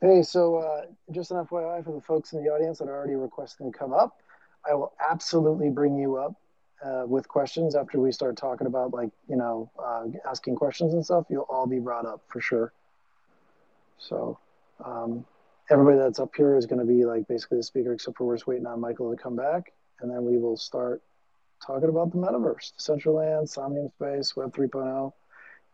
Hey, so uh, just an FYI for the folks in the audience that are already requesting to come up, I will absolutely bring you up uh, with questions after we start talking about like you know uh, asking questions and stuff. You'll all be brought up for sure. So um, everybody that's up here is going to be like basically the speaker, except for we're just waiting on Michael to come back, and then we will start talking about the metaverse, Decentraland, Somnium Space, Web 3.0.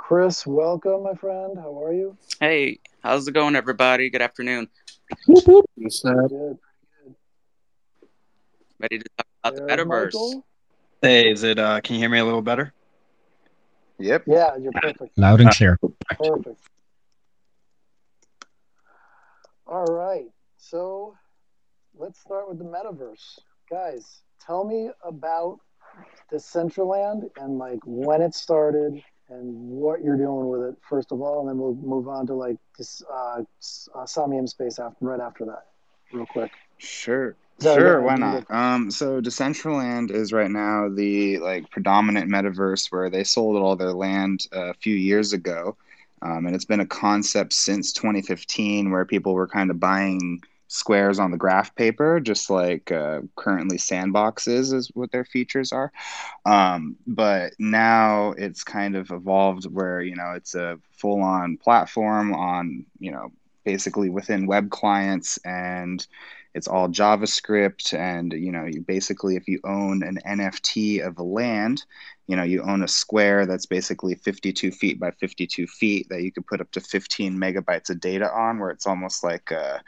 Chris, welcome, my friend. How are you? Hey, how's it going, everybody? Good afternoon. Good, good. Ready to talk about the metaverse? Michael. Hey, is it? Uh, can you hear me a little better? Yep. Yeah, you're perfect. Loud and clear. Perfect. All right. So let's start with the metaverse. Guys, tell me about the Decentraland and like when it started and what you're doing with it, first of all, and then we'll move on to like this uh, uh, Somnium Space after, right after that, real quick. Sure. So, Sure, yeah, why not? Um, so Decentraland is right now the like predominant metaverse where they sold all their land uh, a few years ago. Um, and it's been a concept since 2015 where people were kind of buying squares on the graph paper, just like uh, currently sandboxes is what their features are. Um, but now it's kind of evolved where, you know, it's a full on platform on, you know, basically within web clients and it's all javascript and you know you basically if you own an nft of land you know you own a square that's basically 52 feet by 52 feet that you could put up to 15 megabytes of data on where it's almost like a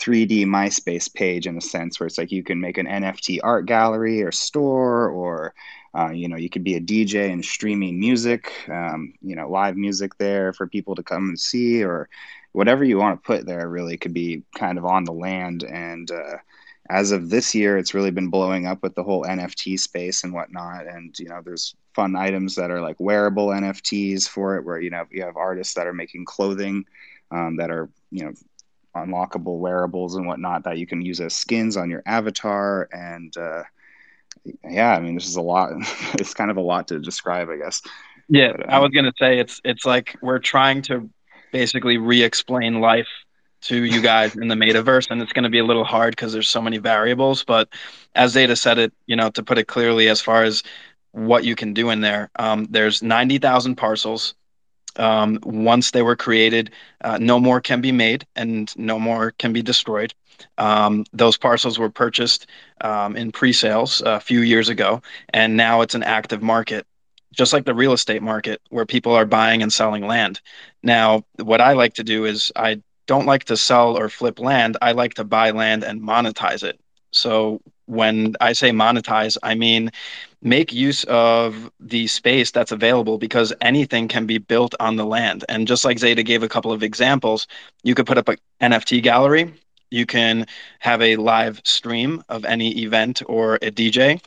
3d myspace page in a sense where it's like you can make an nft art gallery or store or uh, you know you could be a dj and streaming music um, you know live music there for people to come and see or whatever you want to put there really could be kind of on the land. And uh, as of this year it's really been blowing up with the whole nft space and whatnot. And you know there's fun items that are like wearable nfts for it where you know you have artists that are making clothing um, that are you know unlockable wearables and whatnot that you can use as skins on your avatar and uh, yeah i mean this is a lot it's kind of a lot to describe i guess Yeah, But, I um, was gonna say it's it's like we're trying to basically re-explain life to you guys in the metaverse, and it's gonna be a little hard because there's so many variables. But as Xeta said it, you know, to put it clearly, as far as what you can do in there, um, there's ninety thousand parcels. Um, once they were created, uh, no more can be made, and no more can be destroyed. Um, those parcels were purchased um, in pre-sales a few years ago, and now it's an active market just like the real estate market where people are buying and selling land. Now, what I like to do is I don't like to sell or flip land. I like to buy land and monetize it. So when I say monetize, I mean make use of the space that's available because anything can be built on the land. And just like Xeta gave a couple of examples, you could put up an NFT gallery. You can have a live stream of any event or a DJ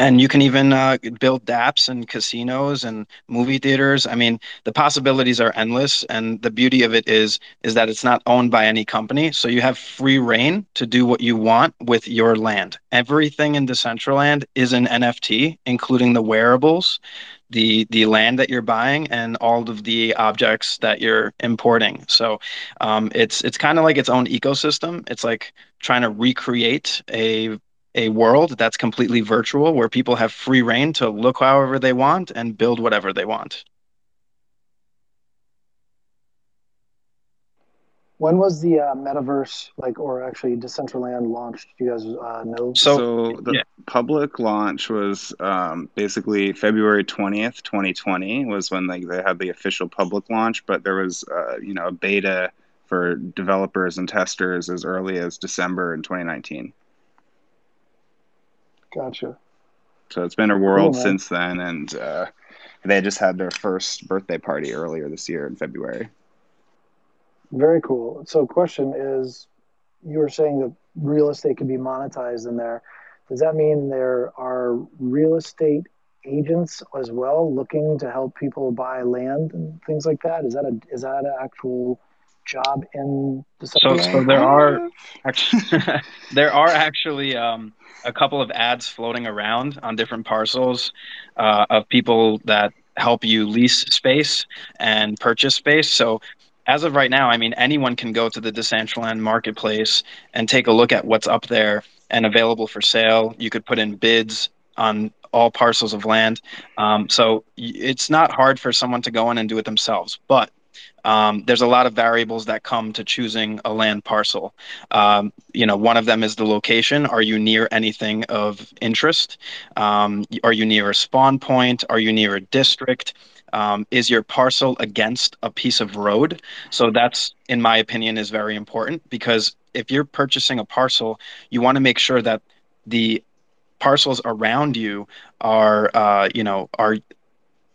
and you can even uh, build dApps and casinos and movie theaters. I mean, the possibilities are endless, and the beauty of it is is that it's not owned by any company, so you have free reign to do what you want with your land. Everything in Decentraland is an NFT, including the wearables, the the land that you're buying, and all of the objects that you're importing. So, um, it's it's kind of like its own ecosystem. It's like trying to recreate a a world that's completely virtual where people have free reign to look however they want and build whatever they want. When was the uh, metaverse, like, or actually Decentraland launched? Do you guys uh, know? So, So, the yeah. public launch was um, basically February 20th, 2020 was when like they had the official public launch, but there was uh, you know a beta for developers and testers as early as December in 2019. Gotcha. So it's been a world man. since then, and uh, they just had their first birthday party earlier this year in February. Very cool. So, question is, you were saying that real estate can be monetized in there. Does that mean there are real estate agents as well looking to help people buy land and things like that? Is that a is that an actual job in So, so there are actually there are actually um, a couple of ads floating around on different parcels uh, of people that help you lease space and purchase space. So as of right now, I mean, anyone can go to the Decentraland marketplace and take a look at what's up there and available for sale. You could put in bids on all parcels of land. Um, so it's not hard for someone to go in and do it themselves. But um, there's a lot of variables that come to choosing a land parcel. Um, you know, one of them is the location. Are you near anything of interest? Um, are you near a spawn point? Are you near a district? Um, is your parcel against a piece of road? So that's, in my opinion, is very important because if you're purchasing a parcel, you want to make sure that the parcels around you are, uh, you know, are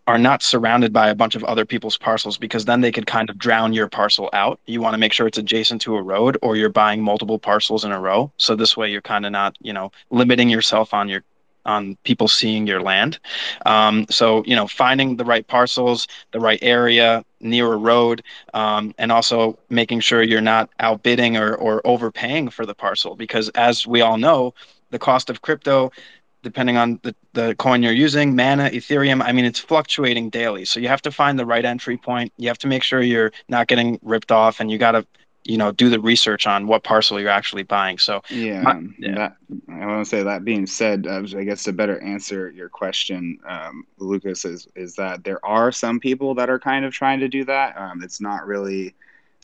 are not surrounded by a bunch of other people's parcels because then they could kind of drown your parcel out. You want to make sure it's adjacent to a road or you're buying multiple parcels in a row. So this way you're kind of not, you know, limiting yourself on your on people seeing your land. Um, so you know, finding the right parcels, the right area near a road, um, and also making sure you're not outbidding or or overpaying for the parcel because as we all know, the cost of crypto depending on the, the coin you're using, Mana, Ethereum. I mean, it's fluctuating daily. So you have to find the right entry point. You have to make sure you're not getting ripped off and you got to, you know, do the research on what parcel you're actually buying. So yeah, my, yeah. That, I want to say that being said, uh, I guess to better answer your question, um, Lucas, is, is that there are some people that are kind of trying to do that. Um, it's not really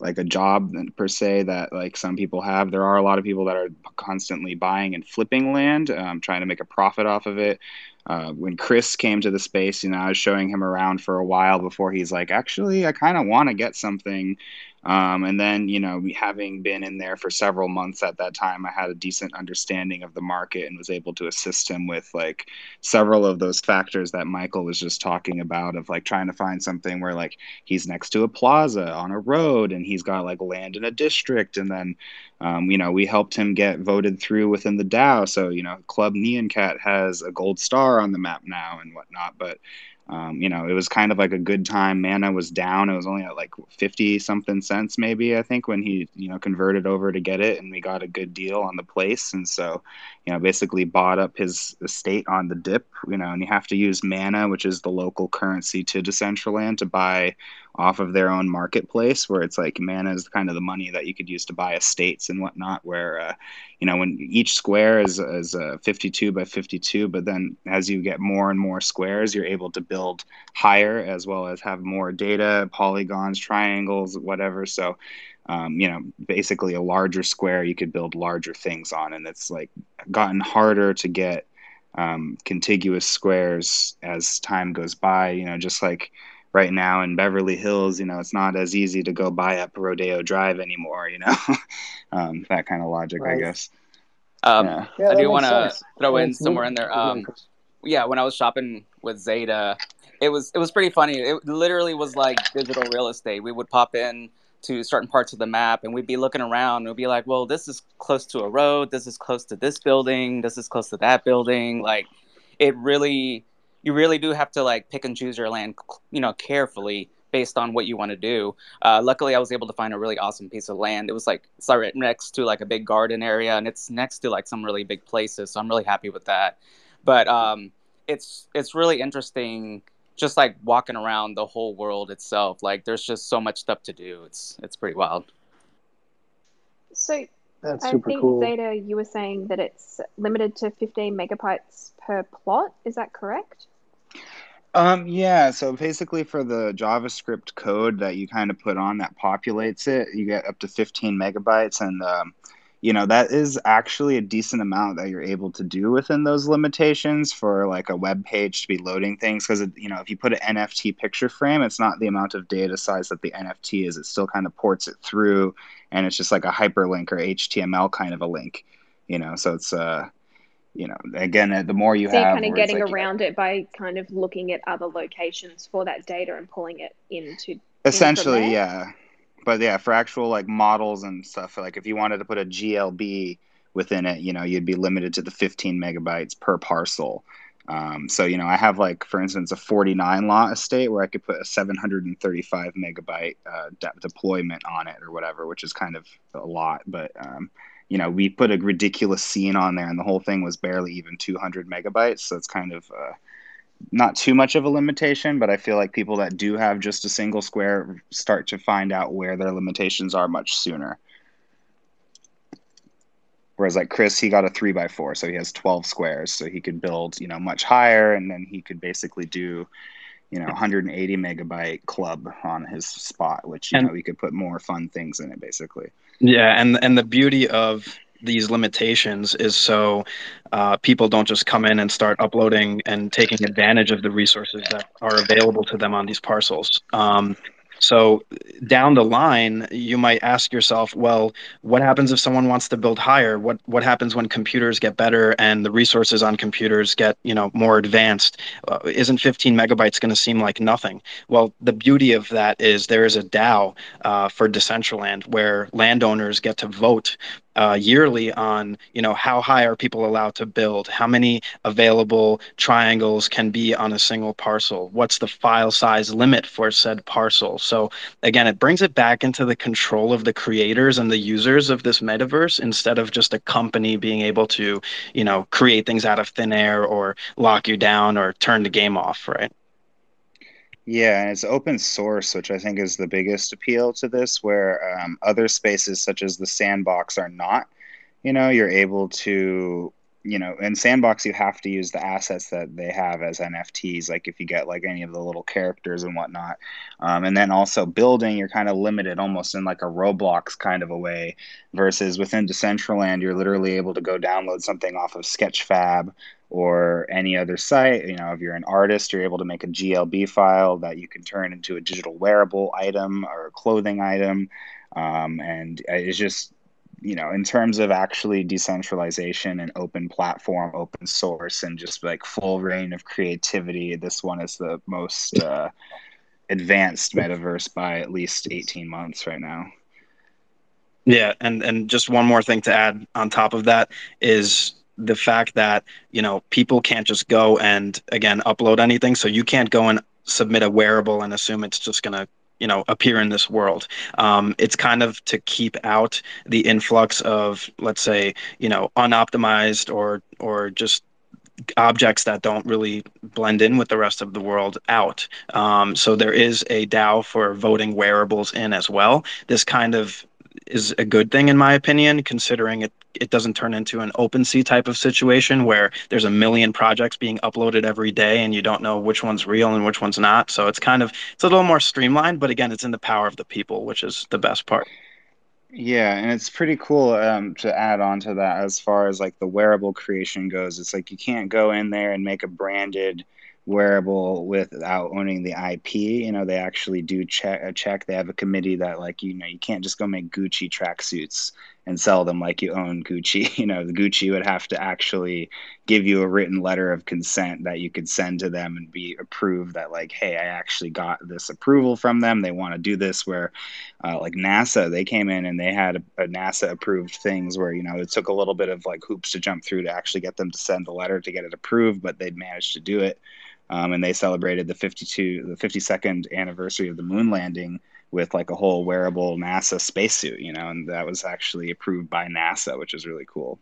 like a job per se that like some people have. There are a lot of people that are constantly buying and flipping land, um, trying to make a profit off of it. Uh, when Chris came to the space, you know, I was showing him around for a while before he's like, actually, I kind of want to get something um, and then, you know, having been in there for several months at that time, I had a decent understanding of the market and was able to assist him with like several of those factors that Michael was just talking about of like trying to find something where like he's next to a plaza on a road and he's got like land in a district. And then, um, you know, we helped him get voted through within the DAO. So, you know, Club Nyan Cat has a gold star on the map now and whatnot. But, um, you know, it was kind of like a good time. Mana was down. It was only at like 50 something cents, maybe, I think, when he, you know, converted over to get it. And we got a good deal on the place. And so, you know, basically bought up his estate on the dip, you know, and you have to use Mana, which is the local currency to Decentraland, to buy off of their own marketplace where it's like mana is kind of the money that you could use to buy estates and whatnot where uh, you know when each square is, is uh, 52 by 52 but then as you get more and more squares you're able to build higher as well as have more data polygons triangles whatever. So um, you know basically a larger square you could build larger things on and it's like gotten harder to get um, contiguous squares as time goes by you know just like right now in Beverly Hills, you know, it's not as easy to go buy up Rodeo Drive anymore, you know, um, that kind of logic, right. I guess. Um, yeah. Yeah, I do want to throw in somewhere in there. Um, yeah, when I was shopping with Xeta, it was it was pretty funny. It literally was like digital real estate. We would pop in to certain parts of the map and we'd be looking around and we'd be like, well, this is close to a road, this is close to this building, this is close to that building. Like it really you really do have to like pick and choose your land, you know, carefully based on what you want to do. Uh, luckily, I was able to find a really awesome piece of land. It was like right next to like a big garden area, and it's next to like some really big places. So I'm really happy with that. But um, it's it's really interesting, just like walking around the whole world itself. Like there's just so much stuff to do. It's it's pretty wild. So That's I think cool. Xeta, you were saying that it's limited to 15 megabytes per plot. Is that correct? Um, yeah, so basically for the JavaScript code that you kind of put on that populates it, you get up to 15 megabytes. And, um, you know, that is actually a decent amount that you're able to do within those limitations for like a web page to be loading things. Because, you know, if you put an NFT picture frame, it's not the amount of data size that the NFT is. It still kind of ports it through and it's just like a hyperlink or HTML kind of a link, you know, so it's, uh, you know, again, uh, the more you so have, kind of getting like, around it by kind of looking at other locations for that data and pulling it into. Essentially, yeah, but yeah, for actual like models and stuff, like if you wanted to put a GLB within it, you know, you'd be limited to the 15 megabytes per parcel. Um, so you know, I have like, for instance, a 49 lot estate where I could put a 735 megabyte uh, de- deployment on it or whatever, which is kind of a lot, but um, you know, we put a ridiculous scene on there, and the whole thing was barely even 200 megabytes. So it's kind of, uh, not too much of a limitation, but I feel like people that do have just a single square start to find out where their limitations are much sooner. Whereas like Chris, he got a three by four, so he has 12 squares, so he could build, you know, much higher and then he could basically do, you know, 180 megabyte club on his spot, which, you and, know, he could put more fun things in it basically. Yeah. And, and the beauty of these limitations is so uh, people don't just come in and start uploading and taking advantage of the resources that are available to them on these parcels. Um, so down the line, you might ask yourself, well, what happens if someone wants to build higher? What what happens when computers get better and the resources on computers get you know more advanced? Uh, isn't 15 megabytes going to seem like nothing? Well, the beauty of that is there is a DAO uh, for Decentraland where landowners get to vote uh, yearly on you know how high are people allowed to build? How many available triangles can be on a single parcel? What's the file size limit for said parcel? So again it brings it back into the control of the creators and the users of this metaverse instead of just a company being able to you know create things out of thin air or lock you down or turn the game off right yeah, and it's open source, which I think is the biggest appeal to this, where um, other spaces such as the sandbox are not. You know, you're able to, you know, in sandbox you have to use the assets that they have as NFTs, like if you get like any of the little characters and whatnot. Um, and then also building, you're kind of limited almost in like a Roblox kind of a way, versus within Decentraland, you're literally able to go download something off of Sketchfab or any other site. You know, if you're an artist, you're able to make a GLB file that you can turn into a digital wearable item or a clothing item. Um, and it's just, you know, in terms of actually decentralization and open platform, open source, and just like full reign of creativity, this one is the most uh, advanced metaverse by at least 18 months right now. Yeah, and and just one more thing to add on top of that is the fact that you know people can't just go and again upload anything so you can't go and submit a wearable and assume it's just going to you know appear in this world um, it's kind of to keep out the influx of let's say you know unoptimized or or just objects that don't really blend in with the rest of the world out. Um, so there is a DAO for voting wearables in as well. This kind of is a good thing in my opinion, considering it it doesn't turn into an OpenSea type of situation where there's a million projects being uploaded every day and you don't know which one's real and which one's not. So it's kind of it's a little more streamlined, but again, it's in the power of the people, which is the best part. Yeah, and it's pretty cool um, to add on to that as far as like the wearable creation goes. It's like you can't go in there and make a branded wearable without owning the IP. You know, they actually do check a check. They have a committee that like you know you can't just go make Gucci tracksuits and sell them like you own Gucci. You know, the Gucci would have to actually give you a written letter of consent that you could send to them and be approved that like, hey, I actually got this approval from them. They want to do this. Where uh, like NASA, they came in and they had a, a NASA approved things where you know it took a little bit of like hoops to jump through to actually get them to send the letter to get it approved, but they'd managed to do it um, and they celebrated the 52 the 52nd anniversary of the moon landing with like a whole wearable NASA spacesuit, you know, and that was actually approved by NASA, which is really cool.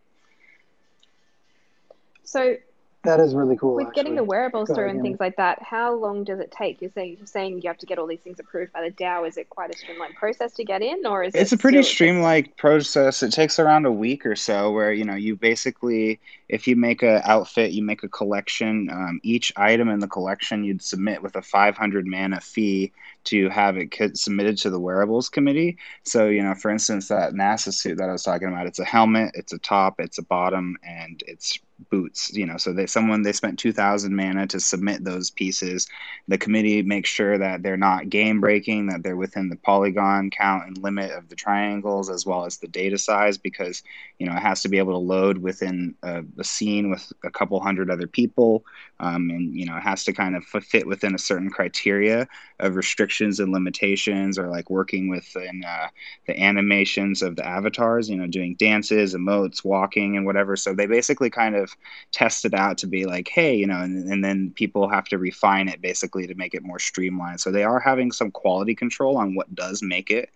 So that is really cool. With actually. getting the wearables through and things like that, how long does it take? You're saying you're saying you have to get all these things approved by the DAO. Is it quite a streamlined process to get in, or is it's it a pretty streamlined process? It takes around a week or so, where you know you basically, if you make a outfit, you make a collection. Um, each item in the collection you'd submit with a 500 mana fee to have it submitted to the wearables committee. So you know, for instance, that NASA suit that I was talking about, it's a helmet, it's a top, it's a bottom, and it's boots you know so they someone they spent 2000 mana to submit those pieces. The committee makes sure that they're not game breaking that they're within the polygon count and limit of the triangles as well as the data size because you know it has to be able to load within a, a scene with a couple hundred other people. Um, and you know it has to kind of fit within a certain criteria of restrictions and limitations or like working within uh, the animations of the avatars you know doing dances emotes walking and whatever. So they basically kind of test it out to be like hey you know and, and then people have to refine it basically to make it more streamlined. So they are having some quality control on what does make it.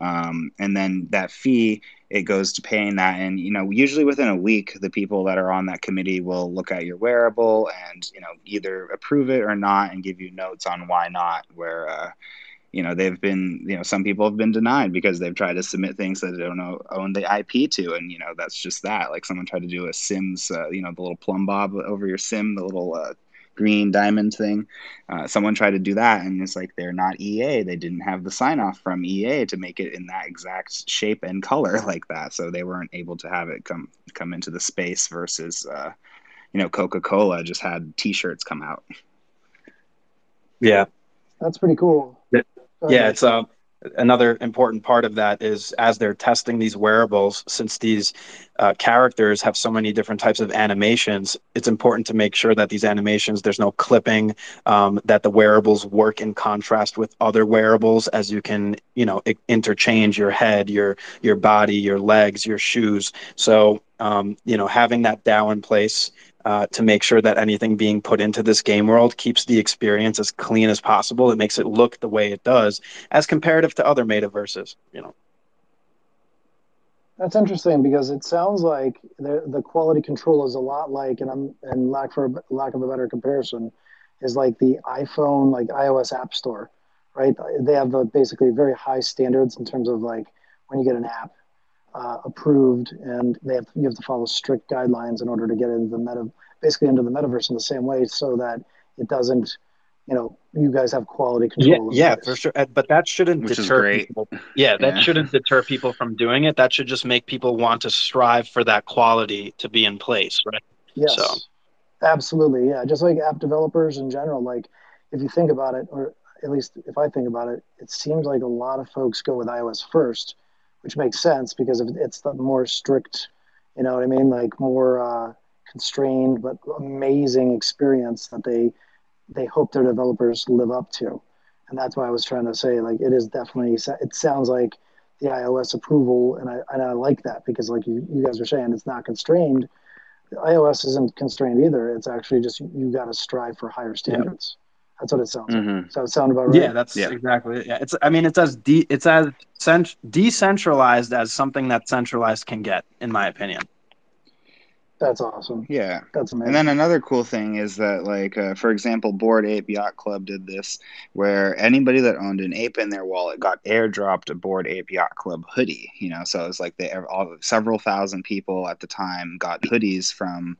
Um, and then that fee it goes to paying that. And you know usually within a week the people that are on that committee will look at your wearable and you know either approve it or not and give you notes on why not where uh, you know they've been you know some people have been denied because they've tried to submit things that they don't know, own the ip to and you know that's just that like someone tried to do a sims uh, you know the little plumbob over your sim the little uh, green diamond thing. Uh, someone tried to do that, and it's like they're not EA. They didn't have the sign off from EA to make it in that exact shape and color like that, so they weren't able to have it come come into the space. Versus, uh, you know, Coca Cola just had T-shirts come out. Yeah, that's pretty cool. Yeah, it's uh, another important part of that is as they're testing these wearables, since these uh, characters have so many different types of animations, it's important to make sure that these animations, there's no clipping, um, that the wearables work in contrast with other wearables as you can, you know, interchange your head, your your body, your legs, your shoes. So, um, you know, having that DAO in place uh, to make sure that anything being put into this game world keeps the experience as clean as possible. It makes it look the way it does as comparative to other metaverses, you know. That's interesting because it sounds like the the quality control is a lot like, and I'm and lack for lack of a better comparison, is like the iPhone like iOS App Store, right? They have a, basically very high standards in terms of like when you get an app uh, approved, and they have you have to follow strict guidelines in order to get into the meta, basically into the metaverse in the same way, so that it doesn't, you know, you guys have quality control. Yeah, yeah for sure. But that shouldn't Which deter people. Yeah, that yeah. shouldn't deter people from doing it. That should just make people want to strive for that quality to be in place, right? Yes. So. Absolutely, yeah. Just like app developers in general, like if you think about it, or at least if I think about it, it seems like a lot of folks go with iOS first which makes sense because it's the more strict, you know what I mean, like more uh, constrained but amazing experience that they they hope their developers live up to, and that's why I was trying to say like it is definitely it sounds like the iOS approval, and I and I like that because like you, you guys are saying, it's not constrained. iOS isn't constrained either. It's actually just you got to strive for higher standards. That's what it sounds mm-hmm. like. So it sound about right? Yeah, that's yeah. exactly it. Yeah, it's. I mean, it's as de- it's as cent- decentralized as something that centralized can get, in my opinion. That's awesome. Yeah, that's amazing. And then another cool thing is that, like, uh, for example, Bored Ape Yacht Club did this, where anybody that owned an ape in their wallet got airdropped a Bored Ape Yacht Club hoodie. You know, so it was like they all several thousand people at the time got hoodies from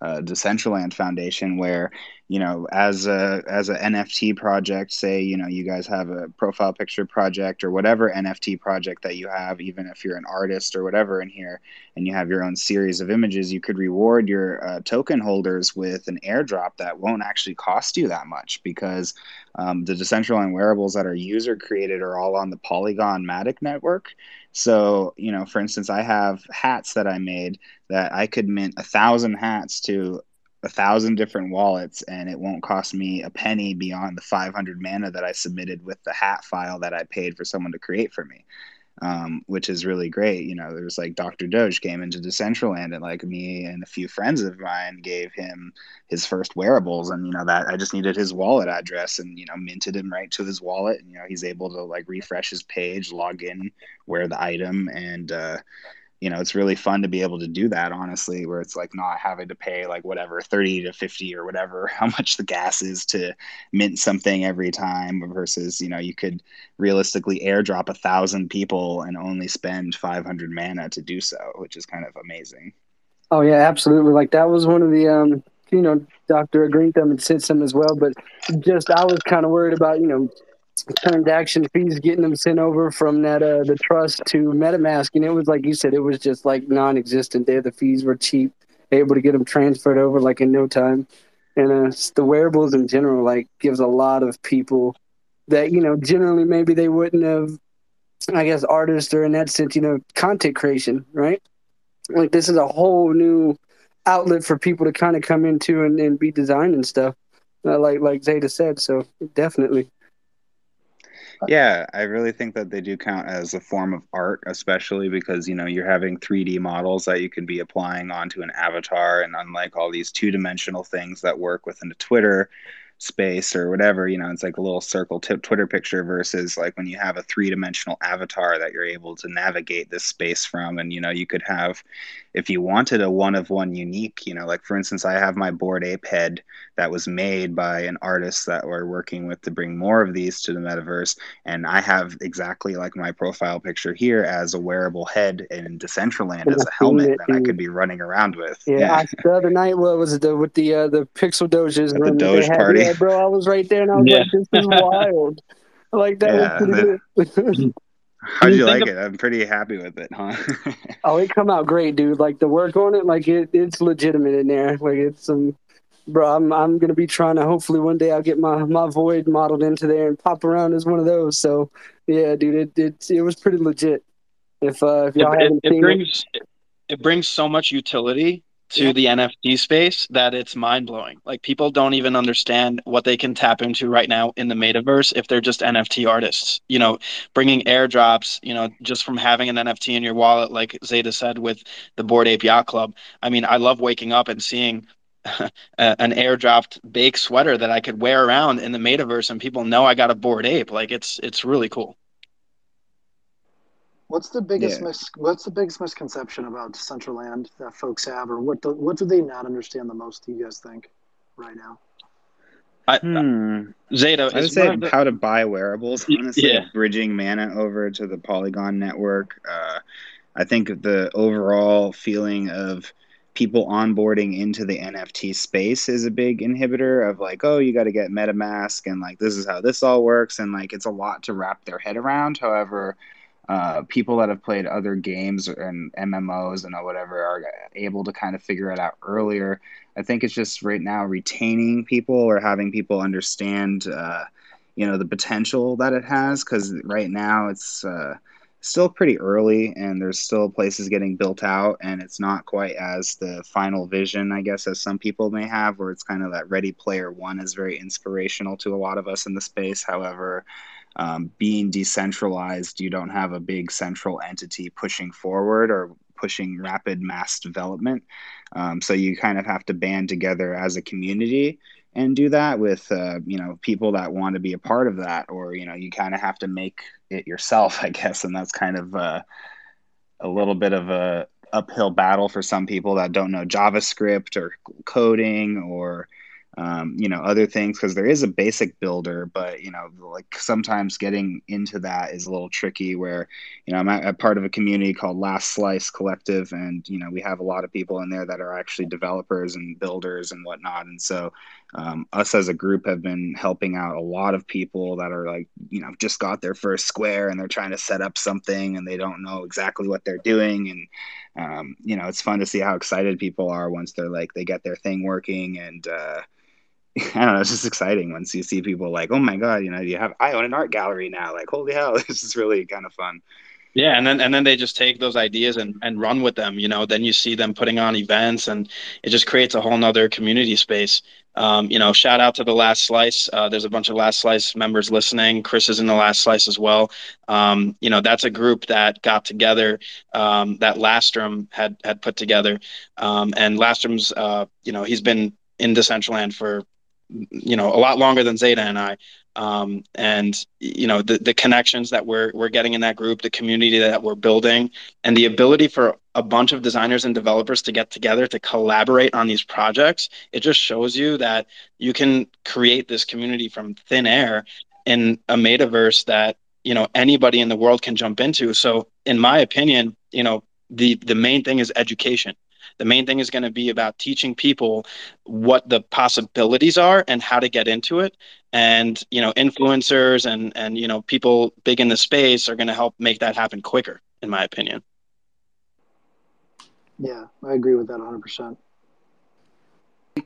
uh, Decentraland Foundation, where you know, as a as a NFT project, say you know you guys have a profile picture project or whatever NFT project that you have, even if you're an artist or whatever in here, and you have your own series of images, you could reward your uh, token holders with an airdrop that won't actually cost you that much because um, the Decentraland wearables that are user created are all on the Polygon Matic network. So, you know, for instance, I have hats that I made that I could mint a thousand hats to a thousand different wallets and it won't cost me a penny beyond the 500 mana that I submitted with the hat file that I paid for someone to create for me um, which is really great. You know, there's like Dr. Doge came into Decentraland and like me and a few friends of mine gave him his first wearables. And, you know, that I just needed his wallet address and, you know, minted him right to his wallet. And, you know, he's able to like refresh his page, log in, wear the item, and, uh, you know it's really fun to be able to do that honestly where it's like not having to pay like whatever 30 to 50 or whatever how much the gas is to mint something every time versus you know you could realistically airdrop a thousand people and only spend 500 mana to do so which is kind of amazing. Oh yeah absolutely. Like that was one of the um you know dr greenthumb and said some as well but just i was kind of worried about you know transaction fees getting them sent over from that uh the trust to MetaMask, and it was like you said, it was just like non-existent. There, the fees were cheap, able to get them transferred over like in no time. And uh, the wearables in general, like, gives a lot of people that you know generally maybe they wouldn't have. I guess artists or in that sense, you know, content creation, right? Like this is a whole new outlet for people to kind of come into and, and be designing stuff, uh, like like Xeta said. So definitely. Yeah, I really think that they do count as a form of art, especially because you know you're having 3D models that you can be applying onto an avatar, and unlike all these two-dimensional things that work within a Twitter, space or whatever you know it's like a little circle tip twitter picture versus like when you have a three-dimensional avatar that you're able to navigate this space from and you know you could have if you wanted a one of one unique you know like for instance i have my Bored Ape head that was made by an artist that we're working with to bring more of these to the metaverse and i have exactly like my profile picture here as a wearable head in decentraland as a helmet that i could be running around with. Yeah, yeah. I, the other night what was it the, with the uh, the pixel doges the doge party. Yeah, bro i was right there and i was yeah. like this is wild. Like that yeah, was pretty good How'd you like of, it? I'm pretty happy with it, huh? oh, it come out great, dude. Like the work on it, like it, it's legitimate in there. Like it's some, bro. I'm I'm gonna be trying to. Hopefully, one day I'll get my my void modeled into there and pop around as one of those. So, yeah, dude, it it it was pretty legit. If uh, if y'all it, haven't it, seen it brings it, it brings so much utility to yeah. the NFT space that it's mind blowing. Like people don't even understand what they can tap into right now in the metaverse if they're just NFT artists. You know, bringing airdrops, you know, just from having an NFT in your wallet, like Xeta said with the Bored Ape Yacht Club. I mean, I love waking up and seeing an airdropped bake sweater that I could wear around in the metaverse and people know I got a Bored Ape. Like it's it's really cool. What's the biggest yeah. mis- What's the biggest misconception about Decentraland that folks have, or what do, what do they not understand the most? Do you guys think right now? I, hmm. Xeta, I would say the... how to buy wearables. Honestly, yeah. bridging mana over to the Polygon network. Uh, I think the overall feeling of people onboarding into the NFT space is a big inhibitor of like, oh, you got to get MetaMask and like this is how this all works, and like it's a lot to wrap their head around. However, uh, people that have played other games and MMOs and whatever are able to kind of figure it out earlier. I think it's just right now retaining people or having people understand, uh, you know, the potential that it has. Because right now it's uh, still pretty early and there's still places getting built out, and it's not quite as the final vision, I guess, as some people may have, where it's kind of that Ready Player One is very inspirational to a lot of us in the space. However, um, being decentralized, you don't have a big central entity pushing forward or pushing rapid mass development. Um, so you kind of have to band together as a community and do that with uh, you know people that want to be a part of that, or you know you kind of have to make it yourself, I guess, and that's kind of uh, a little bit of a uphill battle for some people that don't know JavaScript or coding or um, you know other things because there is a basic builder but you know like sometimes getting into that is a little tricky where you know i'm a part of a community called last slice collective and you know we have a lot of people in there that are actually developers and builders and whatnot and so um, us as a group have been helping out a lot of people that are like you know just got their first square and they're trying to set up something and they don't know exactly what they're doing and um, you know it's fun to see how excited people are once they're like they get their thing working and uh, I don't know, it's just exciting once you see people like, oh my god, you know, you have I own an art gallery now. Like, holy hell, this is really kind of fun. Yeah, and then and then they just take those ideas and, and run with them. You know, then you see them putting on events, and it just creates a whole nother community space. Um, you know, shout out to the Last Slice. Uh, there's a bunch of Last Slice members listening. Chris is in the Last Slice as well. Um, you know, that's a group that got together um, that Lastrom had had put together, um, and Lastrom's, uh, you know, he's been in Decentraland for you know a lot longer than Xeta and I. Um, and you know the the connections that we're we're getting in that group, the community that we're building, and the ability for a bunch of designers and developers to get together to collaborate on these projects. It just shows you that you can create this community from thin air in a metaverse that you know anybody in the world can jump into. So, in my opinion, you know the the main thing is education the main thing is going to be about teaching people what the possibilities are and how to get into it. And you know, influencers and and you know, people big in the space are going to help make that happen quicker, in my opinion. Yeah, I agree with that 100%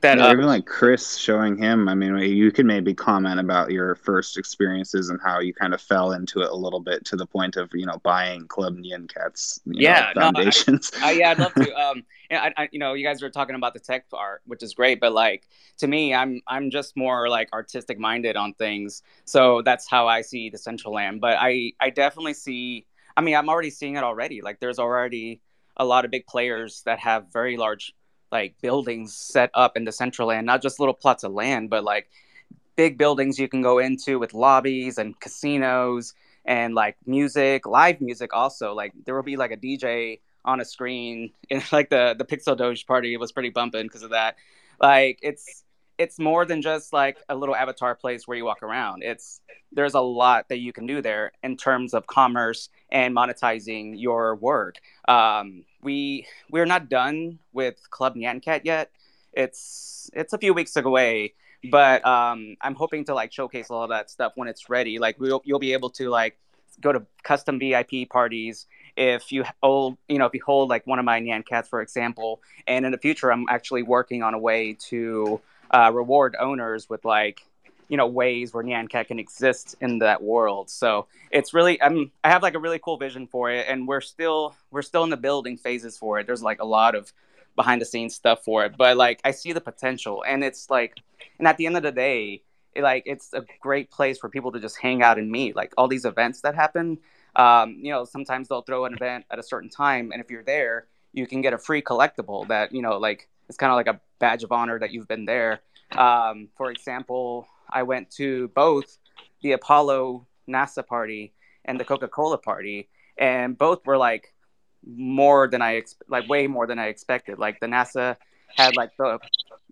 that yeah, even like Chris showing him. I mean, you could maybe comment about your first experiences and how you kind of fell into it a little bit to the point of you know buying Club Nyan Cat's yeah know, foundations. No, I, I, yeah, I'd love to. Um, I, I, you know, you guys were talking about the tech part, which is great, but like to me, I'm I'm just more like artistic minded on things, so that's how I see Decentraland. But I I definitely see. I mean, I'm already seeing it already. Like, there's already a lot of big players that have very large like buildings set up in Decentraland, not just little plots of land, but like big buildings you can go into with lobbies and casinos and like music, live music also. Like there will be like a DJ on a screen and like the the Pixel Doge party was pretty bumping because of that. Like it's it's more than just like a little avatar place where you walk around. It's there's a lot that you can do there in terms of commerce and monetizing your work. Um, we we're not done with Club Nyan Cat yet. It's it's a few weeks away, but um, I'm hoping to like showcase all that stuff when it's ready. Like we'll, you'll be able to like go to custom VIP parties if you hold, you know, if you hold like one of my Nyan cats, for example, and in the future, I'm actually working on a way to uh, reward owners with like, you know, ways where Nyan cat can exist in that world. So it's really, I'm, I have like a really cool vision for it, and we're still, we're still in the building phases for it. There's like a lot of behind the scenes stuff for it, but like I see the potential, and it's like, and at the end of the day, it, like it's a great place for people to just hang out and meet. Like all these events that happen um, you know, sometimes they'll throw an event at a certain time, and if you're there, you can get a free collectible that you know, like it's kind of like a badge of honor that you've been there. Um, for example, I went to both the Apollo NASA party and the Coca-Cola party, and both were like more than I ex- like way more than I expected. Like the NASA had like the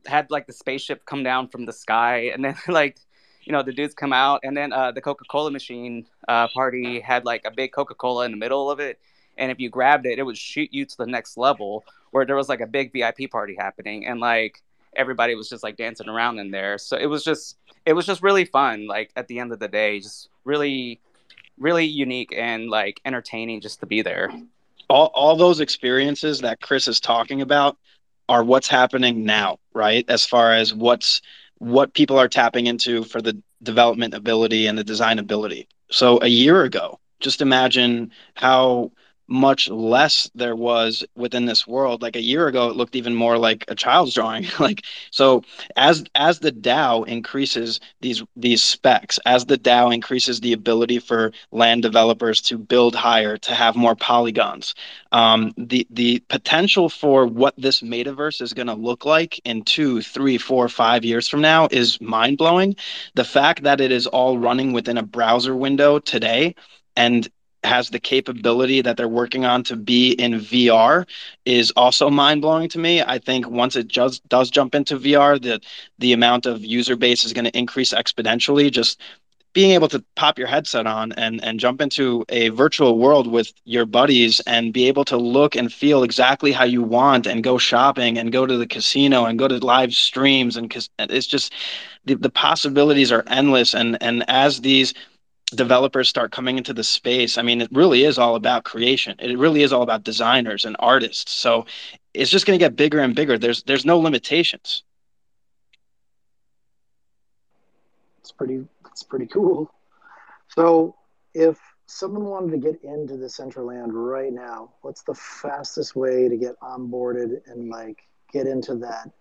had like the spaceship come down from the sky, and then like you know the dudes come out and then uh, the coca-cola machine uh, party had like a big coca-cola in the middle of it and if you grabbed it it would shoot you to the next level where there was like a big vip party happening and like everybody was just like dancing around in there so it was just it was just really fun like at the end of the day just really really unique and like entertaining just to be there all, all those experiences that chris is talking about are what's happening now right as far as what's what people are tapping into for the development ability and the design ability. So a year ago, just imagine how much less there was within this world. Like a year ago it looked even more like a child's drawing. Like so as as the dao increases these these specs as the dao increases the ability for land developers to build higher to have more polygons um, the the potential for what this metaverse is going to look like in two three four five years from now is mind-blowing. The fact that it is all running within a browser window today and has the capability that they're working on to be in VR is also mind blowing to me. I think once it just does jump into VR, the the amount of user base is going to increase exponentially. Just being able to pop your headset on and and jump into a virtual world with your buddies and be able to look and feel exactly how you want and go shopping and go to the casino and go to live streams and it's just the, the possibilities are endless and and as these developers start coming into the space, I mean, it really is all about creation. It really is all about designers and artists. So it's just going to get bigger and bigger. There's there's no limitations. It's pretty it's pretty cool. So if someone wanted to get into Decentraland right now, what's the fastest way to get onboarded and like get into that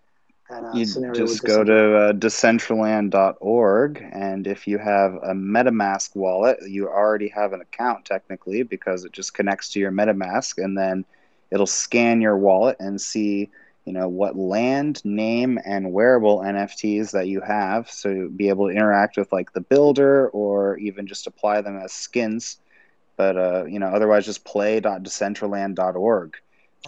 that uh, you just go to uh, decentraland.org and if you have a metamask wallet you already have an account technically because it just connects to your metamask and then it'll scan your wallet and see you know what land name and wearable nfts that you have. So be able to interact with like the builder or even just apply them as skins. But uh, you know otherwise just play.decentraland.org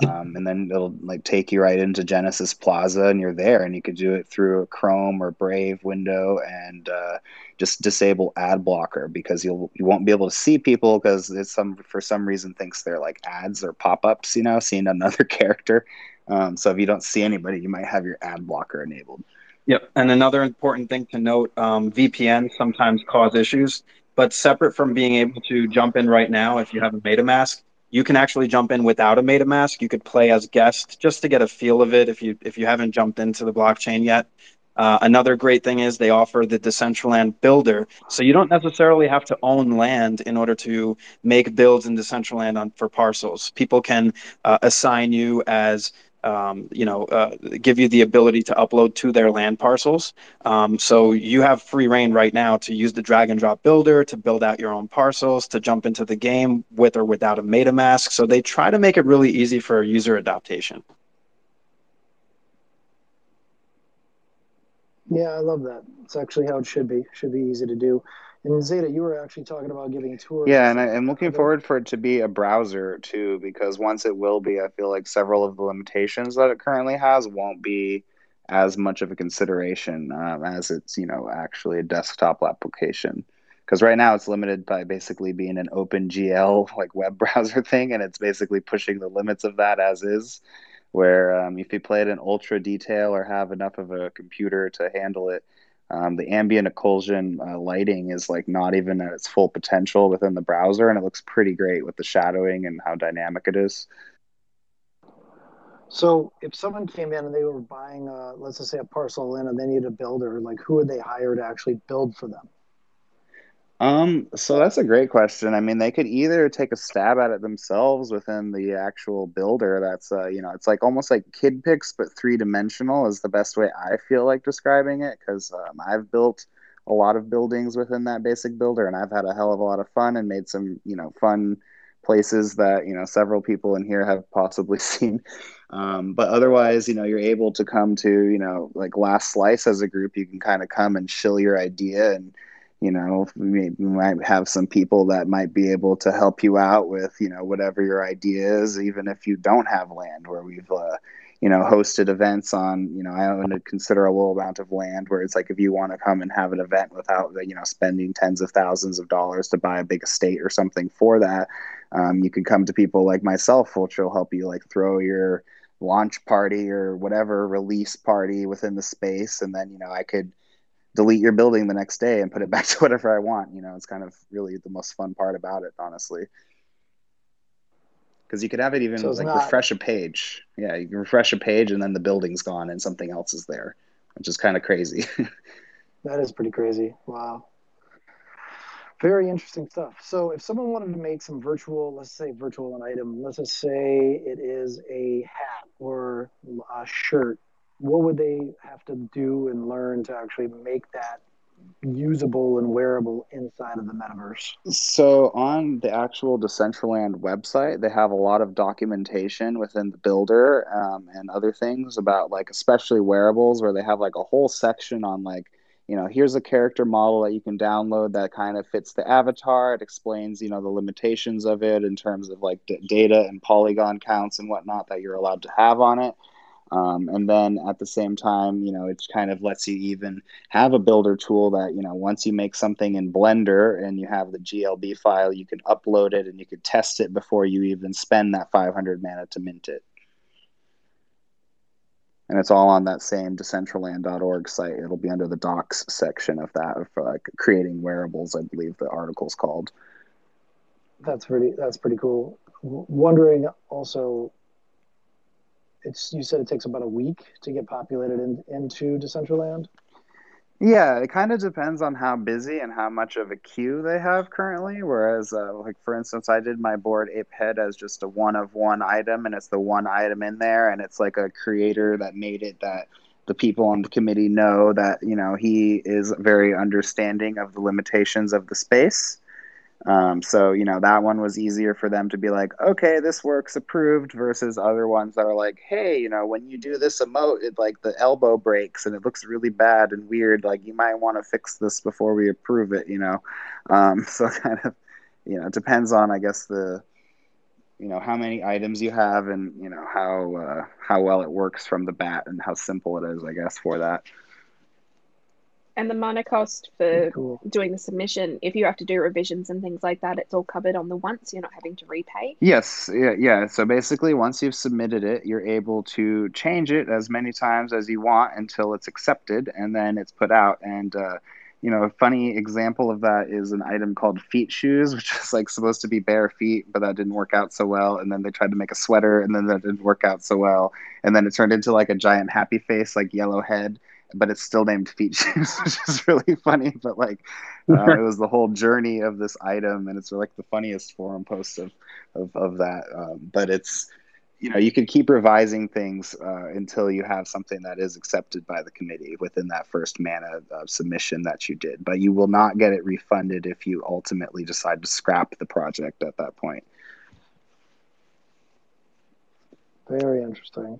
um, and then it'll like take you right into Genesis Plaza, and you're there, and you could do it through a Chrome or Brave window, and uh, just disable ad blocker because you'll you won't be able to see people because it's some for some reason thinks they're like ads or pop ups, you know, seeing another character. Um, so if you don't see anybody, you might have your ad blocker enabled. Yep, and another important thing to note: um, VPN sometimes cause issues, but separate from being able to jump in right now, if you haven't made a MetaMask you can actually jump in without a MetaMask. You could play as guest just to get a feel of it if you if you haven't jumped into the blockchain yet. Uh, another great thing is they offer the Decentraland Builder, so you don't necessarily have to own land in order to make builds in Decentraland on, for parcels. People can uh, assign you as um, you know, uh, give you the ability to upload to their land parcels. Um, so you have free reign right now to use the drag and drop builder to build out your own parcels, to jump into the game with or without a MetaMask. So they try to make it really easy for user adaptation. Yeah, I love that. It's actually how it should be. Should be easy to do. And Xeta, you were actually talking about giving tours. Yeah, and I, am looking forward for it to be a browser too, because once it will be, I feel like several of the limitations that it currently has won't be as much of a consideration um, as it's you know actually a desktop application. Because right now it's limited by basically being an OpenGL like web browser thing, and it's basically pushing the limits of that as is. Where um, if you play it in ultra detail or have enough of a computer to handle it, um, the ambient occlusion uh, lighting is like not even at its full potential within the browser, and it looks pretty great with the shadowing and how dynamic it is. So, if someone came in and they were buying, a, let's just say, a parcel in, and they need a builder, like who would they hire to actually build for them? Um, so that's a great question. I mean, they could either take a stab at it themselves within the actual builder. That's uh, you know, it's like almost like Kid Pix, but three dimensional is the best way I feel like describing it because um, I've built a lot of buildings within that basic builder, and I've had a hell of a lot of fun and made some you know fun places that you know several people in here have possibly seen. Um, but otherwise, you know, you're able to come to you know like last slice as a group. You can kind of come and shill your idea and you know we might have some people that might be able to help you out with you know whatever your idea is even if you don't have land where we've uh, you know hosted events on you know i own a considerable amount of land where it's like if you want to come and have an event without you know spending tens of thousands of dollars to buy a big estate or something for that um, you can come to people like myself which will help you like throw your launch party or whatever release party within the space. And then you know i could delete your building the next day and put it back to whatever I want. You know, it's kind of really the most fun part about it, honestly. Because you could have it even so like not... refresh a page. Yeah, you can refresh a page and then the building's gone and something else is there, which is kind of crazy. that is pretty crazy. Wow. Very interesting stuff. So, if someone wanted to make some virtual, let's say virtual an item, let's just say it is a hat or a shirt what would they have to do and learn to actually make that usable and wearable inside of the metaverse? So on the actual Decentraland website, they have a lot of documentation within the builder um, and other things about like especially wearables, where they have like a whole section on like you know here's a character model that you can download that kind of fits the avatar it explains you know the limitations of it in terms of like d- data and polygon counts and whatnot that you're allowed to have on it um, and then at the same time, you know, it kind of lets you even have a builder tool that, you know, once you make something in Blender and you have the GLB file, you can upload it and you can test it before you even spend that 500 mana to mint it. And it's all on that same decentraland.org site. It'll be under the docs section of that for like creating wearables, I believe the article's called. That's pretty that's pretty cool. wondering also it's you said it takes about a week to get populated in, into Decentraland. Yeah, it kind of depends on how busy and how much of a queue they have currently. Whereas, uh, like for instance, I did my Bored Ape Head as just a one of one item, and it's the one item in there, and it's like a creator that made it that the people on the committee know that you know he is very understanding of the limitations of the space um, so you know that one was easier for them to be like, okay, this works, approved, versus other ones that are like, hey, you know, when you do this emote, it like the elbow breaks and it looks really bad and weird. Like you might want to fix this before we approve it. You know, um, so kind of, you know, depends on I guess the, you know, how many items you have and you know how uh, how well it works from the bat and how simple it is, I guess, for that. And the mana cost for cool. doing the submission, if you have to do revisions and things like that, it's all covered on the once. You're not having to repay. Yes, yeah, yeah. So basically, once you've submitted it, you're able to change it as many times as you want until it's accepted, and then it's put out. And uh, you know, a funny example of that is an item called feet shoes, which is like supposed to be bare feet, but that didn't work out so well. And then they tried to make a sweater, and then that didn't work out so well. And then it turned into like a giant happy face, like yellow head but it's still named feet shoes, which is really funny. But like, uh, it was the whole journey of this item, and it's like the funniest forum post of of, of that. Um, but it's you know you can keep revising things uh, until you have something that is accepted by the committee within that first mana uh, submission that you did. But you will not get it refunded if you ultimately decide to scrap the project at that point. Very interesting.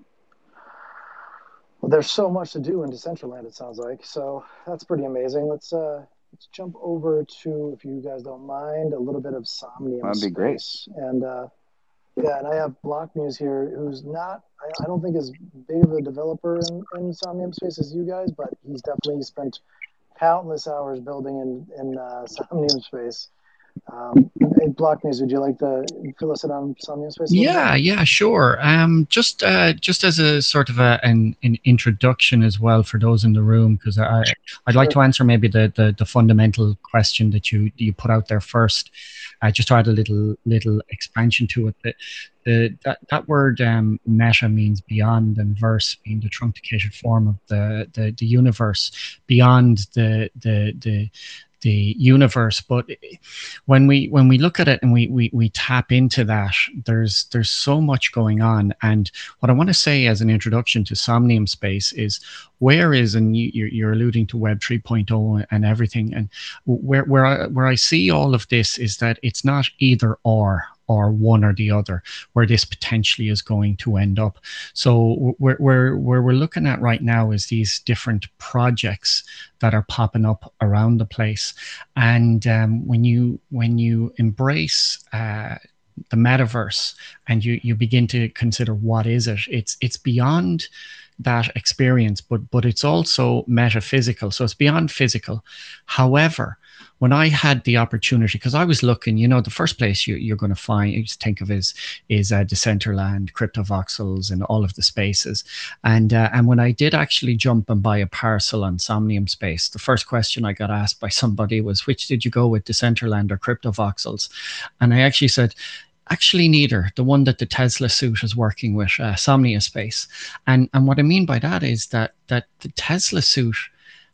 Well, there's so much to do in Decentraland. It sounds like so. That's pretty amazing. Let's uh, let's jump over to, if you guys don't mind, a little bit of Somnium. Space. That'd be great. And uh, yeah, and I have Block Blockmuse here, who's not, I, I, don't think as big of a developer in, in Somnium Space as you guys, but he's definitely spent countless hours building in in uh, Somnium Space. Um, hey, Blockmuse, would you like to fill us in on Somnium Space? Yeah, yeah, sure. Um, just uh, just as a sort of a, an, an introduction as well for those in the room, because I I'd like to answer maybe the, the, the fundamental question that you you put out there first. I uh, just to add a little little expansion to it. The, the that, that word um, meta means beyond, and verse being the truncated form of the, the the universe beyond the the the the universe but when we when we look at it and we we, we tap into that there's there's so much going on. And what i want to say as an introduction to somnium space is where is and you, you're alluding to web 3.0 and everything and where where i where i see all of this is that it's not either or or one or the other where this potentially is going to end up. So where, where, where we're looking at right now is these different projects that are popping up around the place. And um, when you when you embrace uh, the metaverse and you you begin to consider what is it it's it's beyond that experience but but it's also metaphysical. So it's beyond physical. However when I had the opportunity, because I was looking, you know, the first place you, are going to find, you just think of is is uh, Decentraland, Cryptovoxels, and all of the spaces. And uh, and when I did actually jump and buy a parcel on Somnium Space, the first question I got asked by somebody was, "Which did you go with, Decentraland or Cryptovoxels?" And I actually said, actually neither the one that the tesla suit is working with uh, Somnium Space and and what i mean by that is that that the tesla suit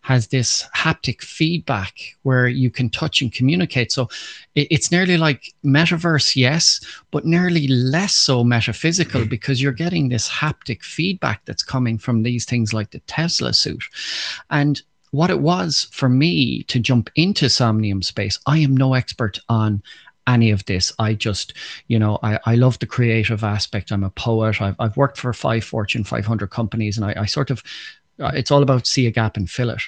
has this haptic feedback where you can touch and communicate. So it's nearly like metaverse, yes, but nearly less so metaphysical mm-hmm. because you're getting this haptic feedback that's coming from these things like the Tesla suit. And what it was for me to jump into Somnium space, I am no expert on any of this. I just, you know, I, I love the creative aspect. I'm a poet. I've, I've worked for five Fortune 500 companies and I, I sort of it's all about see a gap and fill it.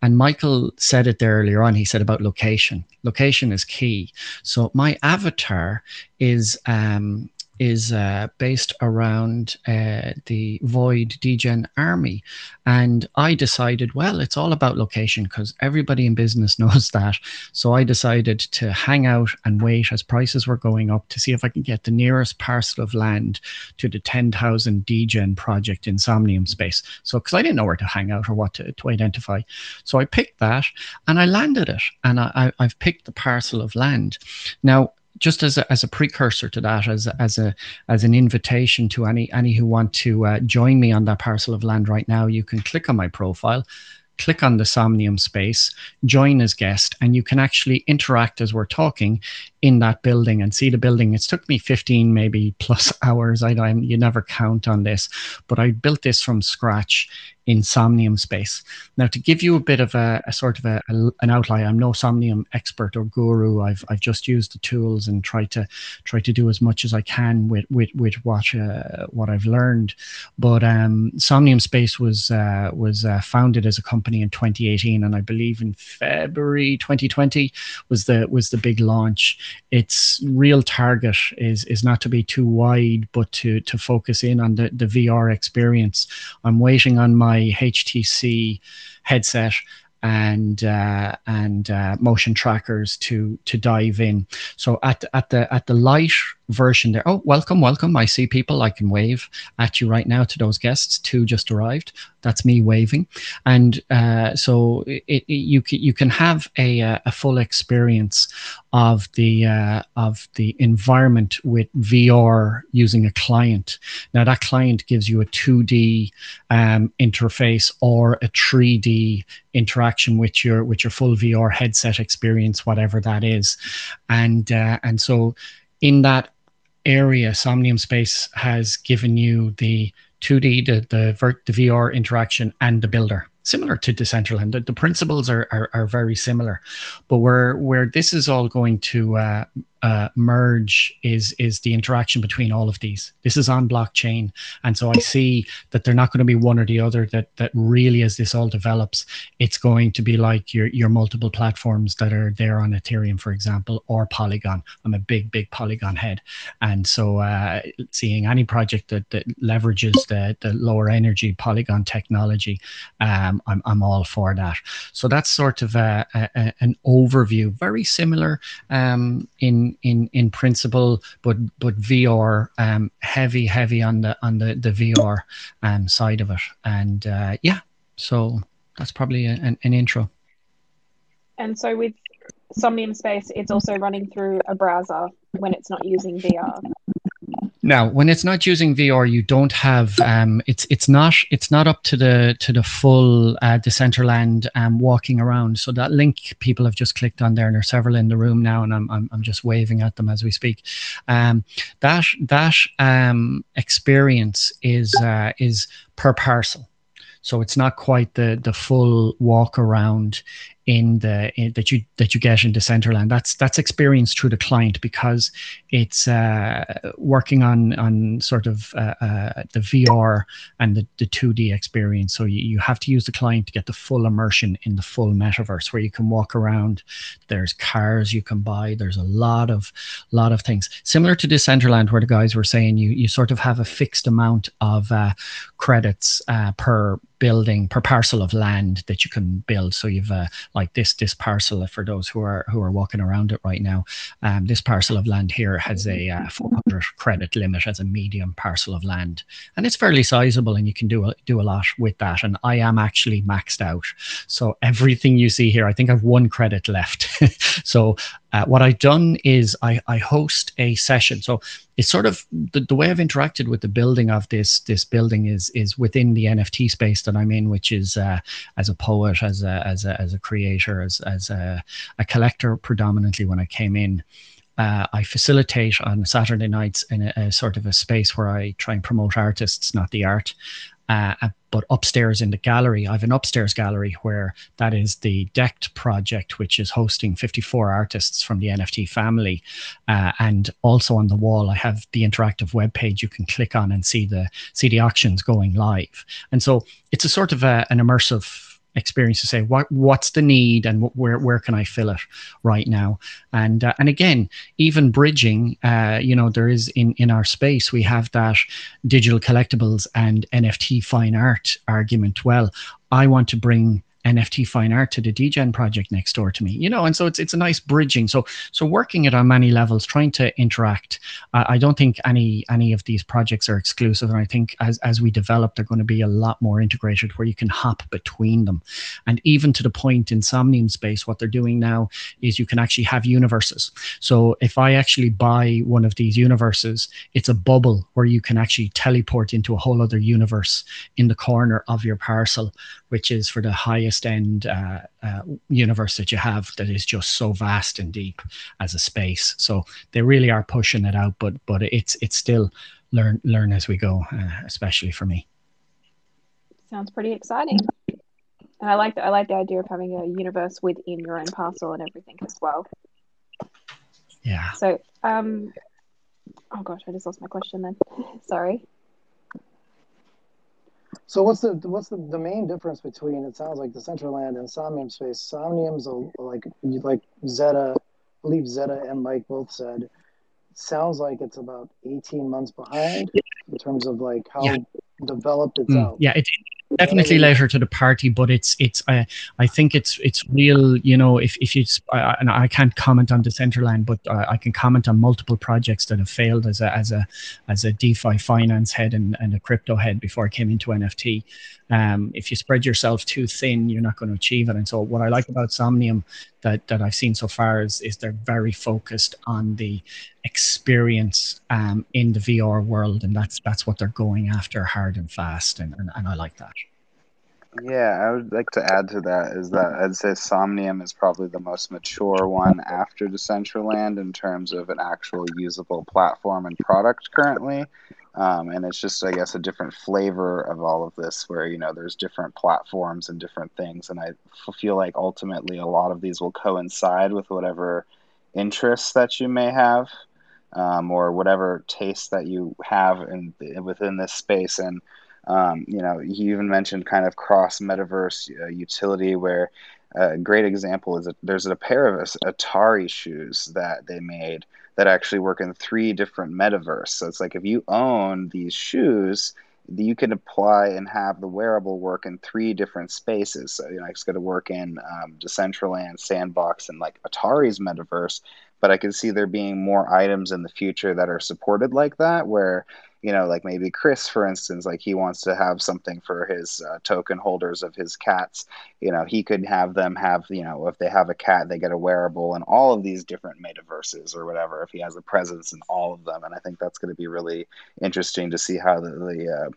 And Michael said it there earlier on. He said about location. Location is key. So my avatar is um, is uh, based around uh, the Void Degen army. And I decided, well, it's all about location because everybody in business knows that. So I decided to hang out and wait as prices were going up to see if I could get the nearest parcel of land to the 10,000 Degen project in Somnium space. So, because I didn't know where to hang out or what to, to identify. So I picked that and I landed it. And I, I, I've picked the parcel of land. Now, just as a, as a precursor to that, as as a as an invitation to any any who want to uh, join me on that parcel of land right now, you can click on my profile, click on the Somnium space, join as guest, and you can actually interact as we're talking in that building and see the building. It's took me 15 maybe plus hours. I, I you never count on this, but I built this from scratch in Somnium space. Now, to give you a bit of a, a sort of a, a, an outline, I'm no Somnium expert or guru. I've, I've just used the tools and tried to try to do as much as I can with with, with what uh, what I've learned. But um, Somnium Space was uh, was uh, founded as a company in 2018, and I believe in February 2020 was the was the big launch. Its real target is is not to be too wide, but to to focus in on the the VR experience. I'm waiting on my HTC headset and uh, and uh, motion trackers to to dive in. So at at the at the light version there. Oh, welcome, welcome. I see people. I can wave at you right now to those guests. Two just arrived. That's me waving. And uh, so it, it, you can you can have a uh, a full experience of the uh, of the environment with VR using a client. Now that client gives you a 2D um, interface or a 3D interaction with your with your full VR headset experience, whatever that is, and uh, and so in that area, Somnium Space has given you the 2D, the the, the VR interaction, and the builder, similar to Decentraland. The, the principles are, are, are very similar, but where where this is all going to uh, uh, merge is is the interaction between all of these. This is on blockchain, and so I see that they're not going to be one or the other. That that really, as this all develops, it's going to be like your your multiple platforms that are there on Ethereum, for example, or Polygon. I'm a big big Polygon head, and so uh, seeing any project that, that leverages the the lower energy Polygon technology, um, I'm I'm all for that. So that's sort of a, a, an overview, very similar um, in in in principle, but but VR um, heavy heavy on the on the the VR um, side of it, and uh, yeah, so that's probably a, an, an intro. And so with Somnium Space, it's also running through a browser when it's not using VR. Now, when it's not using VR, you don't have um, it's it's not it's not up to the to the full uh, Decentraland um, walking around. So that link people have just clicked on there, and there's several in the room now, and I'm I'm, I'm just waving at them as we speak. Um, that that um, experience is uh, is per parcel. So it's not quite the the full walk around in the in, that you that you get in Decentraland. That's that's experienced through the client because it's uh, working on on sort of uh, uh, the VR and the, the 2D experience. So you, you have to use the client to get the full immersion in the full metaverse where you can walk around. There's cars you can buy. There's a lot of lot of things similar to Decentraland where the guys were saying you you sort of have a fixed amount of uh, credits uh, per building per parcel of land that you can build. So you've uh, like this this parcel for those who are who are walking around it right now. Um, this parcel of land here has a uh, 400 credit limit as a medium parcel of land, and it's fairly sizable, and you can do a, do a lot with that. And I am actually maxed out, so everything you see here, I think I've one credit left. so uh, what I've done is I, I host a session. So it's sort of the, the way I've interacted with the building of this this building is is within the NFT space that I'm in, which is uh, as a poet, as a as a, as a creator, as as a, a collector predominantly. When I came in, uh, I facilitate on Saturday nights in a, a, sort of a space where I try and promote artists, not the art. Uh, but upstairs in the gallery, I have an upstairs gallery where that is the Decked project, which is hosting 54 artists from the NFT family. Uh, and also on the wall, I have the interactive web page you can click on and see the see the auctions going live. And so it's a sort of a, an immersive experience to say what what's the need and where where can I fill it right now? And uh, and again even bridging uh, you know there is in in our space we have that digital collectibles and NFT fine art argument. Well I want to bring NFT fine art to the Degen project next door to me, you know, and so it's it's a nice bridging. So so working it on many levels, trying to interact. Uh, I don't think any any of these projects are exclusive, and I think as as we develop, they're going to be a lot more integrated, where you can hop between them, and even to the point in Somnium Space, what they're doing now is you can actually have universes. So if I actually buy one of these universes, it's a bubble where you can actually teleport into a whole other universe in the corner of your parcel, which is for the highest end uh, uh, universe that you have that is just so vast and deep as a space. So they really are pushing it out, but but it's it's still learn learn as we go, uh, especially for me. Sounds pretty exciting. And I like the, I like the idea of having a universe within your own parcel and everything as well. Yeah. So, um, oh gosh, I just lost my question then. Sorry. So what's the what's the, the main difference between it sounds like Decentraland and Somnium Space? Somnium's a, like like Xeta, I believe Xeta and Mike both said. Sounds like it's about eighteen months behind in terms of like how yeah. developed it's mm, out. Yeah, it's definitely later to the party, but it's it's uh, I think it's it's real. You know, if if you uh, and I can't comment on Decentraland, but uh, I can comment on multiple projects that have failed as a as a as a DeFi finance head and, and a crypto head before I came into NFT. Um, if you spread yourself too thin, you're not going to achieve it. And so, what I like about Somnium that that I've seen so far is is they're very focused on the experience um, in the VR world, and that's that's what they're going after hard and fast, and, and, and I like that. Yeah, I would like to add to that is that I'd say Somnium is probably the most mature one after Decentraland in terms of an actual usable platform and product currently. Um, and it's just, I guess, a different flavor of all of this where, you know, there's different platforms and different things. And I feel like ultimately a lot of these will coincide with whatever interests that you may have um, or whatever taste that you have in within this space and um, you know he even mentioned kind of cross metaverse uh, utility where a great example is that there's a pair of atari shoes that they made that actually work in three different metaverse so it's like if you own these shoes you can apply and have the wearable work in three different spaces. So, you know, it's going to work in um, Decentraland, Sandbox, and like Atari's metaverse. But I can see there being more items in the future that are supported like that, where you know, like maybe Chris, for instance, like he wants to have something for his uh, token holders of his cats. You know, he could have them have, you know, if they have a cat, they get a wearable and all of these different metaverses or whatever. If he has a presence in all of them, and I think that's going to be really interesting to see how the, the uh,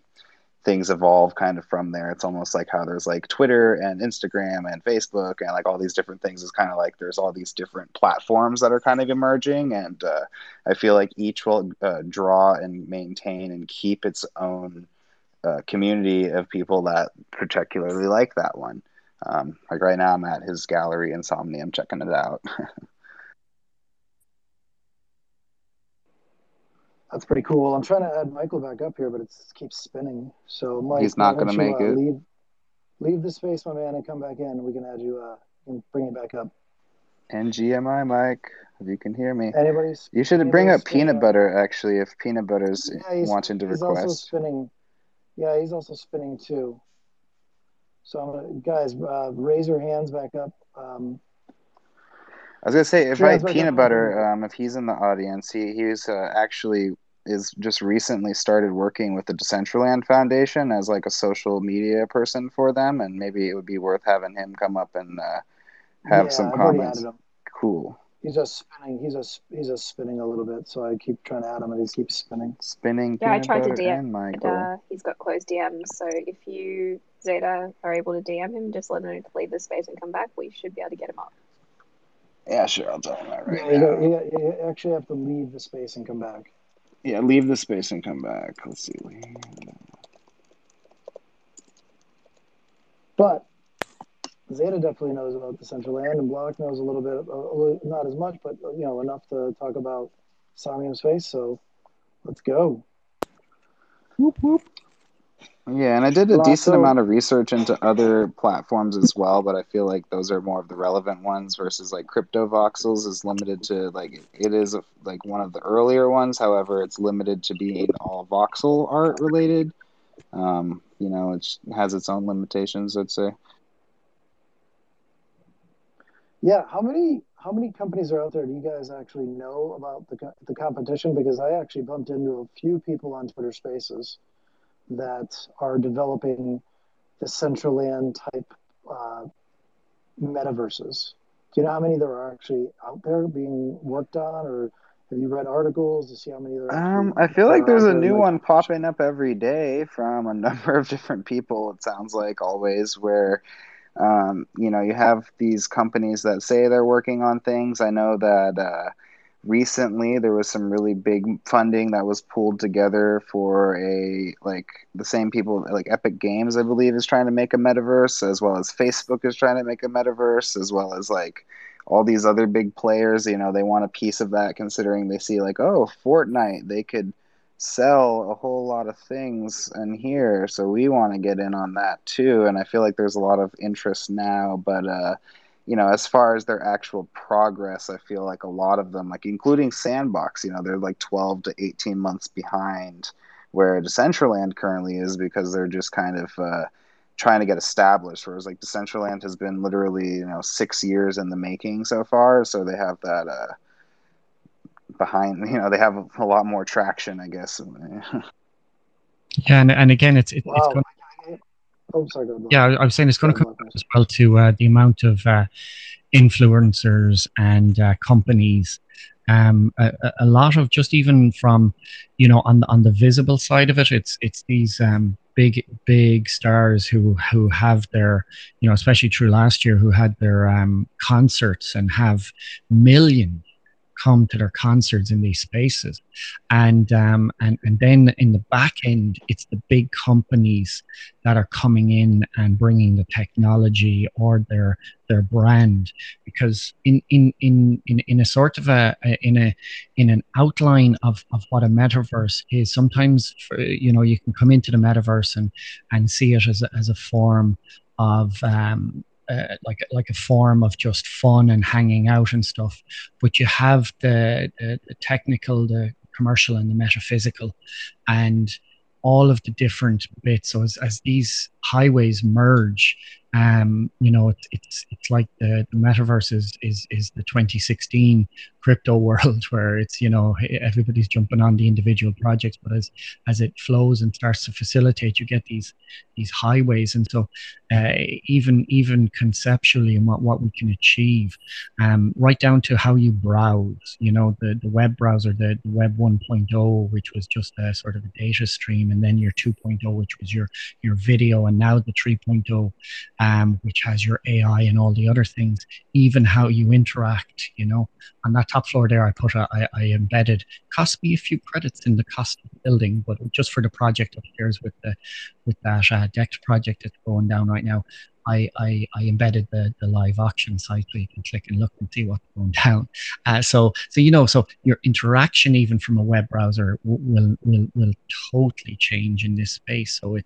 things evolve kind of from there. It's almost like how there's like Twitter and Instagram and Facebook and like all these different things is kind of like there's all these different platforms that are kind of emerging. And uh, I feel like each will uh, draw and maintain and keep its own uh, community of people that particularly like that one. Um, like right now, I'm at his gallery, Insomnia. I'm checking it out. That's pretty cool. I'm trying to add Michael back up here, but it keeps spinning. So Mike, he's not going to make uh, it. Leave, leave the space, my man, and come back in. We can add you uh, and bring it back up. NGMI, Mike, if you can hear me. Anybody's. You should bring up peanut butter actually, if peanut butter's yeah, wanting to he's request. also spinning. Yeah, he's also spinning too. So I'm gonna, guys, uh, raise your hands back up. Um, I was gonna say, if I peanut butter, um, if he's in the audience, he he's uh, actually is just recently started working with the Decentraland Foundation as like a social media person for them, and maybe it would be worth having him come up and uh, have yeah, some I've comments. Cool. He's just spinning. He's just he's just spinning a little bit, so I keep trying to add him, and he keeps spinning. Spinning. Yeah, I tried to DM. But, uh, he's got closed DMs, so if you Xeta are able to DM him, just let him leave the space and come back. We should be able to get him up. Yeah, sure. I'll tell him that right yeah, now. You, you actually have to leave the space and come back. Yeah, leave the space and come back. Let's see. But Xeta definitely knows about Decentraland, and Block knows a little bit, a little, not as much, but you know enough to talk about Somnium Space. So let's go. Whoop whoop. Yeah, and I did a decent amount of research into other platforms as well, but I feel like those are more of the relevant ones versus like Cryptovoxels is limited to like it is a, like one of the earlier ones. However, it's limited to being all voxel art related. Um, you know, it has its own limitations. I'd say. Yeah, how many how many companies are out there? Do you guys actually know about the the competition? Because I actually bumped into a few people on Twitter Spaces that are developing Decentraland type uh, metaverses. Do you know how many there are actually out there being worked on, or have you read articles to see how many there are? Um, I feel like there's a new like, one popping up every day from a number of different people. It sounds like always where. Um, you know, you have these companies that say they're working on things. I know that uh, recently there was some really big funding that was pulled together for a like the same people like epic games i believe is trying to make a metaverse as well as facebook is trying to make a metaverse as well as like all these other big players you know they want a piece of that considering they see like oh fortnite they could sell a whole lot of things in here. So we want to get in on that too and i feel like there's a lot of interest now but uh you know, as far as their actual progress, I feel like a lot of them, like including Sandbox, you know, they're like 12 to 18 months behind where Decentraland currently is because they're just kind of uh, trying to get established. Whereas like Decentraland has been literally, you know, six years in the making so far. So they have that uh, behind, you know, they have a, lot more traction, I guess. yeah. And, and again, it's, it, wow. it's going Oh, sorry. Yeah, I was saying it's going to come as well to uh, the amount of uh, influencers and uh, companies. Um, a, a, lot of just even from, you know, on the, on the visible side of it, it's it's these um, big big stars who who have their, you know, especially through last year, who had their um, concerts and have million come to their concerts in these spaces. And um, and and then in the back end it's the big companies that are coming in and bringing the technology or their their brand. Because in in in in, in a sort of a, in a in an outline of, of what a metaverse is sometimes for, you know you can come into the metaverse and and see it as a, as a form of um, uh, like like a form of just fun and hanging out and stuff but you have the, the, the technical the commercial and the metaphysical and all of the different bits. So as, as these highways merge um, you know, it's it's it's like the, the metaverse is, is is the 2016 crypto world where it's you know everybody's jumping on the individual projects, but as as it flows and starts to facilitate, you get these these highways, and so uh, even even conceptually and what what we can achieve, um, right down to how you browse. You know, the the web browser, the, the web 1.0, which was just a sort of a data stream, and then your 2.0, which was your your video, and now the 3.0 um, which has your AI and all the other things, even how you interact. You know, and that top floor there, I put a, I, I embedded cost me a few credits in the cost of the building, but just for the project upstairs with the with that uh, Dex project that's going down right now. I, I, I, embedded the, the live auction site so you can click and look and see what's going down. Uh, so so you know so your interaction even from a web browser will will will totally change in this space. So it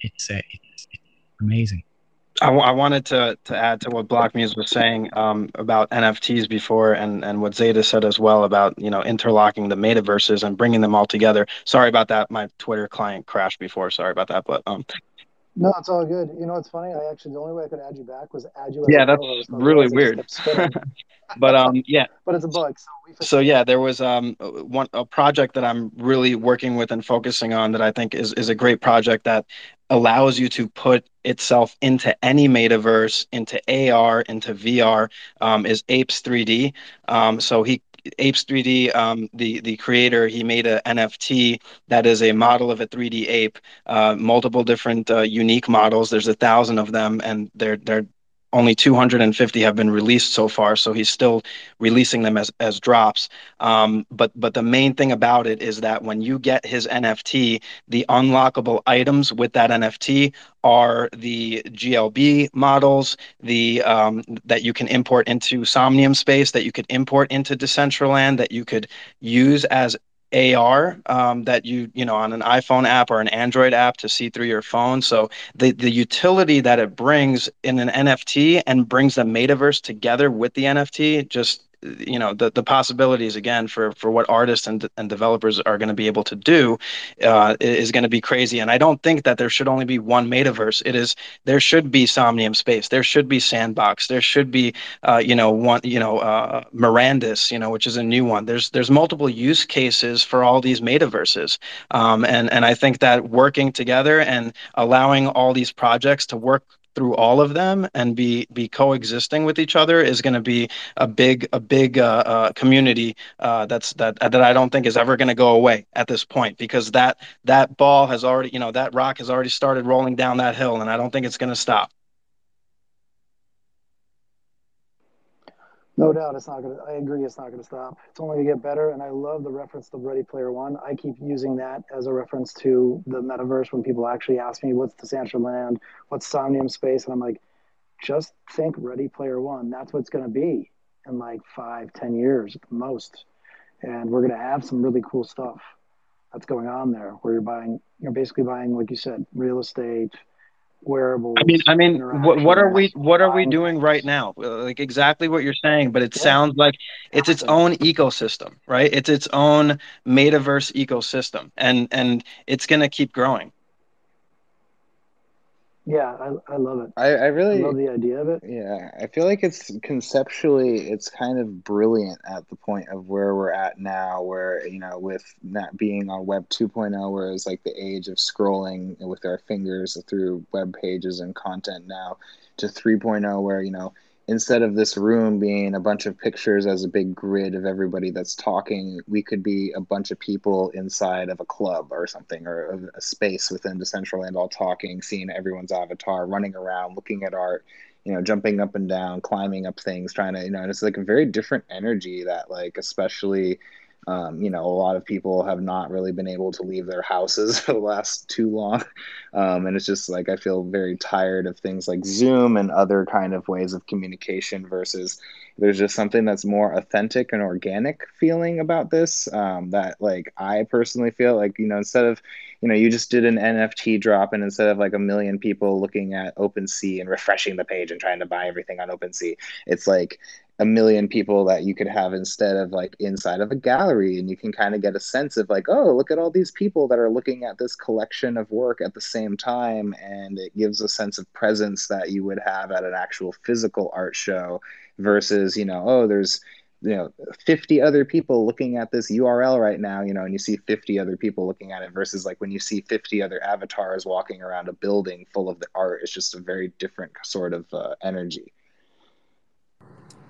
it's uh, it's, it's amazing. I, w- I wanted to to add to what Block Muse was saying um, about NFTs before, and and what Zeta said as well about you know interlocking the metaverses and bringing them all together. Sorry about that. My Twitter client crashed before. Sorry about that. But um, no, it's all good. You know, it's funny. I actually the only way I could add you back was add you. yeah, that's really weird. but um, yeah. But it's a bug. So, so yeah, there was um one a project that I'm really working with and focusing on that I think is is a great project that allows you to put itself into any metaverse, into AR, into VR. Um, is Apes 3D. Um, so he Apes 3D, um, the the creator, he made a NFT that is a model of a 3D ape, uh, multiple different uh, unique models. There's a thousand of them, and they're they're only 250 have been released so far so he's still releasing them as as drops. Um, but but the main thing about it is that when you get his nft the unlockable items with that nft are the glb models the um, that you can import into somnium space that you could import into decentraland that you could use as AR um, that you you know on an iPhone app or an Android app to see through your phone. So the the utility that it brings in an NFT and brings the metaverse together with the NFT just you know the, the possibilities again for for what artists and, and developers are going to be able to do uh, is going to be crazy. And i don't think that there should only be one metaverse. It is there should be somnium space. There should be sandbox. There should be uh, you know one you know uh, mirandus you know which is a new one. There's there's multiple use cases for all these metaverses. Um, and and i think that working together and allowing all these projects to work through all of them and be be coexisting with each other is going to be a big a big uh, uh, community uh, that's that that I don't think is ever going to go away at this point because that that ball has already you know that rock has already started rolling down that hill and I don't think it's going to stop. No doubt, it's not gonna. I agree, it's not gonna stop. It's only gonna get better, and I love the reference to Ready Player One. I keep using that as a reference to the metaverse when people actually ask me, "What's Decentraland? What's Somnium Space?" And I'm like, just think Ready Player One. That's what's gonna be in like five, ten years at the most, and we're gonna have some really cool stuff that's going on there, where you're buying, you're basically buying, like you said, real estate, wearables. I mean, I mean, what, what are we what are we doing right now? Uh, like exactly what you're saying, but it yeah. sounds like it's its own ecosystem, right? It's its own metaverse ecosystem, and and it's going to keep growing. Yeah, I, I love it. I, I really I love the idea of it. Yeah, I feel like it's conceptually it's kind of brilliant at the point of where we're at now, where you know with that being on Web 2.0, where it's like the age of scrolling with our fingers through web pages and content now, to 3.0, where you know instead of this room being a bunch of pictures as a big grid of everybody that's talking, we could be a bunch of people inside of a club or something, or a, space within Decentraland all talking, seeing everyone's avatar, running around, looking at art, you know, jumping up and down, climbing up things, trying to, you know, and it's like a very different energy that, like, especially Um, you know, a lot of people have not really been able to leave their houses for the last too long. Um, and it's just like I feel very tired of things like Zoom and other kind of ways of communication versus there's just something that's more authentic and organic feeling about this um, that like I personally feel like, you know, instead of you know, you just did an NFT drop, and instead of like a million people looking at OpenSea and refreshing the page and trying to buy everything on OpenSea, it's like a million people that you could have instead of like inside of a gallery and you can kind of get a sense of like oh look at all these people that are looking at this collection of work at the same time and it gives a sense of presence that you would have at an actual physical art show versus you know oh there's you know 50 other people looking at this url right now you know and you see 50 other people looking at it versus like when you see 50 other avatars walking around a building full of the art it's just a very different sort of uh, energy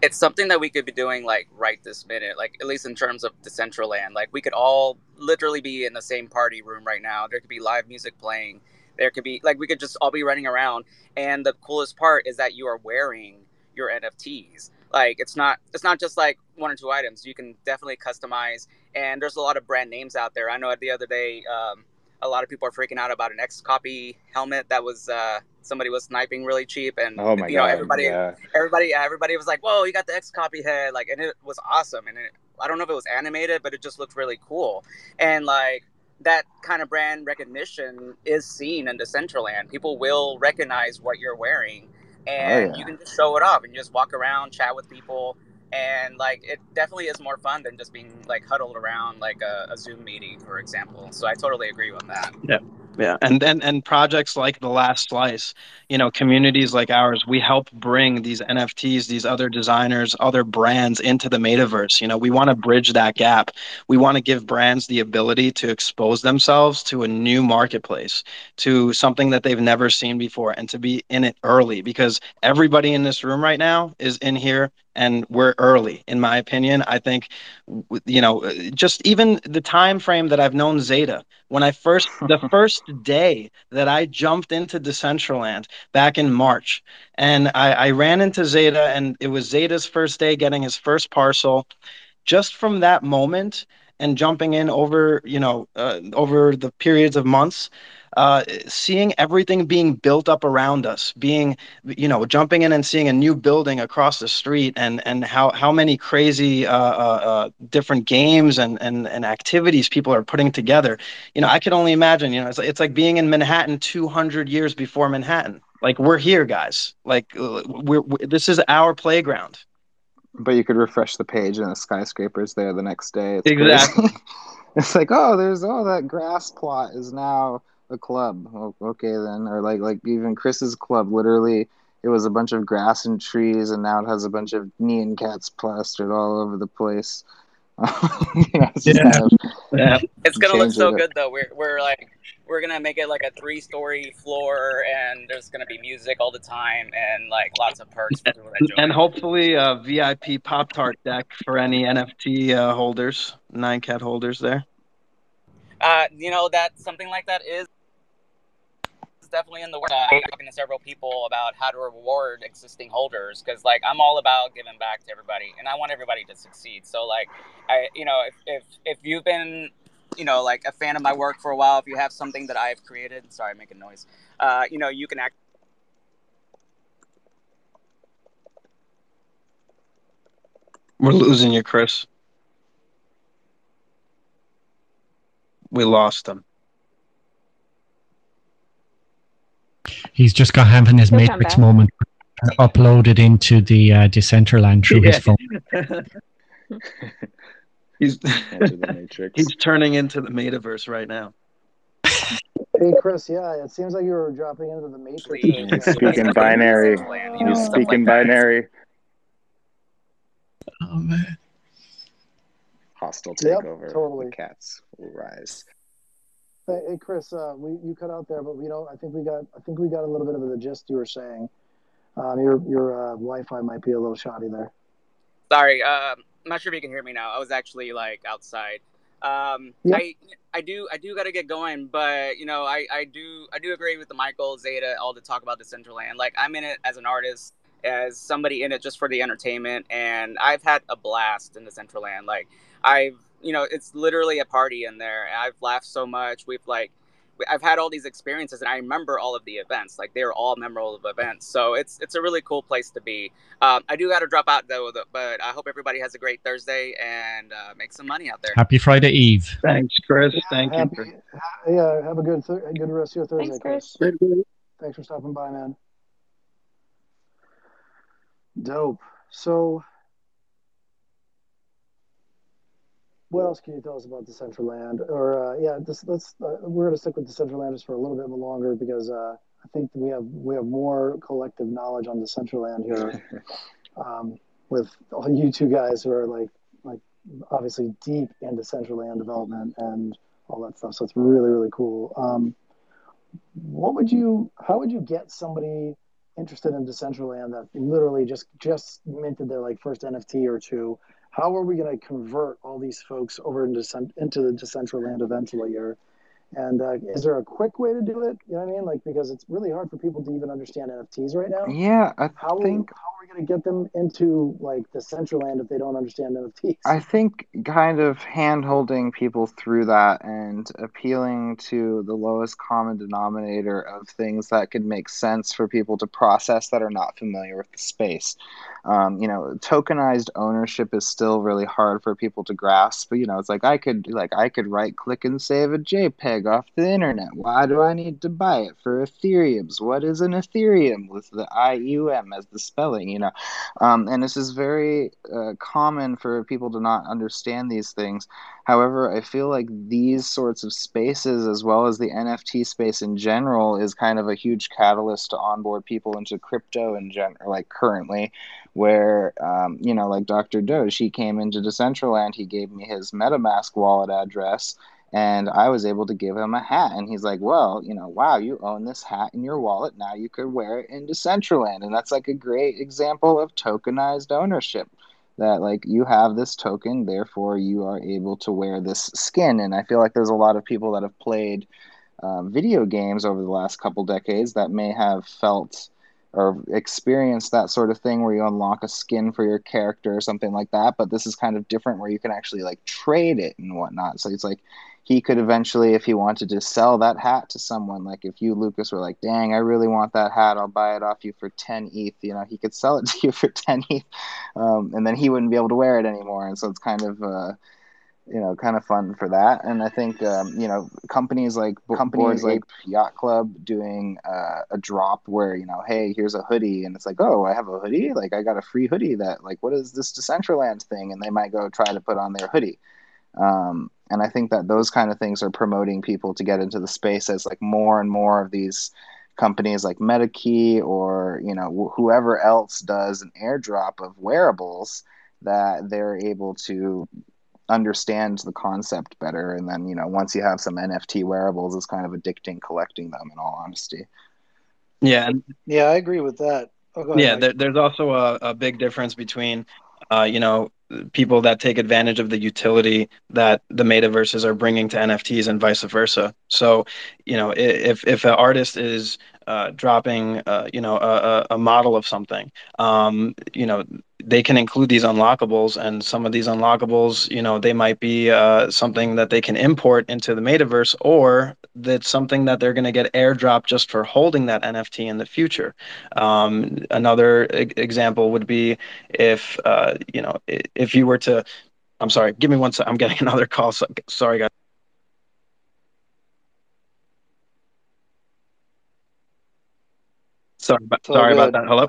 it's something that we could be doing like right this minute like at least in terms of Decentraland like we could all literally be in the same party room right now. There could be live music playing. There could be like we could just all be running around. And the coolest part is that you are wearing your nfts like it's not it's not just like one or two items. You can definitely customize. And there's a lot of brand names out there. I know the other day um, a lot of people are freaking out about an XCOPY helmet that was uh, somebody was sniping really cheap and oh my you God, know everybody yeah. everybody everybody was like whoa you got the XCOPY head like and it was awesome and it, i don't know if it was animated but it just looked really cool and like that kind of brand recognition is seen in Decentraland. people will recognize what you're wearing Oh, and oh, yeah. you can just show it off and just walk around, chat with people, and like it definitely is more fun than just being like huddled around like a, a Zoom meeting, for example. So I totally agree with that. Yeah yeah. And and and projects like the last slice you know communities like ours we help bring these nfts these other designers other brands into the metaverse. You know we want to bridge that gap. We want to give brands the ability to expose themselves to a new marketplace to something that they've never seen before and to be in it early because everybody in this room right now is in here and we're early in my opinion. I think you know just even the time frame that i've known Xeta when i first the first day that i jumped into decentraland back in march and I, I ran into Xeta and it was Xeta's first day getting his first parcel. Just from that moment and jumping in over you know uh, over the periods of months uh, seeing everything being built up around us, being, you know, jumping in and seeing a new building across the street, and and how how many crazy uh, uh, uh, different games and, and and activities people are putting together. You know, I can only imagine. You know, it's it's like being in Manhattan 200 years before Manhattan. Like we're here, guys. Like uh, we're, we're this is our playground. But you could refresh the page and the skyscrapers there the next day. It's exactly. it's like, oh, there's oh that grass plot is now a club. okay then, or like like even Chris's club. Literally, it was a bunch of grass and trees, and now it has a bunch of Nyan cats plastered all over the place. yeah. Kind of yeah. It's gonna look so good though. We're we're like we're gonna make it like a three story floor, and there's gonna be music all the time, and like lots of perks for people that join. And hopefully, a VIP Pop Tart deck for any NFT uh, holders, Nyan cat holders there. Uh, you know that something like that is definitely in the works. Uh, talking to several people about how to reward existing holders because, like, I'm all about giving back to everybody, and I want everybody to succeed. So, like, I, you know, if if if you've been, you know, like a fan of my work for a while, if you have something that I've created, sorry, I'm making noise. Uh, you know, you can act. We're losing you, Chris. We lost him. He's just got having his Matrix moment uploaded into the uh, Decentraland through yeah. his phone. he's he's turning into the metaverse right now. Hey Chris, yeah, it seems like you were dropping into the matrix. speaking binary. You speaking binary. Oh man. Hostile takeover. Yep, totally. The cats will rise. Hey, hey Chris, uh, we you cut out there, but you know, I think we got I think we got a little bit of the gist you were saying. Um, your your uh, Wi-Fi might be a little shoddy there. Sorry, uh, I'm not sure if you can hear me now. I was actually like outside. Um, I I do I do got to get going, but you know I, I do I do agree with the Michael Xeta all to talk about Decentraland. Like I'm in it as an artist, as somebody in it just for the entertainment, and I've had a blast in Decentraland. Like I've you know, it's literally a party in there. I've laughed so much. We've like I've had all these experiences and I remember all of the events. Like they're all memorable events. So it's it's a really cool place to be. Um, I do got to drop out though, but I hope everybody has a great Thursday and uh, make some money out there. Happy Friday Eve. Thanks, Chris. Yeah, Thank happy, you. Yeah, have a good th- good rest of your Thursday, Thanks, Chris. Chris. Thanks for stopping by, man. Dope. So what else can you tell us about Decentraland? Or uh, yeah, this, let's uh, we're going to stick with Decentraland just for a little bit longer because uh, I think we have we have more collective knowledge on Decentraland here um, with all you two guys who are like like obviously deep into Decentraland development and all that stuff. So it's really really cool. Um, what would you? How would you get somebody? interested in Decentraland that literally just just minted their like first NFT or two how are we going to convert all these folks over into, into the Decentraland events layer? And uh, is there a quick way to do it? You know what I mean? Like because it's really hard for people to even understand NFTs right now. Yeah, I how think. Are, how are we going to get them into like Decentraland if they don't understand NFTs? I think kind of hand holding people through that and appealing to the lowest common denominator of things that could make sense for people to process that are not familiar with the space. Um, you know, tokenized ownership is still really hard for people to grasp. But you know, it's like I could like I could right click and save a JPEG off the internet. Why do I need to buy it for Ethereums? What is an Ethereum with the IUM as the spelling? You know, um, and this is very uh, common for people to not understand these things. However, I feel like these sorts of spaces, as well as the NFT space in general, is kind of a huge catalyst to onboard people into crypto in general, like currently, where um, you know, like Dr. Doge, he came into Decentraland, he gave me his MetaMask wallet address and I was able to give him a hat. And he's like, Well, you know, wow, you own this hat in your wallet. Now you could wear it in Decentraland. And that's like a great example of tokenized ownership. That like you have this token, therefore you are able to wear this skin. And I feel like there's a lot of people that have played um, video games over the last couple decades that may have felt or experienced that sort of thing where you unlock a skin for your character or something like that. But this is kind of different where you can actually like trade it and whatnot. So it's like he could eventually, if he wanted to sell that hat to someone, like if you, Lucas, were like, dang, I really want that hat, I'll buy it off you for 10 ETH, you know, he could sell it to you for 10 ETH. Um, and then he wouldn't be able to wear it anymore. And so it's kind of, uh, you know, kind of fun for that. And I think, um, you know, companies like companies like Yacht Club doing uh, a drop where, you know, hey, here's a hoodie. And it's like, oh, I have a hoodie. Like, I got a free hoodie that, like, what is this Decentraland thing? And they might go try to put on their hoodie. Um, and I think that those kind of things are promoting people to get into the space as like more and more of these companies like MetaKey or you know wh- whoever else does an airdrop of wearables that they're able to understand the concept better. And then you know once you have some nft wearables it's kind of addicting collecting them in all honesty. Yeah yeah i agree with that. Oh, yeah there, there's also a, a big difference between uh, you know people that take advantage of the utility that the metaverses are bringing to NFTs and vice versa. So, you know, if if an artist is uh, dropping, uh, you know, a, a model of something, um, you know, they can include these unlockables, and some of these unlockables, you know, they might be uh, something that they can import into the metaverse, or that's something that they're going to get airdrop just for holding that NFT in the future. Um, another e- example would be if, uh, you know, if you were to, I'm sorry, give me one sec. I'm getting another call. So, sorry, guys. Sorry, sorry about that. Hello.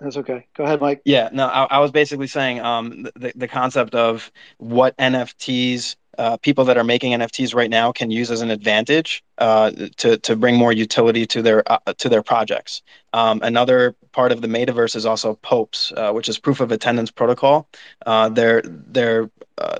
That's okay. Go ahead, Mike. Yeah, no, I, I was basically saying um, the the concept of what NFTs uh, people that are making NFTs right now can use as an advantage uh, to to bring more utility to their uh, to their projects. Um, another part of the metaverse is also POAPs, uh, which is proof of attendance protocol. Uh, there there uh,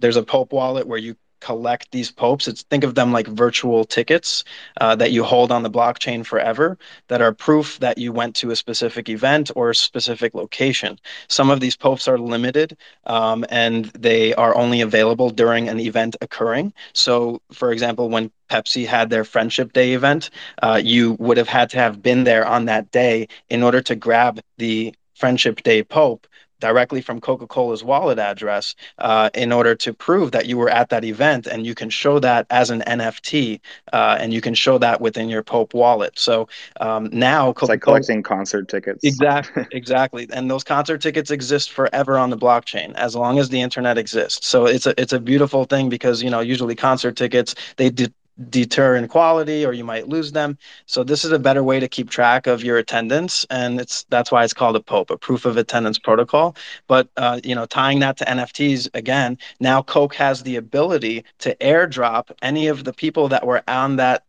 there's a POAP wallet where you collect these POAPs. It's think of them like virtual tickets uh, that you hold on the blockchain forever that are proof that you went to a specific event or a specific location. Some of these POAPs are limited um, and they are only available during an event occurring. So for example when Pepsi had their Friendship Day event, uh, you would have had to have been there on that day in order to grab the Friendship Day POAP directly from Coca Cola's wallet address uh, in order to prove that you were at that event. And you can show that as an NFT uh, and you can show that within your POAP wallet. So um, now Coca-Cola, it's like collecting concert tickets. Exactly. exactly. And those concert tickets exist forever on the blockchain as long as the internet exists. So it's a, it's a beautiful thing because, you know, usually concert tickets, they de- deter in quality or you might lose them. So this is a better way to keep track of your attendance and it's that's why it's called a POAP a proof of attendance protocol. But uh, you know tying that to nfts again now coke has the ability to airdrop any of the people that were on that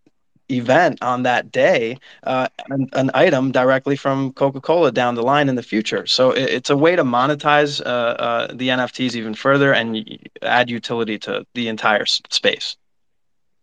event on that day uh, an, an, item directly from coca-cola down the line in the future. So it, it's a way to monetize uh, uh, the nfts even further and add utility to the entire space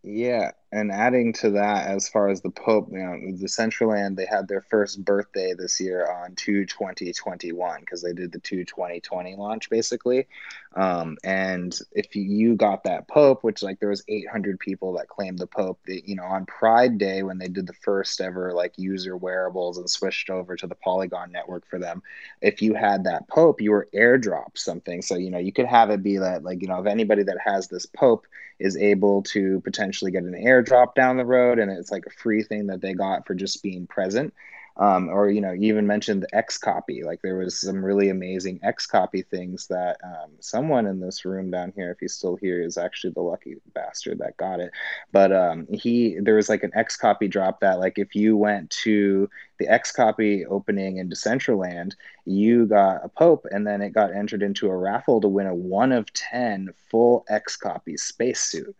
yeah, and adding to that, as far as the POAP, you know, Decentraland, they had their first birthday this year on 2 2021 because they did the 2 2020 launch basically. Um, and if you got that POAP, which like there was 800 people that claimed the POAP, they, you know, on Pride Day when they did the first ever like user wearables and switched over to the Polygon network for them, if you had that POAP, you were airdrop something. So, you know, you could have it be that like, you know, if anybody that has this POAP, is able to potentially get an airdrop down the road and it's like a free thing that they got for just being present. Um, or you know you even mentioned the XCOPY. Like there was some really amazing XCOPY things that um, someone in this room down here if he's still here is actually the lucky bastard that got it. But um, he there was like an XCOPY drop that like if you went to the XCOPY opening in decentraland you got a POAP and then it got entered into a raffle to win a one of 10 full XCOPY spacesuit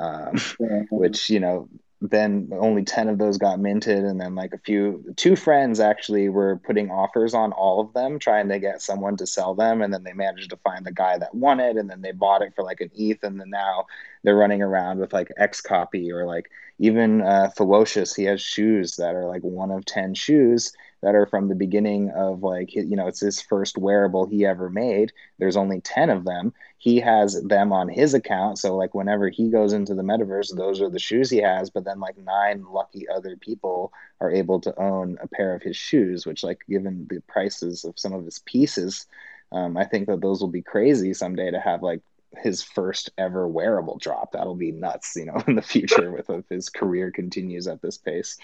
um, which you know then only 10 of those got minted and then like a few two friends actually were putting offers on all of them trying to get someone to sell them and then they managed to find the guy that won it and then they bought it for like an eth and then now they're running around with like XCOPY or like even uh Ferocious he has shoes that are like one of 10 shoes that are from the beginning of like you know it's his first wearable he ever made. There's only 10 of them. He has them on his account. So like whenever he goes into the metaverse those are the shoes he has. But then like nine lucky other people are able to own a pair of his shoes which like given the prices of some of his pieces um, i think that those will be crazy someday to have like his first ever wearable drop. That'll be nuts you know in the future with if his career continues at this pace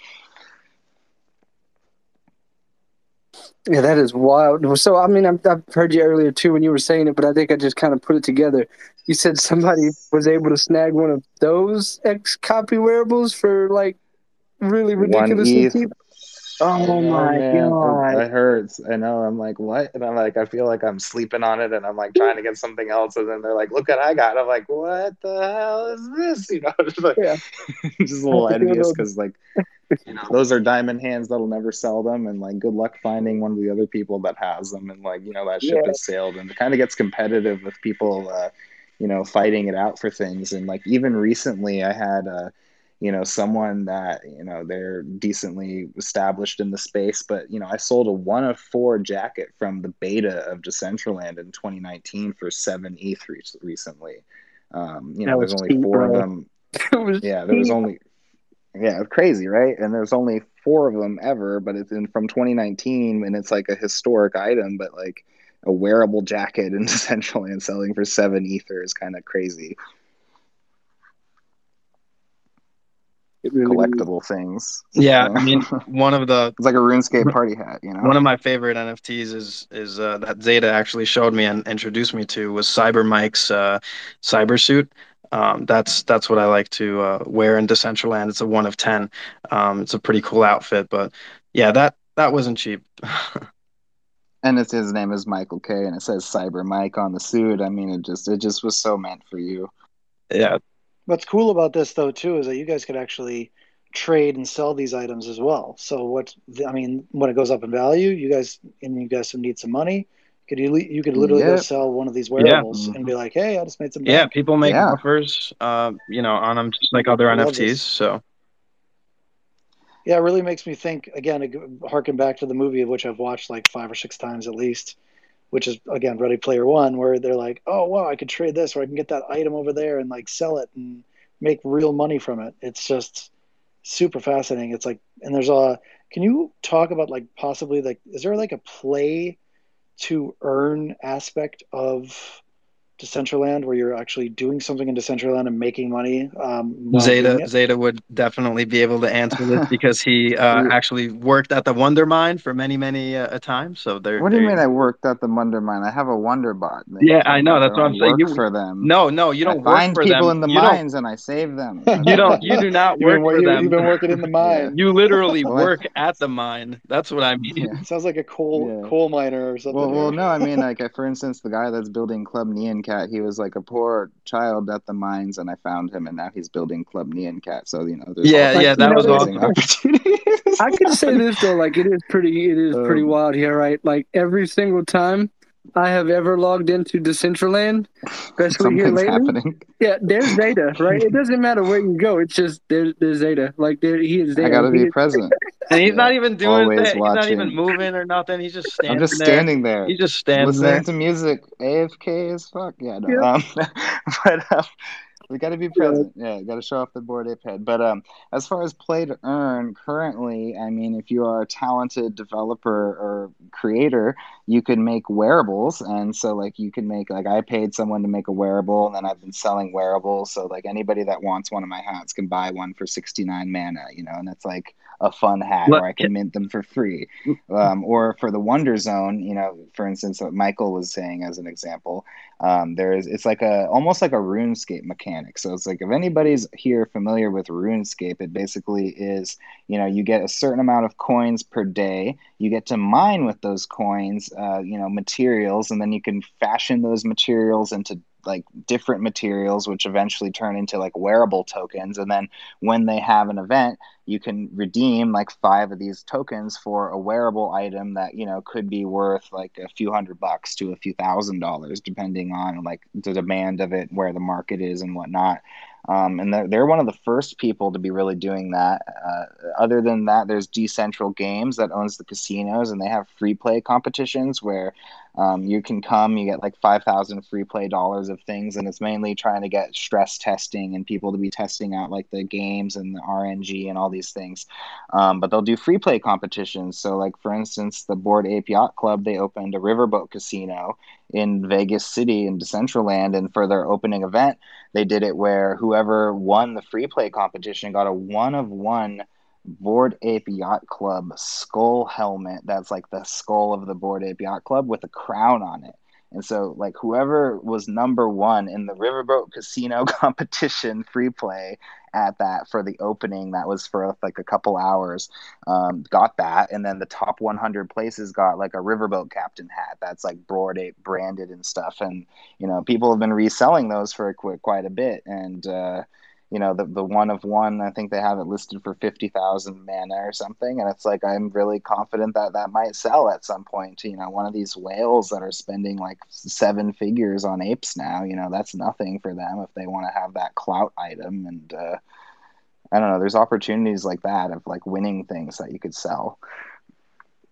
Yeah, that is wild. So, I mean, I've, I've heard you earlier too when you were saying it, but I think I just kind of put it together. You said somebody was able to snag one of those XCOPY wearables for like really ridiculously cheap. Oh, my god, it hurts. I know. I'm like, what? And I'm like, I feel like I'm sleeping on it, and I'm like trying to get something else, and then they're like, look what I got. I'm like, what the hell is this? You know, just like, yeah. just a little envious because like you know those are diamond hands that'll never sell them and like good luck finding one of the other people that has them and like you know that ship yeah. has sailed and it kind of gets competitive with people uh, you know fighting it out for things and like even recently i had uh you know someone that you know they're decently established in the space but you know i sold a one of four jacket from the beta of decentraland in 2019 for seven eth recently um you know there's only cheap, four bro. of them yeah there was only yeah, crazy, right? And there's only four of them ever, but it's in from 2019, and it's like a historic item. But like a wearable jacket in Decentraland selling for seven ether is kind of crazy. Really collectible things. Yeah, I mean, one of the it's like a RuneScape party hat. You know, one of my favorite NFTs is is uh, that Xeta actually showed me and introduced me to was Cyber Mike's uh, cyber suit um, that's that's what I like to uh, wear in Decentraland. It's a one of ten. Um, it's a pretty cool outfit, but yeah, that that wasn't cheap. and it's his name is Michael K, and it says Cyber Mike on the suit. I mean, it just it just was so meant for you. Yeah. What's cool about this though too is that you guys could actually trade and sell these items as well. So what I mean, when it goes up in value, you guys and you guys need some money could you you could literally go sell one of these wearables yeah. and be like, "Hey, I just made some." Bank. Yeah, people make yeah. offers, uh, you know, on them just like other NFTs. So. Yeah, it really makes me think. Again, harken back to the movie of which I've watched like five or six times at least, which is again Ready Player One, where they're like, "Oh wow, I could trade this, or I can get that item over there and like sell it and make real money from it." It's just super fascinating. It's like, and there's a. Can you talk about like possibly like, is there like a play? to earn aspect of Decentraland where you're actually doing something in Decentraland and making money? Um, Xeta Xeta would definitely be able to answer this because he uh, actually worked at the Wonder Mine for many many uh, a time. So there. What do you mean? I worked at the Wonder Mine. I have a Wonder Bot. Yeah, I know. That's what I'm saying. You for them. No, no, you don't I work find people them. in the you mines and I save them. You don't. You do not work been, for them. You've been working in the mine. You literally work at the mine. That's what I mean. Yeah. Sounds like a coal Yeah. coal miner or something. Well, well, no, I mean, like, for instance, the guy that's building Club Nyan Cat, he was like a poor child at the mines, and I found him, and now he's building Club Nyan Cat. So you know, there's Yeah, all yeah, that was amazing awesome. opportunities. I can say this though, like it is pretty, it is pretty Um, wild here, right? Like every single time I have ever logged into Decentraland, especially here Something's lately, happening. yeah, there's Xeta, right? It doesn't matter where you go; it's just there's there's Xeta. Like there, he is there. I gotta He be present. And he's not even doing Always that. He's not even watching. moving or nothing. He's just standing there. I'm just there. standing there, He's just standing listening there. to music, AFK as fuck. Yeah, no. Yeah. Um, but um, we got to be present. Yeah, got to show off the Bored Ape head. But um, as far as play to earn, currently, I mean, if you are a talented developer or creator, you can make wearables, and so like you can make like I paid someone to make a wearable, and then I've been selling wearables. So like anybody that wants one of my hats can buy one for 69 mana, you know, and it's like a fun hat where I can mint them for free. Um, or for the Wonder Zone, you know, for instance, what Michael was saying as an example, um, there is it's like a almost like a RuneScape mechanic. So it's like if anybody's here familiar with RuneScape, it basically is you know you get a certain amount of coins per day. You get to mine with those coins, uh, you know, materials, and then you can fashion those materials into like different materials which eventually turn into like wearable tokens. And then when they have an event you can redeem like five of these tokens for a wearable item that you know could be worth like a few hundred bucks to a few thousand dollars depending on like the demand of it where the market is and whatnot. Um, and they're, they're one of the first people to be really doing that. Uh, other than that there's decentral games that owns the casinos and they have free play competitions where um, you can come, you get like 5,000 free play dollars of things, and it's mainly trying to get stress testing and people to be testing out like the games and the RNG and all these things. Um, but they'll do free play competitions. So, like for instance, the Bored Ape Yacht Club, they opened a riverboat casino in Vegas City in Decentraland, and for their opening event, they did it where whoever won the free play competition got a one of one Bored Ape Yacht Club skull helmet that's like the skull of the Bored Ape Yacht Club with a crown on it. And so, like, whoever was number one in the Riverboat Casino competition free play at that for the opening, that was for like a couple hours, um, got that. And then the top 100 places got like a Riverboat Captain hat that's like Board Ape branded and stuff. And, you know, people have been reselling those for quite, quite a bit. And, uh, you know the the one of one i think they have it listed for 50,000 mana or something and it's like i'm really confident that that might sell at some point you know one of these whales that are spending like seven figures on apes now you know that's nothing for them if they want to have that clout item and uh i don't know there's opportunities like that of like winning things that you could sell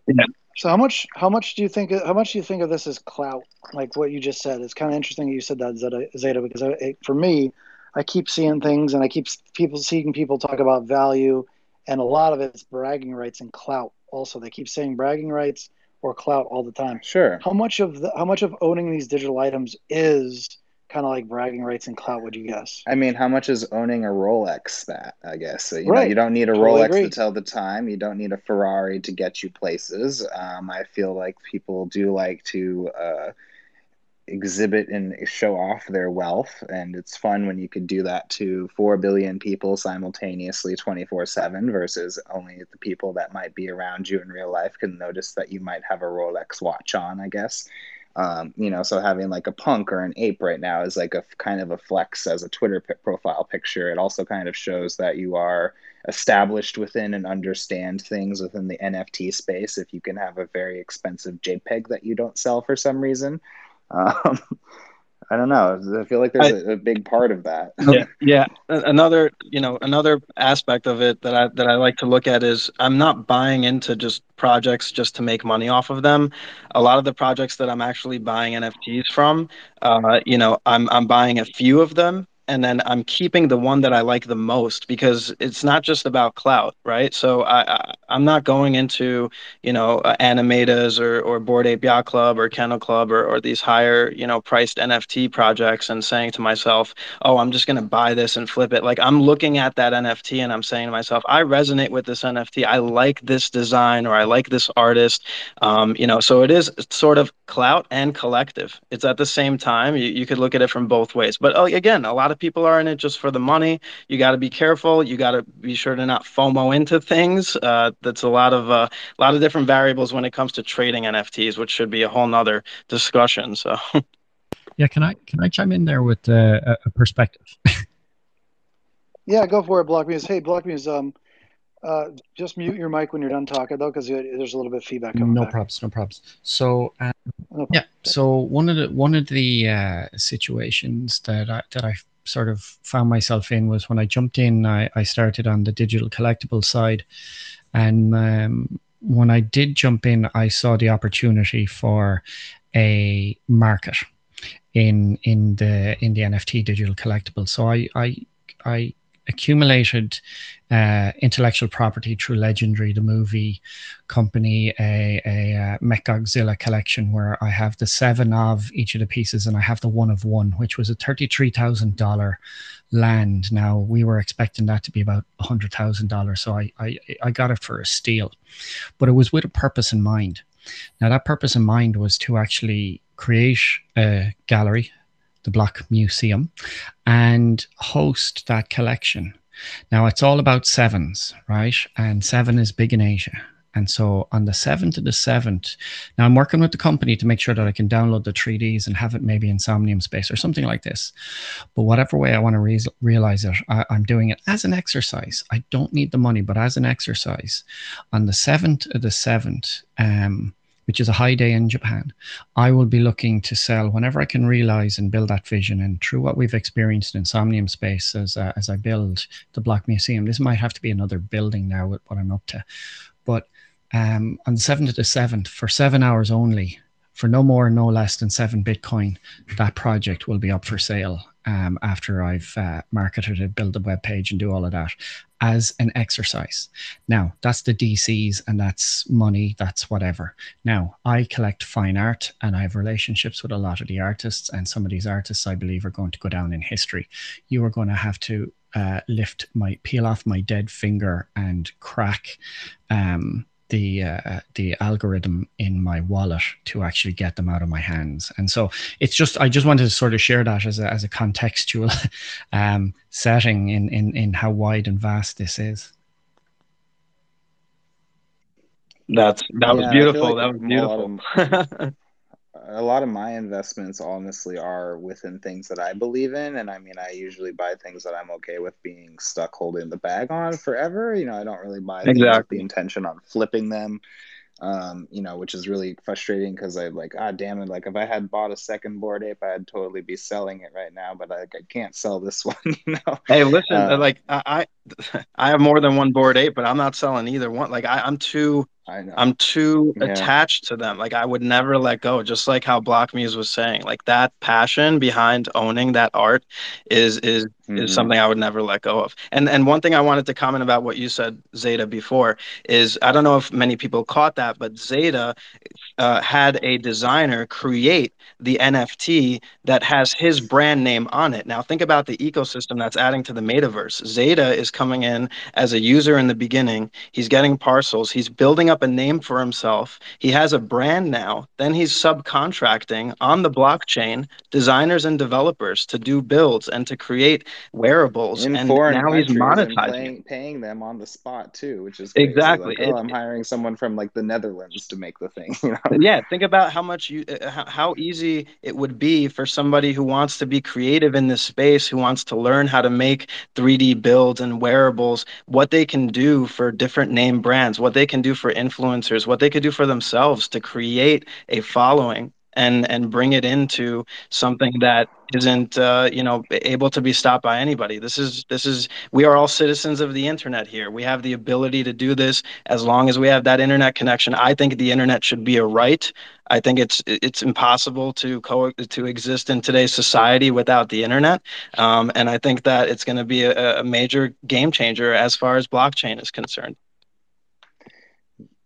Yeah. So how much how much do you think how much do you think of this as clout? Like what you just said. It's kind of interesting you said that Xeta, Xeta because it, for me, I keep seeing things and I keep people seeing people talk about value, and a lot of it's bragging rights and clout. Also, they keep saying bragging rights or clout all the time. sure How much of the how much of owning these digital items is kind of like bragging rights and clout? Would you guess? I mean, how much is owning a Rolex that, I guess? So, you know, you don't need a Totally Rolex agree. to tell the time. You don't need a Ferrari to get you places. Um, I feel like people do like to uh, exhibit and show off their wealth. And it's fun when you can do that to 4 billion people simultaneously 24 7 versus only the people that might be around you in real life can notice that you might have a Rolex watch on, I guess. Um, you know, so having like a punk or an ape right now is like a kind of a flex as a Twitter p- profile picture. It also kind of shows that you are established within and understand things within the NFT space. If you can have a very expensive JPEG that you don't sell for some reason, um, I don't know. I feel like there's a, a big part of that. yeah, yeah. Another, you know, another aspect of it that I that I like to look at is I'm not buying into just projects just to make money off of them. A lot of the projects that I'm actually buying NFTs from, uh, you know, I'm I'm buying a few of them and then I'm keeping the one that I like the most because it's not just about clout, right? So I, I am not going into you know uh, Animetas or or Bored Ape Yacht Club or Kennel Club or or these higher you know priced NFT projects and saying to myself, oh, I'm just gonna buy this and flip it. Like I'm looking at that NFT and I'm saying to myself, I resonate with this NFT. I like this design or I like this artist. Um, you know, so it is sort of clout and collective. It's at the same time. You, you could look at it from both ways. But uh, again, a lot of people are in it just for the money. You got to be careful. You got to be sure to not FOMO into things. Uh, that's a lot of uh, a lot of different variables when it comes to trading NFTs, which should be a whole nother discussion. So. Yeah, can I can I chime in there with uh, a perspective? yeah, go for it, Blockmuse. Hey, Blockmuse, um, uh, just mute your mic when you're done talking though, because there's a little bit of feedback coming. No back. problems, no problems. So, um, no yeah, so one of the one of the uh, situations that I that I sort of found myself in was when I jumped in. I, I started on the digital collectible side, and um, when I did jump in, I saw the opportunity for a market in in the in the NFT digital collectible. So I I I accumulated uh, intellectual property through Legendary, the movie company, a, a, a Mech collection where I have the seven of each of the pieces and I have the one of one, which was a $33,000 land. Now, we were expecting that to be about $100,000. So I, I, I got it for a steal, but it was with a purpose in mind. Now, that purpose in mind was to actually create a gallery, the Block Museum, and host that collection. Now it's all about sevens, right? And seven is big in Asia. And so on the 7th to the 7th, now I'm working with the company to make sure that I can download the 3Ds and have it maybe in Somnium Space or something like this. But whatever way I want to re- realize it, I, am doing it as an exercise. I don't need the money, but as an exercise. On the 7th to the 7th, um, which is a high day in Japan, I will be looking to sell whenever I can realize and build that vision. And through what we've experienced in Somnium Space as, uh, as I build the Block Museum, this might have to be another building now with what I'm up to. But um, on the 7th to the 7th, for seven hours only, for no more, no less than seven Bitcoin, that project will be up for sale um, after I've uh, marketed it, build a web page, and do all of that as an exercise. Now, that's the DCs and that's money, that's whatever. Now, I collect fine art and I have relationships with a lot of the artists, and some of these artists I believe are going to go down in history. You are going to have to uh, lift my peel off my dead finger and crack um, the uh, the algorithm in my wallet to actually get them out of my hands. And so it's just I just wanted to sort of share that as a as a contextual um, setting in, in in how wide and vast this is. That's that yeah, was beautiful. Like that was beautiful. a lot of my investments honestly are within things that I believe in. And I mean, I usually buy things that I'm okay with being stuck holding the bag on forever. You know, I don't really buy exactly. with the intention on flipping them. Um, you know, which is really frustrating because I'm like, ah, damn it! Like, if I had bought a second Bored Ape, I'd totally be selling it right now. But I, I can't sell this one. You know. Hey, listen, uh, like I, I have more than one Bored Ape, but I'm not selling either one. Like, I, I'm too I know. I'm too yeah. attached to them. Like I would never let go. Just like how Block Muse was saying, like that passion behind owning that art is is mm-hmm. is something I would never let go of. And and one thing I wanted to comment about what you said, Xeta, before is I don't know if many people caught that, but Xeta uh, had a designer create the NFT that has his brand name on it. Now think about the ecosystem that's adding to the metaverse. Xeta is coming in as a user in the beginning. He's getting parcels. He's building up a name for himself. He has a brand now. Then he's subcontracting on the blockchain designers and developers to do builds and to create wearables. In and now he's monetizing, paying, paying, them on the spot too, which is crazy. exactly. Like, oh, it, I'm hiring someone from like the Netherlands to make the thing. You know? Yeah, think about how much you, uh, how easy it would be for somebody who wants to be creative in this space, who wants to learn how to make 3D builds and wearables, what they can do for different name brands, what they can do for influencers, what they could do for themselves to create a following and and bring it into something that isn't uh, you know able to be stopped by anybody. This is this is we are all citizens of the internet here. We have the ability to do this as long as we have that internet connection. I think the internet should be a right. I think it's it's impossible to co to exist in today's society without the internet, um, and I think that it's going to be a, a major game changer as far as blockchain is concerned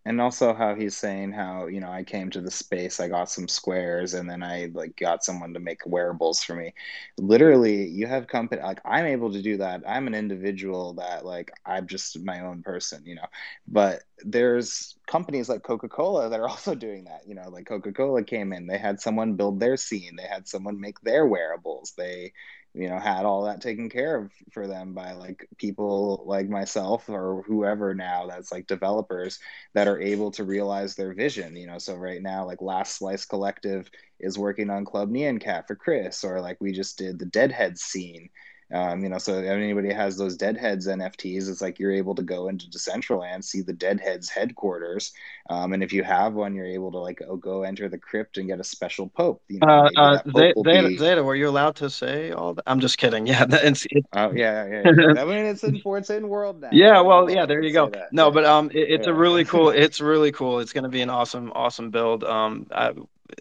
and also how he's saying how you know i came to the space i got some squares and then i like got someone to make wearables for me. Literally you have company like i'm able to do that. I'm an individual that like i'm just my own person you know. But there's companies like coca-cola that are also doing that you know like coca-cola came in they had someone build their scene they had someone make their wearables they you know had all that taken care of for them by like people like myself or whoever now that's like developers that are able to realize their vision you know? So right now like last slice collective is working on Club Nyan Cat for chris or like we just did the deadhead scene um, you know, so if anybody has those Deadheads NFTs, it's like you're able to go into Decentraland, see the Deadheads headquarters, um, and if you have one, you're able to like oh, go enter the crypt and get a special POAP. You know, uh, uh, Xeta, be... Xeta, were you allowed to say all that? I'm just kidding. Yeah, it's, oh yeah, yeah. yeah. I mean, it's in it's in world now. Yeah, well, yeah, there you go. No, but um, it, it's yeah. a really cool. It's really cool. It's going to be an awesome, awesome build. Um, I,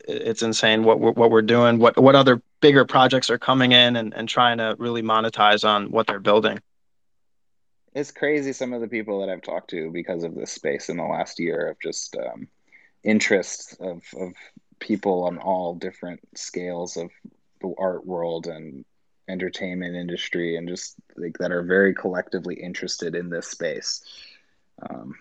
it's insane what we're, what we're doing. What what other bigger projects are coming in and, and trying to really monetize on what they're building. It's crazy some of the people that I've talked to because of this space in the last year of just um, interest of, of people on all different scales of the art world and entertainment industry and just like that are very collectively interested in this space. Um,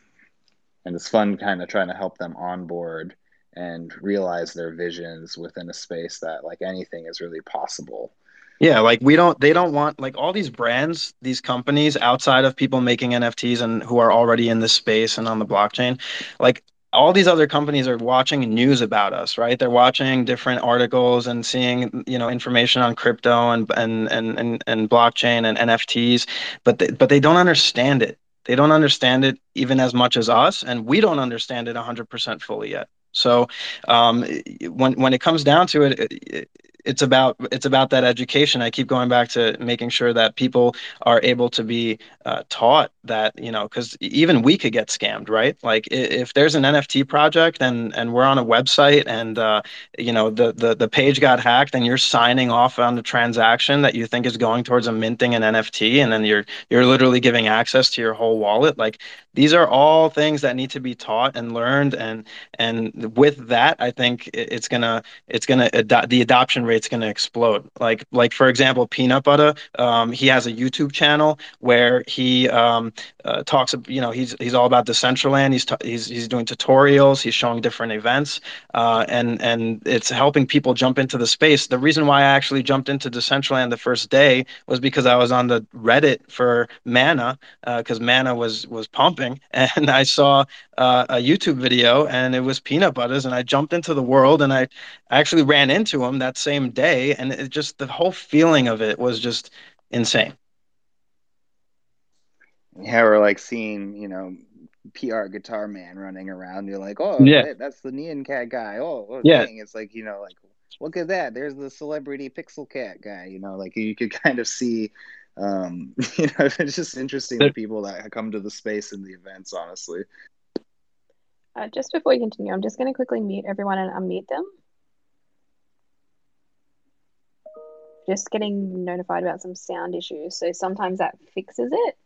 and it's fun kind of trying to help them on board and realize their visions within a space that like anything is really possible. Yeah like we don't they don't want like all these brands these companies outside of people making nfts and who are already in this space and on the blockchain like all these other companies are watching news about us right? They're watching different articles and seeing you know information on crypto and and and and, and blockchain and nfts but they, but they don't understand it. They don't understand it even as much as us and we don't understand it 100% fully yet so um, when when it comes down to it, it, it's about it's about that education. I keep going back to making sure that people are able to be uh, taught that you know because even we could get scammed, right? Like if there's an NFT project and and we're on a website and uh, you know the, the the page got hacked and you're signing off on the transaction that you think is going towards a minting an NFT and then you're you're literally giving access to your whole wallet. Like these are all things that need to be taught and learned and and with that, I think it's gonna it's gonna the adoption rate rate's going to explode. Like like for example, Peanut Butter, um, he has a YouTube channel where he um, uh, talks. You know, he's he's all about Decentraland. He's t- he's he's doing tutorials. He's showing different events, uh, and and it's helping people jump into the space. The reason why I actually jumped into Decentraland the first day was because I was on the Reddit for Mana because uh, Mana was was pumping, and I saw uh, a YouTube video and it was peanut butters and I jumped into the world and I actually ran into him that same day and it just the whole feeling of it was just insane. Yeah, we're like seeing, you know, PRguitarman running around. You're like, oh, yeah, that's the Nyan Cat guy. Oh, oh yeah. Dang. It's like, you know, like, look at that. There's the celebrity Pixel Cat guy. You know, like you could kind of see, um, you know, it's just interesting the people that come to the space and the events, honestly. Uh, just before we continue, I'm just going to quickly mute everyone and unmute them. Just getting notified about some sound issues, so sometimes that fixes it.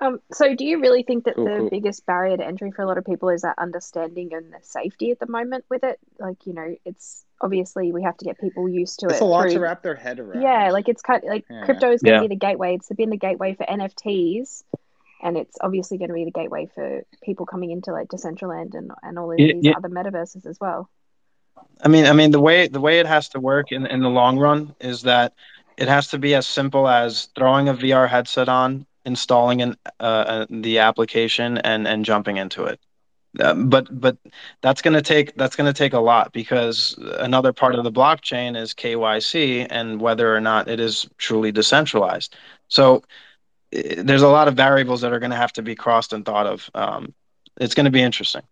Um, so, do you really think that cool, the cool. biggest barrier to entry for a lot of people is that understanding and the safety at the moment with it? Like, you know, it's obviously we have to get people used to it's it. It's a lot through, to wrap their head around. Yeah, like it's kind of, like yeah. crypto is going to yeah. be the gateway. It's been the gateway for NFTs and it's obviously going to be the gateway for people coming into like Decentraland and and all of these yeah. other metaverses as well. I mean, I mean the way the way it has to work in in the long run is that it has to be as simple as throwing a VR headset on, installing an, uh, uh, the application, and and jumping into it. Uh, but but that's going to take that's going to take a lot because another part of the blockchain is KYC and whether or not it is truly decentralized. So there's a lot of variables that are going to have to be crossed and thought of. Um, it's going to be interesting.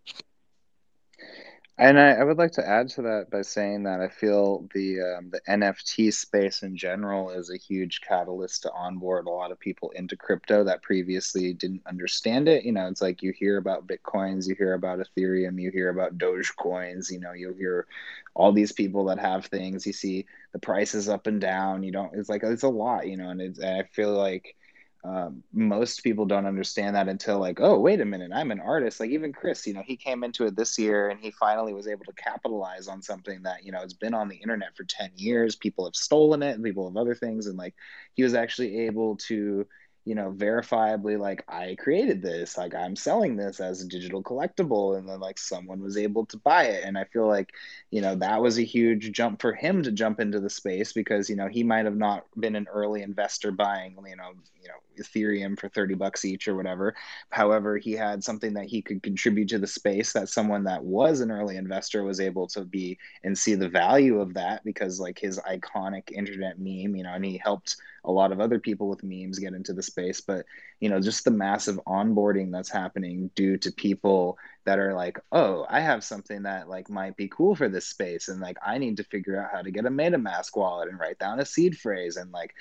And I, I, would like to add to that by saying that I feel the um, the NFT space in general is a huge catalyst to onboard a lot of people into crypto that previously didn't understand it. You know, it's like you hear about bitcoins, you hear about Ethereum, you hear about Dogecoins. You know, you hear all these people that have things. You see the prices up and down. You don't. It's like it's a lot. You know, and, and I feel like um, most people don't understand that until like oh wait a minute i'm an artist. Like even chris you know he came into it this year and he finally was able to capitalize on something that you know has been on the internet for 10 years. People have stolen it people have other things. And like he was actually able to you know, verifiably like I created this, like I'm selling this as a digital collectible, and then like someone was able to buy it. And I feel like, you know, that was a huge jump for him to jump into the space because, you know, he might have not been an early investor buying, you know, you know, Ethereum for 30 bucks each or whatever. However, he had something that he could contribute to the space that someone that was an early investor was able to be and see the value of that because like his iconic internet meme, you know, and he helped a lot of other people with memes get into the space but you know just the massive onboarding that's happening due to people that are like oh i have something that like might be cool for this space and like i need to figure out how to get a metamask wallet and write down a seed phrase and like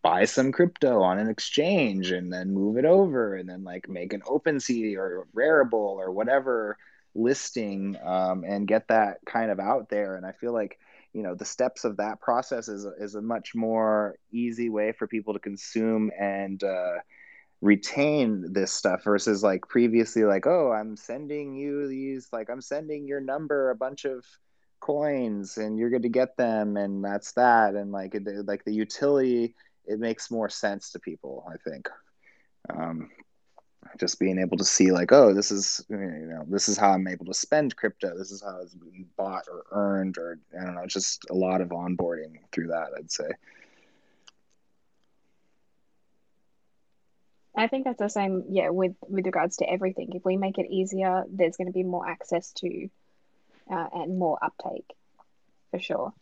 buy some crypto on an exchange and then move it over and then like make an OpenSea or Rarible or whatever listing um, and get that kind of out there. And i feel like you know the steps of that process is is a much more easy way for people to consume and uh, retain this stuff versus like previously like oh i'm sending you these like i'm sending your number a bunch of coins and you're going to get them and that's that. And like it, like the utility it makes more sense to people i think. Um, just being able to see like oh this is you know this is how i'm able to spend crypto. This is how it's bought or earned or i don't know just a lot of onboarding through that i'd say i think that's the same yeah with with regards to everything if we make it easier there's going to be more access to uh, and more uptake for sure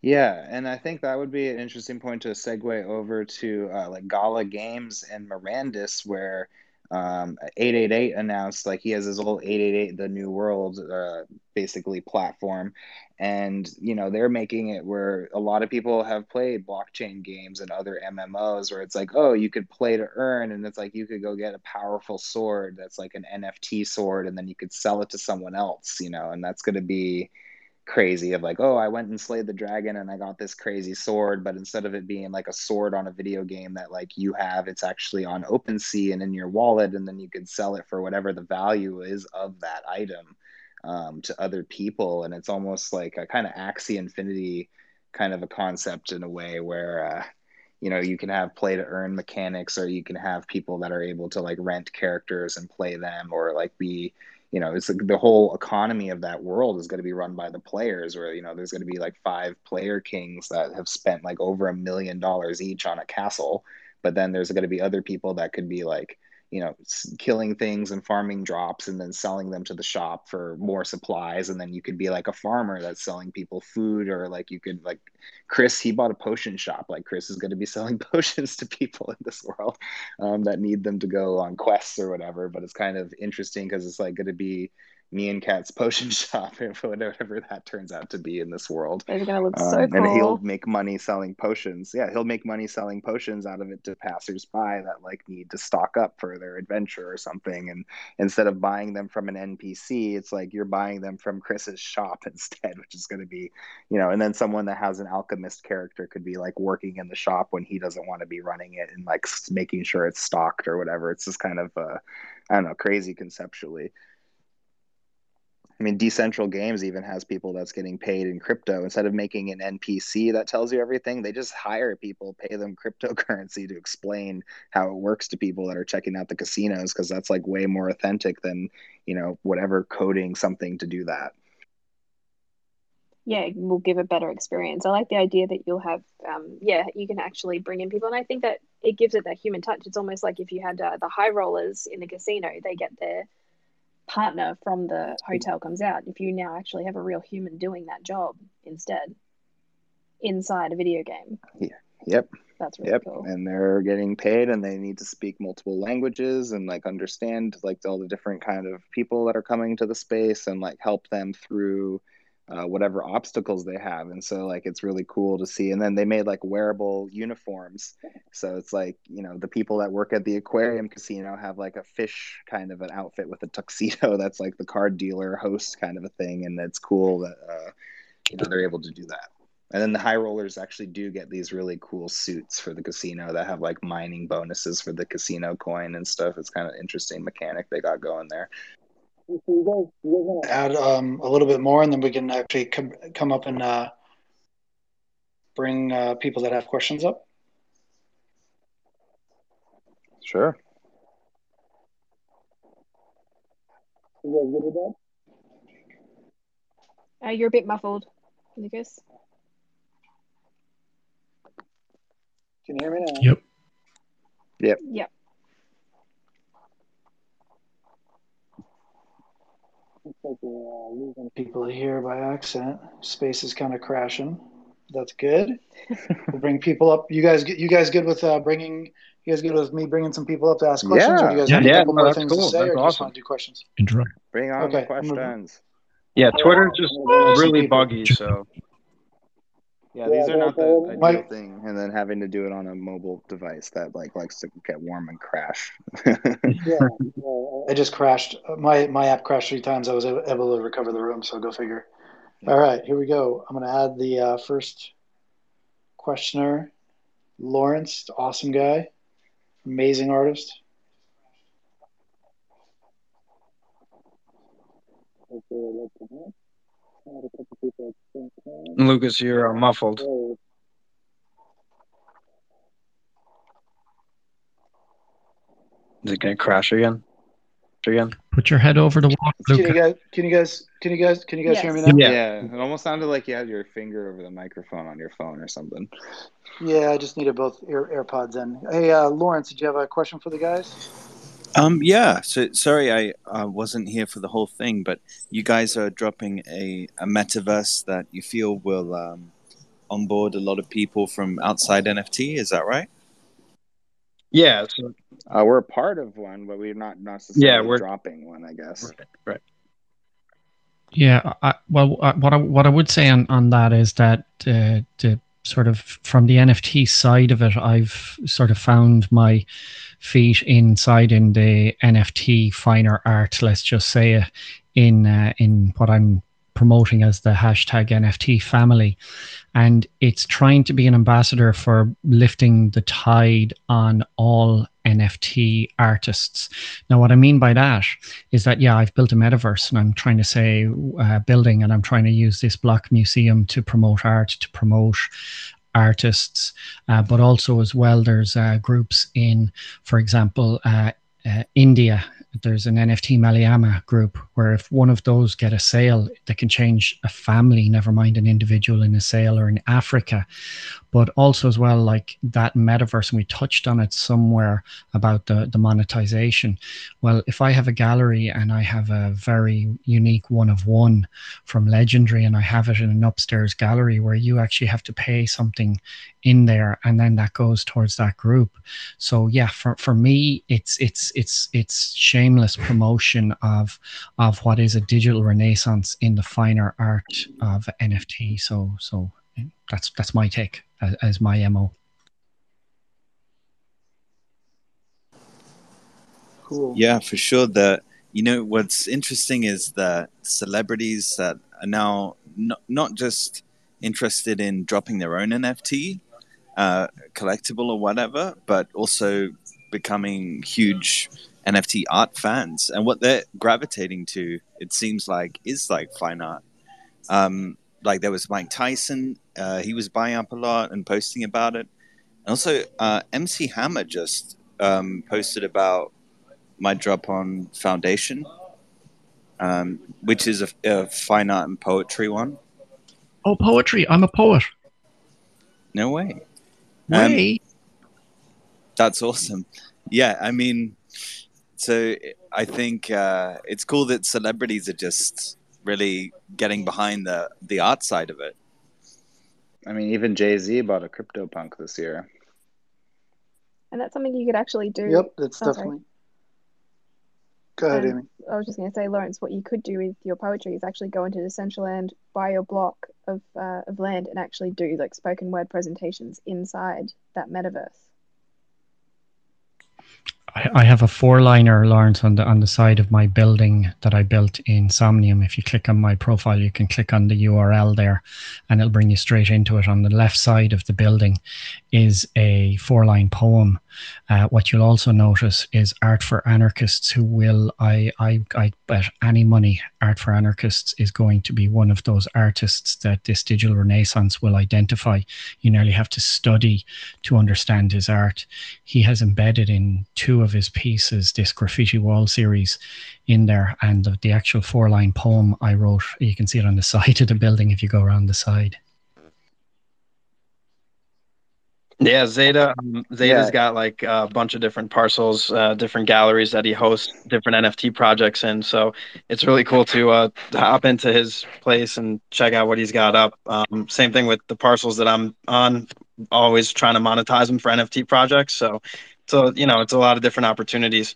yeah, and I think that would be an interesting point to segue over to uh, like Gala Games and Mirandus, where um, 888 announced like he has his whole 888 The New World uh, basically platform. And, you know, they're making it where a lot of people have played blockchain games and other MMOs where it's like, oh, you could play to earn. And it's like you could go get a powerful sword that's like an NFT sword and then you could sell it to someone else, you know, and that's going to be crazy of like, oh, I went and slayed the dragon and I got this crazy sword, but instead of it being like a sword on a video game that like you have, it's actually on OpenSea and in your wallet, and then you could sell it for whatever the value is of that item um, to other people, and it's almost like a kind of Axie Infinity kind of a concept in a way where. Uh, you know you can have play to earn mechanics or you can have people that are able to like rent characters and play them or like be you know, it's like the whole economy of that world is going to be run by the players. Where you know, there's going to be like five player kings that have spent like over a million dollars each on a castle, but then there's going to be other people that could be like you know killing things and farming drops and then selling them to the shop for more supplies. And then you could be like a farmer that's selling people food or like you could like chris he bought a potion shop. Like chris is going to be selling potions to people in this world um, that need them to go on quests or whatever. But it's kind of interesting because it's like going to be me and Cat's potion shop, whatever that turns out to be in this world. It's gonna look um, so cool. And he'll make money selling potions. Yeah, he'll make money selling potions out of it to passersby that like need to stock up for their adventure or something. And instead of buying them from an NPC, it's like you're buying them from Chris's shop instead, which is gonna be, you know. And then someone that has an alchemist character could be like working in the shop when he doesn't want to be running it and like making sure it's stocked or whatever. It's just kind of uh, I don't know, crazy conceptually. I mean, Decentral Games even has people that's getting paid in crypto instead of making an NPC that tells you everything. They just hire people, pay them cryptocurrency to explain how it works to people that are checking out the casinos because that's like way more authentic than you know whatever coding something to do that. Yeah, will give a better experience. I like the idea that you'll have, um, yeah, you can actually bring in people, and I think that it gives it that human touch. It's almost like if you had uh, the high rollers in the casino, they get their partner from the hotel comes out if you now actually have a real human doing that job instead inside a video game. Yeah. Yep. That's really yep. cool. And they're getting paid, and they need to speak multiple languages and like understand like all the different kind of people that are coming to the space and like help them through uh, whatever obstacles they have. And so like it's really cool to see. And then they made like wearable uniforms. So it's like you know the people that work at the aquarium casino have like a fish kind of an outfit with a tuxedo that's like the card dealer host kind of a thing, and it's cool that uh, you know they're able to do that. And then the high rollers actually do get these really cool suits for the casino that have like mining bonuses for the casino coin and stuff. It's kind of interesting mechanic they got going there. Add um, a little bit more, and then we can actually come come up and uh, bring uh, people that have questions up. Sure. You guys good with that? Uh, you're a bit muffled, Lucas. Can you hear me now? Yep. Yep. Yep. Like we're uh, losing people here by accident. Space is kind of crashing. That's good. we'll bring people up. You guys, you guys good with uh, bringing? You guys good with me bringing some people up to ask questions, Yeah. or do you guys Yeah, have a yeah, couple no, more that's things cool. to say, That's or do just awesome. want to do questions? Interact. Bring on Okay, the I'm gonna- questions. Yeah, Twitter's just really buggy. So Yeah, these are not the well, ideal my- thing, and then having to do it on a mobile device that like likes to get warm and crash. Yeah, I just crashed. My my app crashed three times. I was able able to recover the room, so go figure. All right, here we go. I'm going to add the uh, first questioner, Lawrence, awesome guy, amazing artist. Lucas, you're uh, muffled. Is it gonna crash again? Again? Put your head over the wall, Can you guys? Can you guys? Can you guys? Can you guys hear me now? Yeah. yeah, it almost sounded like you had your finger over the microphone on your phone or something. Yeah, I just needed both Air, AirPods in. Hey, uh, Lawrence, did you have a question for the guys? Um, yeah. So sorry, I uh, wasn't here for the whole thing, but you guys are dropping a, a metaverse that you feel will um, onboard a lot of people from outside NFT. Is that right? Yeah. So, Uh, we're a part of one, but we're not necessarily Yeah, we're- dropping one, I guess. right. Yeah, I, well, uh, what I, what I would say on, on that is that uh, the sort of from the NFT side of it, I've sort of found my feet inside in the NFT finer art. Let's just say it in uh, in what I'm promoting as the hashtag NFT family, and it's trying to be an ambassador for lifting the tide on all NFT artists. Now, what I mean by that is that yeah, I've built a metaverse and I'm trying to say uh, building, and I'm trying to use this block museum to promote art, to promote artists, uh, but also as well, there's uh, groups in, for example, uh, uh, India. There's an NFT Malayalam group where if one of those get a sale, they can change a family, never mind an individual in a sale or in Africa. But also as well, like that metaverse, and we touched on it somewhere about the, the monetization. Well, if I have a gallery and I have a very unique one of one from Legendary and I have it in an upstairs gallery where you actually have to pay something in there and then that goes towards that group. So yeah, for, for me it's it's it's it's shameless promotion of of what is a digital renaissance in the finer art of NFT. So so that's that's my take as, as my MO. Cool. Yeah, for sure. The you know what's interesting is that celebrities that are now not not just interested in dropping their own NFT, uh, collectible or whatever, but also becoming huge NFT art fans. And what they're gravitating to, it seems like, is like fine art. Um, like there was Mike Tyson, uh, he was buying up a lot and posting about it. And also, uh, MC Hammer just um, posted about my drop on Foundation, um, which is a, a fine art and poetry one. Oh, poetry! I'm a poet. No way. Um, Way. That's awesome. Yeah, I mean, so I think uh, it's cool that celebrities are just really getting behind the the art side of it. I mean, even Jay Z bought a CryptoPunk this year. And that's something you could actually do. Yep, that's oh, definitely. Sorry. Go ahead, um, Amy. I was just going to say, Lawrence, what you could do with your poetry is actually go into Decentraland, buy your block of uh, of land, and actually do like spoken word presentations inside that metaverse. I, have a four liner, Lawrence, on the on the side of my building that I built in Somnium. If you click on my profile, you can click on the URL there, and it'll bring you straight into it. On the left side of the building is a four line poem uh, what you'll also notice is Art for Anarchists, who will, I, I, I bet any money, Art for Anarchists is going to be one of those artists that this digital renaissance will identify. You nearly have to study to understand his art. He has embedded in two of his pieces this graffiti wall series in there, and the, the actual four line poem I wrote, you can see it on the side of the building if you go around the side. Yeah, Xeta. Um, Xeta's yeah. got like a bunch of different parcels, uh, different galleries that he hosts different NFT projects in. So it's really cool to, uh, to hop into his place and check out what he's got up. Um, same thing with the parcels that I'm on. Always trying to monetize them for NFT projects. So, so you know, it's a lot of different opportunities.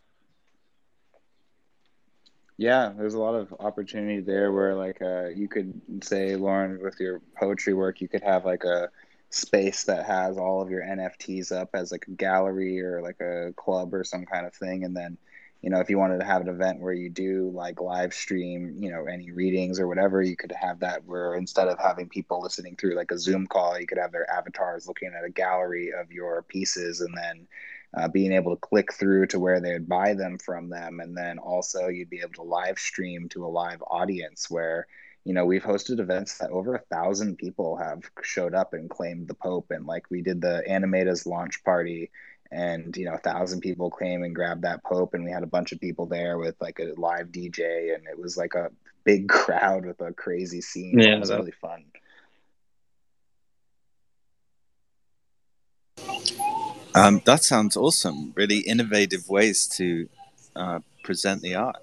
Yeah, there's a lot of opportunity there where like uh, you could say, Lauren, with your poetry work, you could have like a space that has all of your NFTs up as like a gallery or like a club or some kind of thing. And then, you know, if you wanted to have an event where you do like live stream, you know, any readings or whatever, you could have that where instead of having people listening through like a Zoom call, you could have their avatars looking at a gallery of your pieces and then uh, being able to click through to where they would buy them from them. And then also you'd be able to live stream to a live audience where, you know we've hosted events that over a thousand people have showed up and claimed the POAP. And like we did the Animetas launch party and you know a thousand people came and grabbed that POAP. And we had a bunch of people there with like a live dj and it was like a big crowd with a crazy scene. Yeah, it was really fun um, that sounds awesome really innovative ways to uh, present the art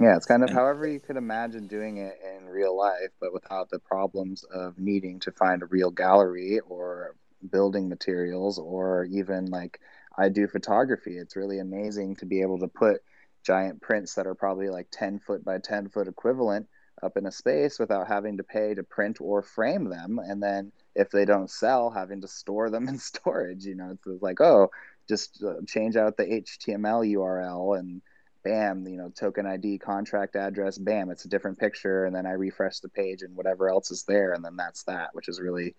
yeah, it's kind of however you could imagine doing it in real life, but without the problems of needing to find a real gallery or building materials or even like I do photography. It's really amazing to be able to put giant prints that are probably like 10 foot by 10 foot equivalent up in a space without having to pay to print or frame them. And then if they don't sell, having to store them in storage. You know, it's like, oh, just uh, change out the HTML URL and bam, you know, token ID, contract address, bam, it's a different picture. And then I refresh the page and whatever else is there. And then that's that, which is really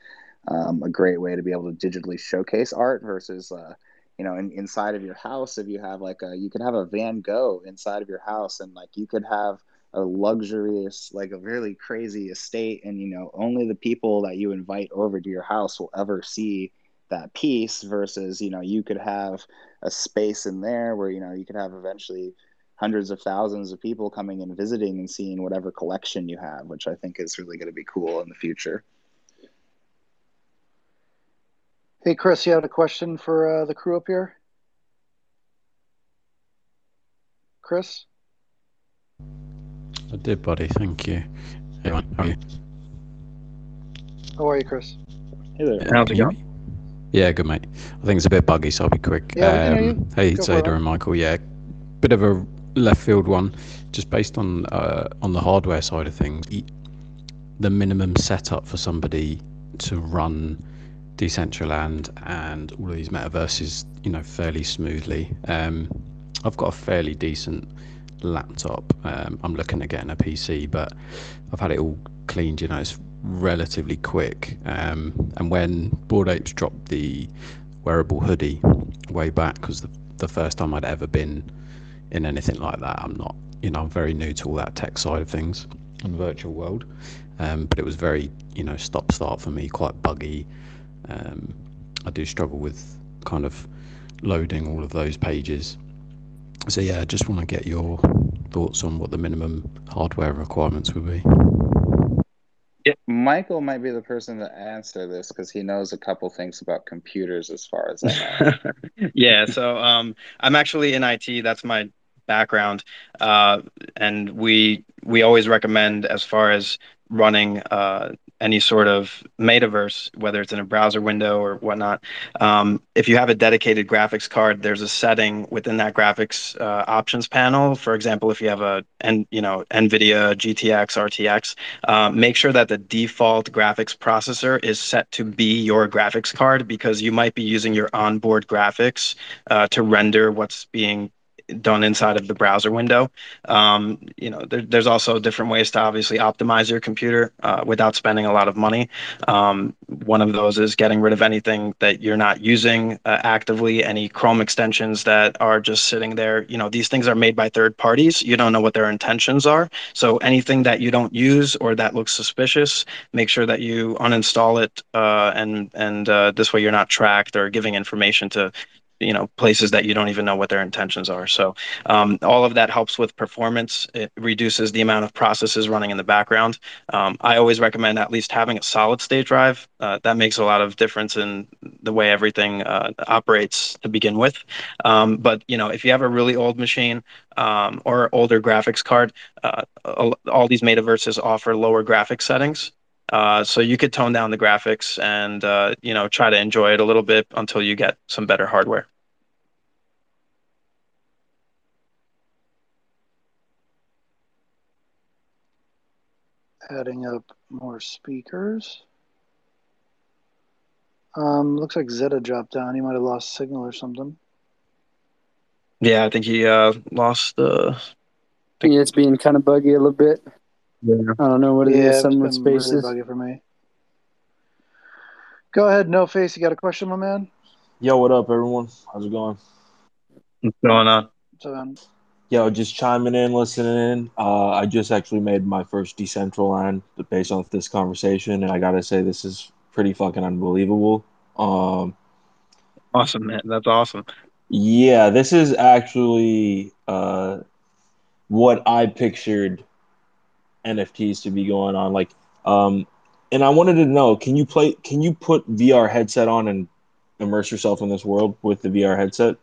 um, a great way to be able to digitally showcase art versus, uh, you know, in, inside of your house, if you have like a, you could have a Van Gogh inside of your house and like you could have a luxurious, like a really crazy estate. And, you know, only the people that you invite over to your house will ever see that piece versus, you know, you could have a space in there where, you know, you could have eventually hundreds of thousands of people coming and visiting and seeing whatever collection you have, which I think is really going to be cool in the future. Hey, Chris, you had a question for uh, the crew up here? Chris? I did, buddy. Thank you. Hey, how are you? How are you, Chris? Hey there. How's it going? Yeah, good, mate. I think it's a bit buggy, so I'll be quick. Yeah, um, hey, Xeta and Michael. Yeah, bit of a left field one, just based on uh, on the hardware side of things, the minimum setup for somebody to run Decentraland and all of these metaverses, you know, fairly smoothly. Um, I've got a fairly decent laptop. Um, I'm looking at getting a PC, but I've had it all cleaned. You know, it's relatively quick. Um, and when Bored Apes dropped the wearable hoodie way back, because the the first time I'd ever been in anything like that. I'm not, you know, I'm very new to all that tech side of things in the virtual world. Um, but it was very, you know, stop start for me, quite buggy. Um, I do struggle with kind of loading all of those pages. So yeah, I just want to get your thoughts on what the minimum hardware requirements would be. Yeah. Michael might be the person to answer this because he knows a couple things about computers as far as I know. yeah, so um, I'm actually in IT. That's my background, uh, and we we always recommend as far as running uh, any sort of metaverse, whether it's in a browser window or whatnot, um, if you have a dedicated graphics card, there's a setting within that graphics uh, options panel. For example, if you have a and you know NVIDIA GTX, RTX, uh, make sure that the default graphics processor is set to be your graphics card because you might be using your onboard graphics uh, to render what's being done inside of the browser window. Um, you know, there, there's also different ways to obviously optimize your computer uh, without spending a lot of money. Um, one of those is getting rid of anything that you're not using uh, actively, any Chrome extensions that are just sitting there. You know, these things are made by third parties. You don't know what their intentions are. So anything that you don't use or that looks suspicious, make sure that you uninstall it, uh, and and uh, this way you're not tracked or giving information to you know places that you don't even know what their intentions are. So um, all of that helps with performance. It reduces the amount of processes running in the background. Um, i always recommend at least having a solid state drive. Uh, that makes a lot of difference in the way everything uh, operates to begin with. Um, but you know if you have a really old machine um, or older graphics card uh, all these metaverses offer lower graphics settings. Uh, so you could tone down the graphics and uh, you know try to enjoy it a little bit until you get some better hardware. Adding up more speakers. Um, looks like Xeta dropped down. He might have lost signal or something. Yeah, I think he uh, lost. Uh, yeah, it's being kind of buggy a little bit. Yeah. I don't know what it yeah, is. Some with spaces. Really for me. Go ahead, no face. You got a question, my man? Yo, what up, everyone? How's it going? What's going on? So, Yo, just chiming in, listening in. Uh, I just actually made my first Decentraland based off this conversation, and I gotta say, this is pretty fucking unbelievable. Um, awesome, man. That's awesome. Yeah, this is actually uh, what I pictured NFTs to be going on. Like, um, and I wanted to know, can you play? Can you put VR headset on and immerse yourself in this world with the VR headset?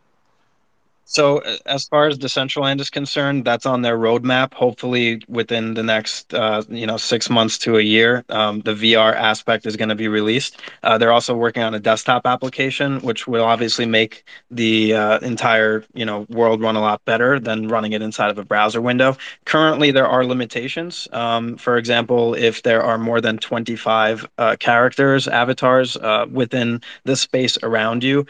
So uh, as far as Decentraland is concerned, that's on their roadmap. Hopefully, within the next uh, you know six months to a year, um, the VR aspect is going to be released. Uh, they're also working on a desktop application, which will obviously make the uh, entire you know world run a lot better than running it inside of a browser window. Currently, there are limitations. Um, for example, if there are more than 25 uh, characters, avatars uh, within the space around you,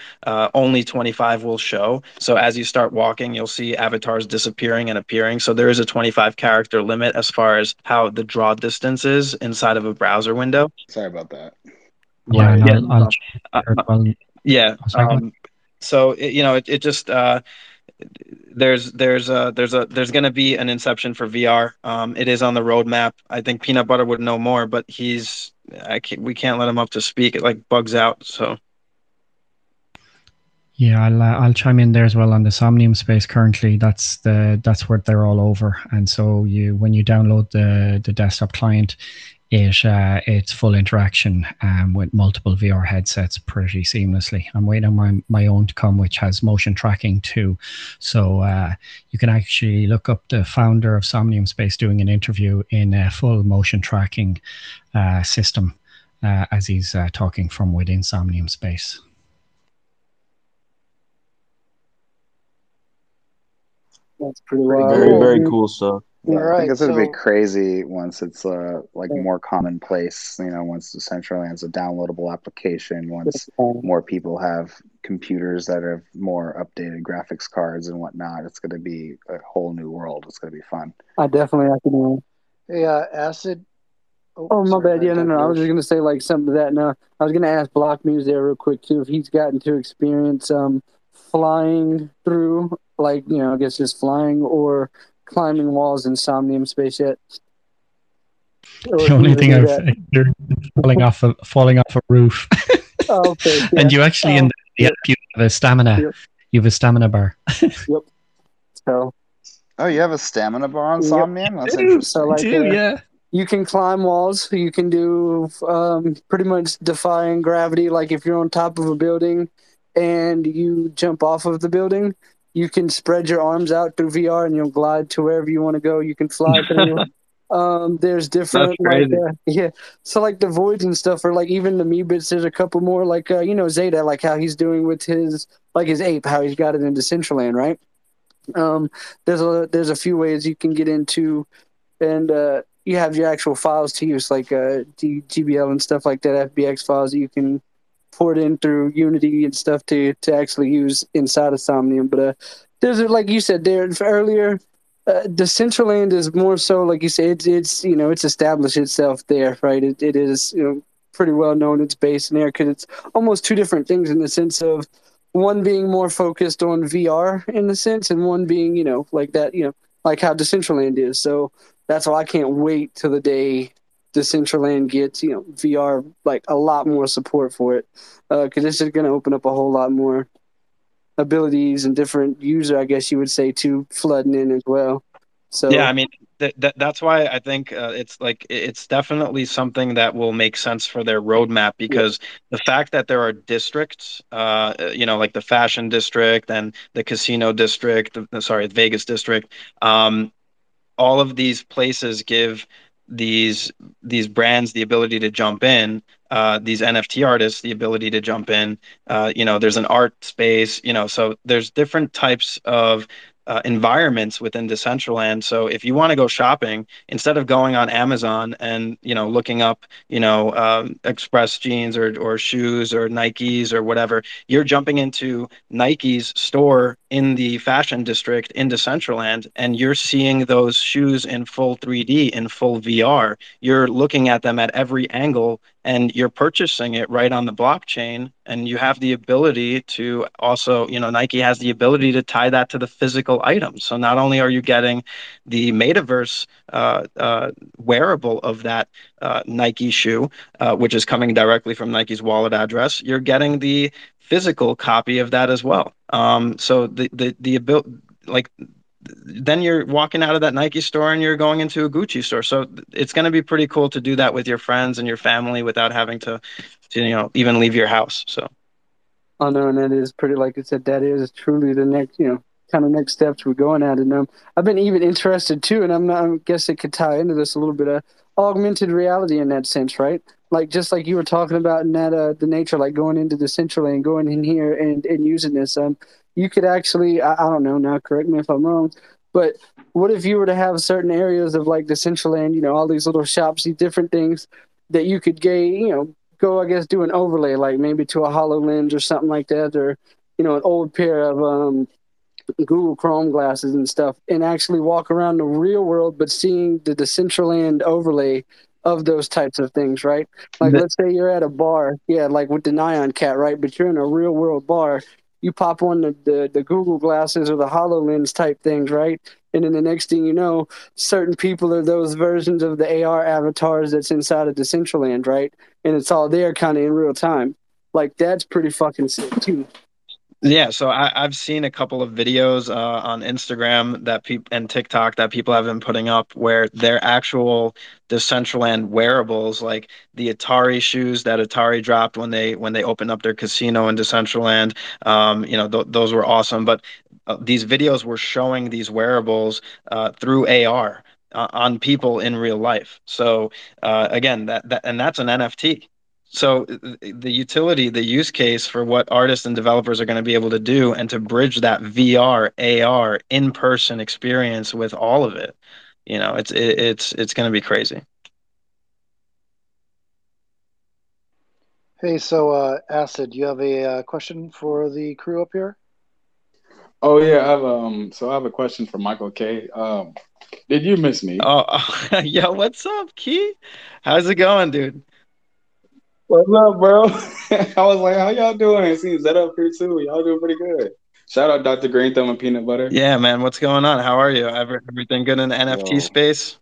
only 25 will show. So as you start walking, you'll see avatars disappearing and appearing. So there is a 25 character limit as far as how the draw distance is inside of a browser window. Sorry about that. Yeah, yeah, I'll, I'll, I'll, yeah. Um, so it, you know, it, it just uh, there's there's a there's a there's going to be an inception for VR. Um, it is on the roadmap. I think Peanut Butter would know more, but he's I can't, we can't let him up to speak. It like bugs out. So yeah, I'll uh, I'll chime in there as well on the Somnium space. Currently, that's the that's what they're all over, and so you when you download the the desktop client, it uh, it's full interaction um, with multiple VR headsets pretty seamlessly. I'm waiting on my, my own to come, which has motion tracking too. So uh, you can actually look up the founder of Somnium Space doing an interview in a full motion tracking uh, system uh, as he's uh, talking from within Somnium Space. That's pretty wild. Very, very cool stuff. Yeah, I think it's so, gonna be crazy once it's uh like more commonplace. You know, once Decentraland's a downloadable application, once more people have computers that have more updated graphics cards and whatnot, it's gonna be a whole new world. It's gonna be fun. I definitely have to know. Hey, uh, Acid. Oh, oh my bad. Yeah, no, no. I was just gonna say like something to that. No, I was gonna ask Block Muse there real quick too if he's gotten to experience um flying through like you know, I guess just flying or climbing walls in Somnium space yet. the only thing I've experienced is falling off a falling off a roof. oh, okay, yeah. And you actually in the, yeah. you have a stamina. Yep. You have a stamina bar. yep. So. Oh, you have a stamina bar on Somnium? That's interesting. So like, do, uh, yeah. You can climb walls. You can do um, pretty much defying gravity. Like if you're on top of a building and you jump off of the building, you can spread your arms out through VR and you'll glide to wherever you want to go. You can fly through. Um, there's different, like, uh, yeah. So like the voids and stuff, or like even the Meebits. There's a couple more, like uh, you know Xeta, like how he's doing with his like his ape, how he's got it into Decentraland, right? Um, there's a there's a few ways you can get into, and uh, you have your actual files to use, like uh, GBL and stuff like that, FBX files that you can port in through Unity and stuff to to actually use inside of Somnium. But uh, there's like you said there earlier, uh, Decentraland is more so like you said it's it's you know it's established itself there, right? It it is you know pretty well known it's based in there because it's almost two different things in the sense of one being more focused on VR in the sense, and one being you know like that you know like how Decentraland is. So that's why I can't wait till the day Decentraland gets you know VR like a lot more support for it because uh, this is going to open up a whole lot more abilities and different user, I guess you would say, to flooding in as well. So yeah, I mean that, that that's why I think uh, it's like it's definitely something that will make sense for their roadmap because yeah. the fact that there are districts, uh, you know, like the fashion district and the casino district, sorry, Vegas district, um, all of these places give these these brands the ability to jump in uh, these nft artists the ability to jump in uh, you know there's an art space you know so there's different types of uh, environments within Decentraland. So if you want to go shopping, instead of going on Amazon and you know looking up you know um, Express jeans or or shoes or Nikes or whatever, you're jumping into Nike's store in the fashion district in Decentraland, and you're seeing those shoes in full 3D in full VR. You're looking at them at every angle and you're purchasing it right on the blockchain and you have the ability to also you know nike has the ability to tie that to the physical item. So not only are you getting the metaverse uh, uh, wearable of that uh, nike shoe uh, which is coming directly from nike's wallet address you're getting the physical copy of that as well. Um, so the the the ability like then you're walking out of that Nike store and you're going into a Gucci store. So it's going to be pretty cool to do that with your friends and your family without having to, to you know, even leave your house. So. Oh no, and that is pretty. Like I said, that is truly the next, you know, kind of next steps we're going at. And um, I've been even interested too, and I'm not. I guess it could tie into this a little bit of augmented reality in that sense, right? Like just like you were talking about in that uh, the nature, like going into Decentraland, going in here and and using this. Um, you could actually I, I, don't know now correct me if i'm wrong but what if you were to have certain areas of like Decentraland you know all these little shops these different things that you could get you know go i guess do an overlay like maybe to a hololens or something like that or you know an old pair of um, google chrome glasses and stuff and actually walk around the real world but seeing the Decentraland overlay of those types of things, right? Like, let's say you're at a bar, yeah, like with the Nyan Cat, right? But you're in a real world bar you pop on the, the, the Google glasses or the HoloLens type things, right? And then the next thing you know, certain people are those versions of the AR avatars that's inside of Decentraland, right? And it's all there kind of in real time. Like that's pretty fucking sick too. Yeah, so I, have seen a couple of videos uh, on Instagram that people and TikTok that people have been putting up where they're actual Decentraland wearables, like the Atari shoes that Atari dropped when they when they opened up their casino in Decentraland. Um, you know, th- those were awesome. But uh, these videos were showing these wearables uh, through AR uh, on people in real life. So uh, again, that, that and that's an NFT so the utility the use case for what artists and developers are going to be able to do and to bridge that vr ar in-person experience with all of it you know it's it, it's it's going to be crazy. Hey so uh acid you have a uh, question for the crew up here? Oh yeah i have um so i have a question for michael k. Um did you miss me? Oh, oh yeah what's up key? How's it going dude What's up, bro? I was like, how y'all doing? It seems that up here too. Y'all doing pretty good. Shout out Dr. Green Thumb and Peanut Butter. Yeah, man. What's going on? How are you? Everything good in the NFT Yo. space?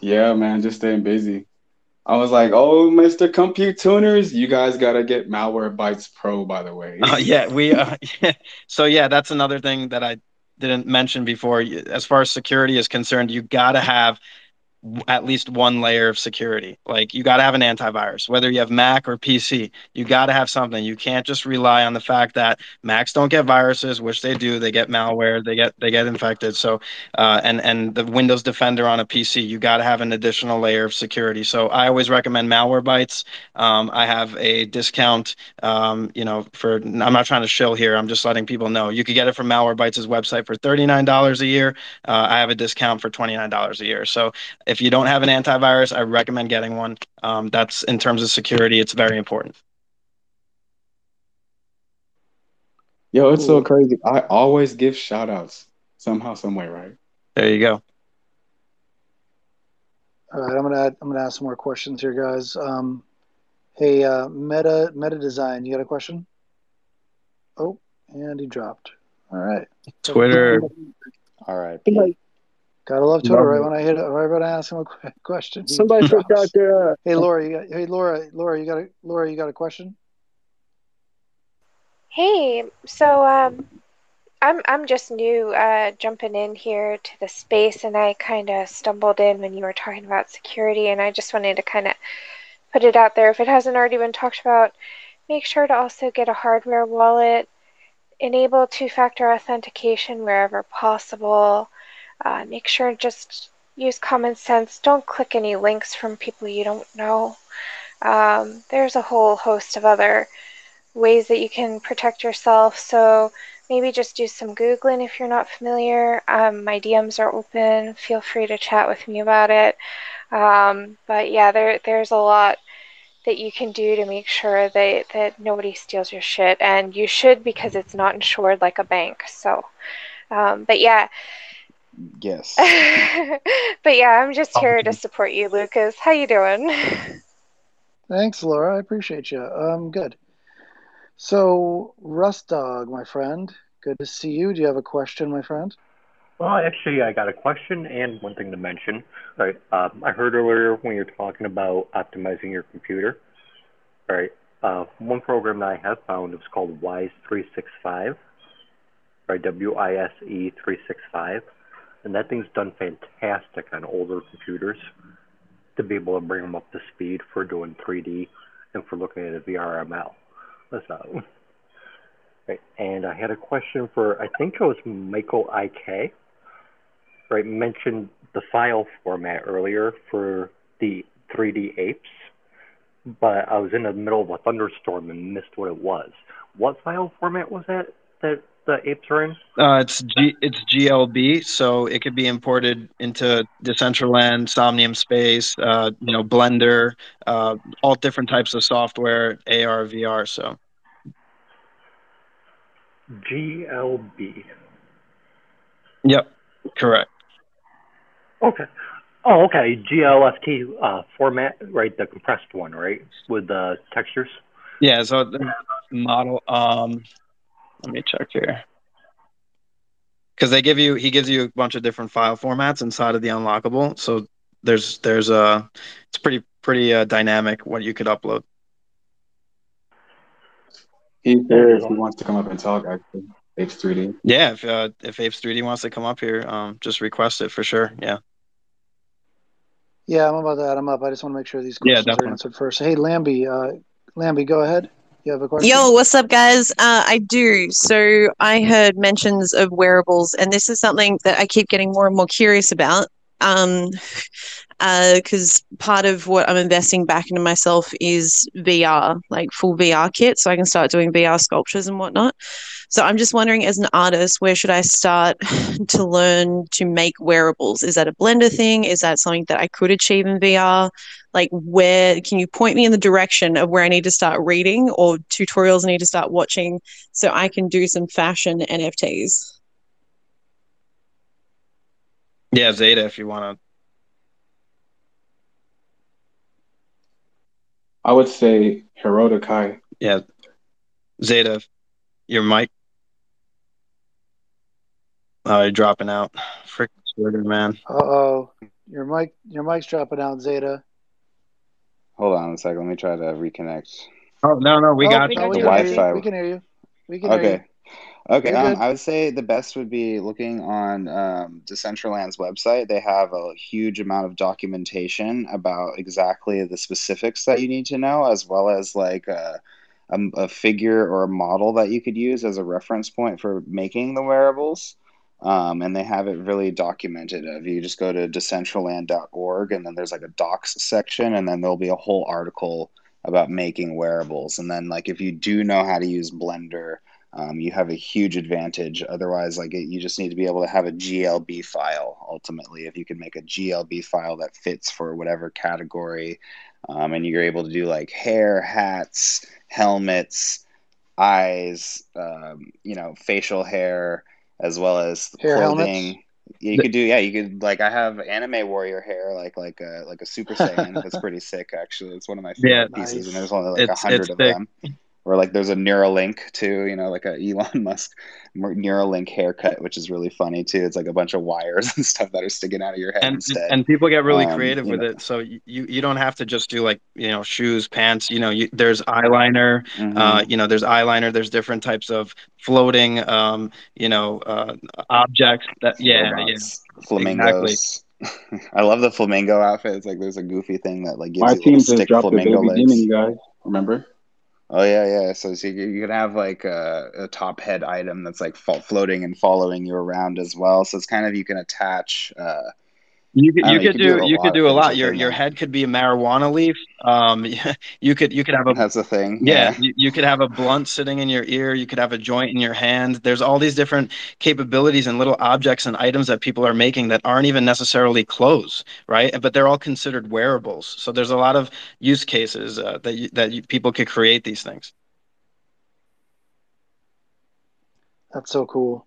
Yeah, man. Just staying busy. I was like, oh, Mr. Compute Tuners, you guys got to get Malwarebytes Pro, by the way. uh, yeah, we, uh, yeah. so yeah, that's another thing that I didn't mention before. As far as security is concerned, you got to have at least one layer of security. Like you got to have an antivirus, whether you have Mac or PC. You got to have something. You can't just rely on the fact that Macs don't get viruses, which they do. They get malware. They get they get infected. So, uh, and and the Windows Defender on a PC, you got to have an additional layer of security. So I always recommend Malwarebytes. Um, I have a discount. Um, you know, for I'm not trying to shill here. I'm just letting people know you could get it from Malwarebytes' website for thirty nine dollars a year. Uh, I have a discount for twenty nine dollars a year. So if you don't have an antivirus, I recommend getting one. Um, that's in terms of security, it's very important. Yo, it's so crazy. I always give shout outs somehow, some way, right? There you go. All right, I'm gonna I'm gonna ask some more questions here, guys. Um, hey, uh, Meta Meta Design, you got a question? Oh, and he dropped. All right. Twitter. All right. Gotta love Twitter right when I hit right when I ask him a question. Somebody put Doctor. Uh, hey Laura, you got, hey Laura, Laura, you got a Laura, you got a question? Hey, so um, I'm I'm just new, uh, jumping in here to the space, and I kind of stumbled in when you were talking about security, and I just wanted to kind of put it out there. If it hasn't already been talked about, make sure to also get a hardware wallet, enable two-factor authentication wherever possible. Uh, make sure just use common sense. Don't click any links from people you don't know. Um, there's a whole host of other ways that you can protect yourself. So maybe just do some Googling if you're not familiar. Um, my DMs are open. Feel free to chat with me about it. Um, but yeah, there there's a lot that you can do to make sure that, that nobody steals your shit. And you should because it's not insured like a bank. So, um, but yeah. Yes. but yeah, I'm just here to support you, Lucas. How you doing? Thanks, Laura. I appreciate you. Um, good. So, Rust Dog, my friend, good to see you. Do you have a question, my friend? Well, actually, I got a question and one thing to mention. Right, um, I heard earlier when you're talking about optimizing your computer. All right, uh, one program that I have found is called Wise 365. Right, W I S E 365 and that thing's done fantastic on older computers to be able to bring them up to speed for doing 3D and for looking at a VRML. So, uh, right, and I had a question for I think it was Michael IK. Right, mentioned the file format earlier for the 3D apes, but I was in the middle of a thunderstorm and missed what it was. What file format was that that the apes are in? Uh, it's G, it's GLB, so it could be imported into Decentraland, Somnium Space, uh, you know, Blender, uh, all different types of software, AR, VR. So GLB. Yep, correct. Okay. Oh, okay. GLFT uh, format, right? The compressed one, right, with the textures. Yeah. So the model. Um, let me check here. Because they give you, he gives you a bunch of different file formats inside of the unlockable. So there's there's a, it's pretty pretty uh, dynamic what you could upload. He's there if he wants to come up and talk. Actually, Apes 3D. Yeah, if uh, if Apes 3D wants to come up here, um, just request it for sure. Yeah. Yeah, I'm about to add him up. I just want to make sure these Yeah, questions are answered first. Hey, Lambie, uh, Lambie, go ahead. You have a question? Yo, what's up, guys? Uh, I do. So I heard mentions of wearables, and this is something that I keep getting more and more curious about. Um, because part of what I'm investing back into myself is VR, like full VR kit, so I can start doing VR sculptures and whatnot. So I'm just wondering, as an artist, where should I start to learn to make wearables? Is that a Blender thing? Is that something that I could achieve in VR? Like, where can you point me in the direction of where I need to start reading or tutorials I need to start watching so I can do some fashion NFTs? Yeah, Xeta, if you want to. I would say Herodokai. to. Yeah, Xeta, your mic. Oh, you're dropping out. Frick, Twitter, man. Uh oh, your mic, your mic's dropping out, Xeta. Hold on a second. Let me try to reconnect. Oh no, no, we Oh, got no, you. we The can hear. Wi-Fi. We can hear you. We can hear Okay. Okay, um, I would say the best would be looking on um, Decentraland's website. They have a huge amount of documentation about exactly the specifics that you need to know, as well as like a, a, a figure or a model that you could use as a reference point for making the wearables. Um, and they have it really documented. If you just go to decentraland.org, and then there's like a docs section, and then there'll be a whole article about making wearables. And then, like, if you do know how to use Blender, um, you have a huge advantage. Otherwise, like it, you just need to be able to have a GLB file. Ultimately, if you can make a GLB file that fits for whatever category, um, and you're able to do like hair, hats, helmets, eyes, um, you know, facial hair, as well as hair clothing. Helmets. You could do, yeah. You could like I have anime warrior hair, like like a like a Super Saiyan. That's pretty sick, actually. It's one of my favorite yeah, pieces, nice. and there's only like a hundred of thick. them or like there's a Neuralink too, you know, like a Elon Musk Neuralink haircut, which is really funny too. It's like a bunch of wires and stuff that are sticking out of your head and, instead. And people get really um, creative with know. it. So you you don't have to just do like you know shoes, pants. You know, you, there's eyeliner. Mm-hmm. Uh, you know, there's eyeliner. There's different types of floating. Um, you know, uh, objects that yeah, Robots, yeah, flamingos. Exactly. I love the flamingo outfit. It's like there's a goofy thing that like gives My you team just dropped flamingo the baby legs. demon, guys. Remember? Oh yeah, yeah. So, so you, you can have like a, a, top head item that's like floating and following you around as well. So it's kind of you can attach uh, you could, you, know, could do, do you could do a lot. Your your head could be a marijuana leaf. Um, you could you could have a that's a thing. Yeah, yeah. You, you could have a blunt sitting in your ear. You could have a joint in your hand. There's all these different capabilities and little objects and items that people are making that aren't even necessarily clothes, right? But they're all considered wearables. So there's a lot of use cases uh, that you, that you, people could create these things. That's so cool.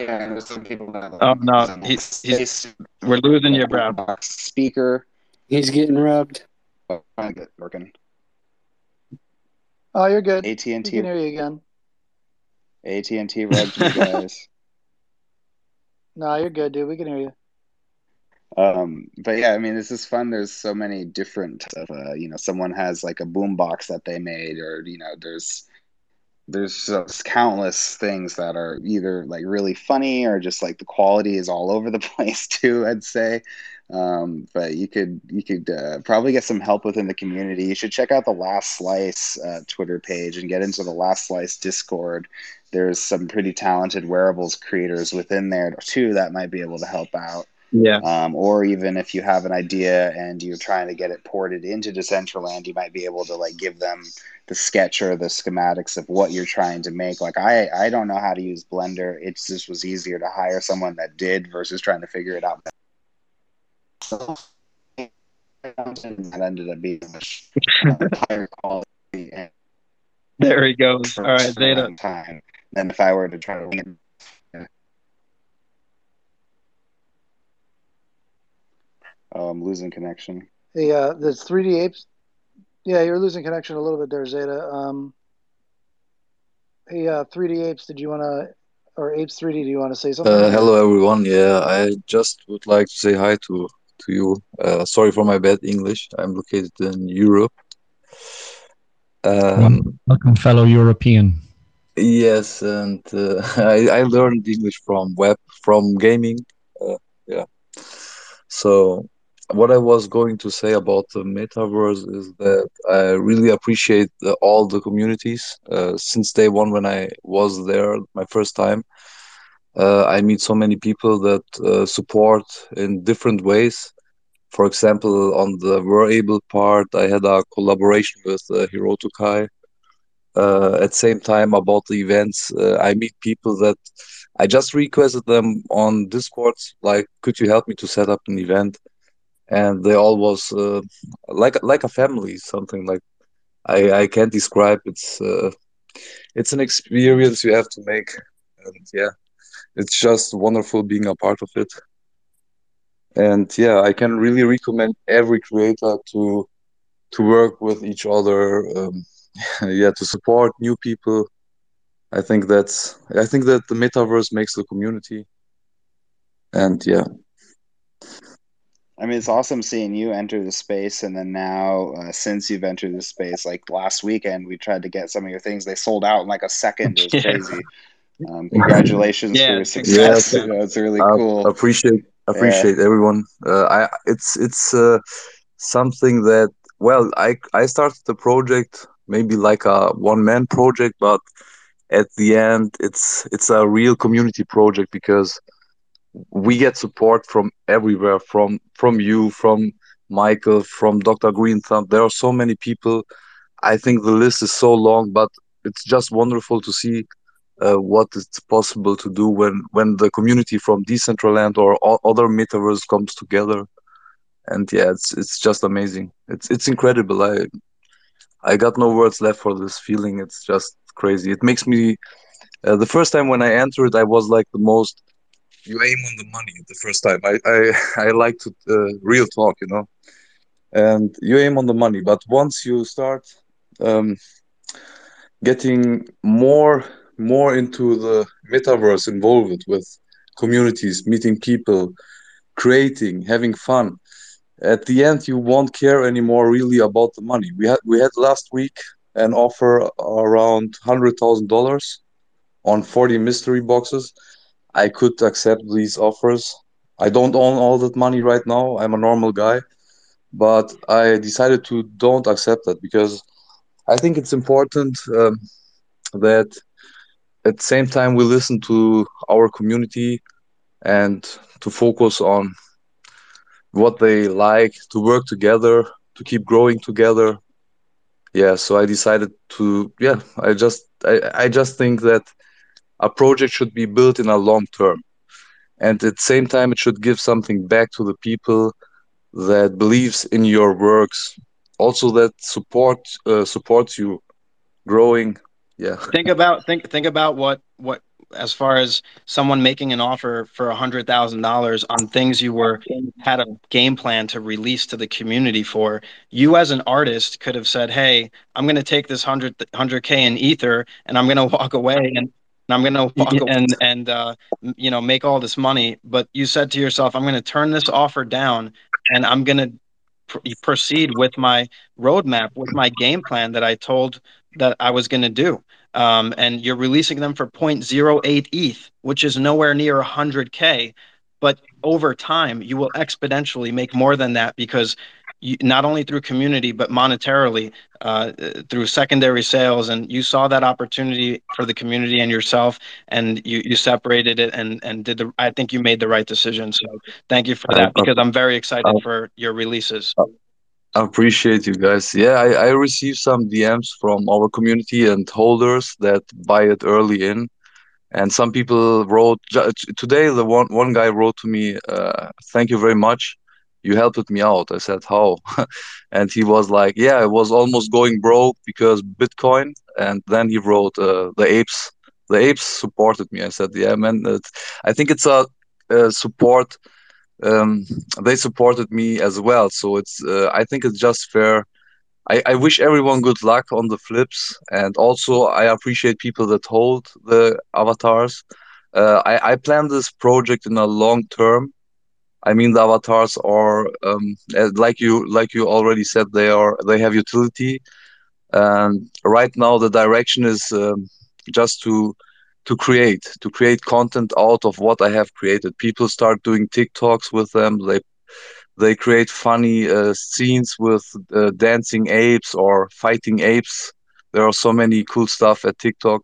Yeah, there's some people that. Like, oh no, he's, he's we're losing you, bro. Speaker. He's getting rubbed. Oh, I get working. Oh, you're good. AT and T. Can hear you again. AT and T rubbed you guys. no, you're good, dude. We can hear you. Um, but yeah, I mean, this is fun. There's so many different, of, uh, you know, someone has like a boom box that they made, or you know, there's there's just countless things that are either like really funny or just like the quality is all over the place too i'd say. Um, but you could you could uh, probably get some help within the community. You should check out the last slice uh, twitter page and get into the last slice discord. There's some pretty talented wearables creators within there too that might be able to help out yeah. Um, or even if you have an idea and you're trying to get it ported into Decentraland, you might be able to like give them the sketch or the schematics of what you're trying to make. Like I, I don't know how to use Blender. It just was easier to hire someone that did versus trying to figure it out. that ended up being higher quality. There he goes. All right, Xeta. Time than if I were to try to Oh, I'm losing connection. Hey, uh, there's 3D apes. Yeah, you're losing connection a little bit there, Xeta. Um, hey, uh, 3D apes, did you want to, or apes 3D, do you want to say something? Uh, hello, everyone. Yeah, I just would like to say hi to to you. Uh, sorry for my bad English. I'm located in Europe. Um, Welcome, fellow European. Yes, and uh, I, I learned English from web, from gaming. Uh, yeah. So what I was going to say about the metaverse is that I really appreciate the, all the communities. Uh, since day one, when I was there my first time, uh, I meet so many people that uh, support in different ways. For example, on the Wearable part, I had a collaboration with uh, Hiroto Kai. Uh, at same time, about the events, uh, I meet people that I just requested them on Discord, like, could you help me to set up an event? And they all was uh, like like a family something like i i can't describe. It's uh, it's an experience you have to make and yeah it's just wonderful being a part of it. And yeah i can really recommend every creator to to work with each other um, yeah to support new people. I think that's i think that the metaverse makes the community. And yeah I mean, it's awesome seeing you enter the space, and then now, uh, since you've entered the space, like last weekend, we tried to get some of your things. They sold out in like a second. It was yeah. crazy. Um, congratulations yeah, for your success. Yes. it's really cool. appreciate appreciate yeah. everyone. Uh, I it's it's uh, something that well I I started the project maybe like a one man project, but at the end it's it's a real community project because we get support from everywhere from from you from michael from dr green thumb there are so many people. I think the list is so long but it's just wonderful to see uh, it's possible to do when when the community from decentraland or other metaverse comes together. And yeah it's it's just amazing. It's it's incredible. I i got no words left for this feeling. It's just crazy. It makes me uh, the first time when i entered i was like the most you aim on the money the first time. I i, I like to uh, real talk you know. And you aim on the money but once you start um, getting more more into the metaverse involved with communities meeting people creating having fun at the end you won't care anymore really about the money. We had we had last week an offer around hundred thousand dollars on 40 mystery boxes i could accept these offers. I don't own all that money right now. I'm a normal guy. But i decided to don't accept that because i think it's important um, that at the same time we listen to our community and to focus on what they like to work together to keep growing together. Yeah so i decided to yeah i just i, I just think that a project should be built in a long term. And at the same time it should give something back to the people that believes in your works also that support uh, supports you growing. Yeah. Think about think think about what what as far as someone making an offer for a hundred thousand dollars on things you were had a game plan to release to the community for you as an artist could have said hey i'm going to take this 100 100k in ether and i'm going to walk away and I'm going to and and uh, you know make all this money. But you said to yourself, I'm going to turn this offer down, and I'm going to pr- proceed with my roadmap, with my game plan that I told that I was going to do. Um, and you're releasing them for 0.08 ETH, which is nowhere near 100K. But over time, you will exponentially make more than that because not only through community, but monetarily uh, through secondary sales. And you saw that opportunity for the community and yourself, and you, you separated it and, and did the, I think you made the right decision. So thank you for that because I'm very excited for your releases. I appreciate you guys. Yeah, I, I received some DMs from our community and holders that buy it early in. And some people wrote today. The one one guy wrote to me, uh, "Thank you very much. You helped me out." I said, "How?" and he was like, "Yeah, I was almost going broke because Bitcoin." And then he wrote, uh, "The apes, the apes supported me." I said, "Yeah, man. I think it's a, a support." um, they supported me as well. So it's uh, I think it's just fair. I, I wish everyone good luck on the flips, and also I appreciate people that hold the avatars. Uh, I I plan this project in a long term. I mean the avatars are um, like you like you already said they are they have utility, and right now the direction is um, just to to create to create content out of what i have created. People start doing tiktoks with them. They they create funny uh, scenes with uh, dancing apes or fighting apes. There are so many cool stuff at tiktok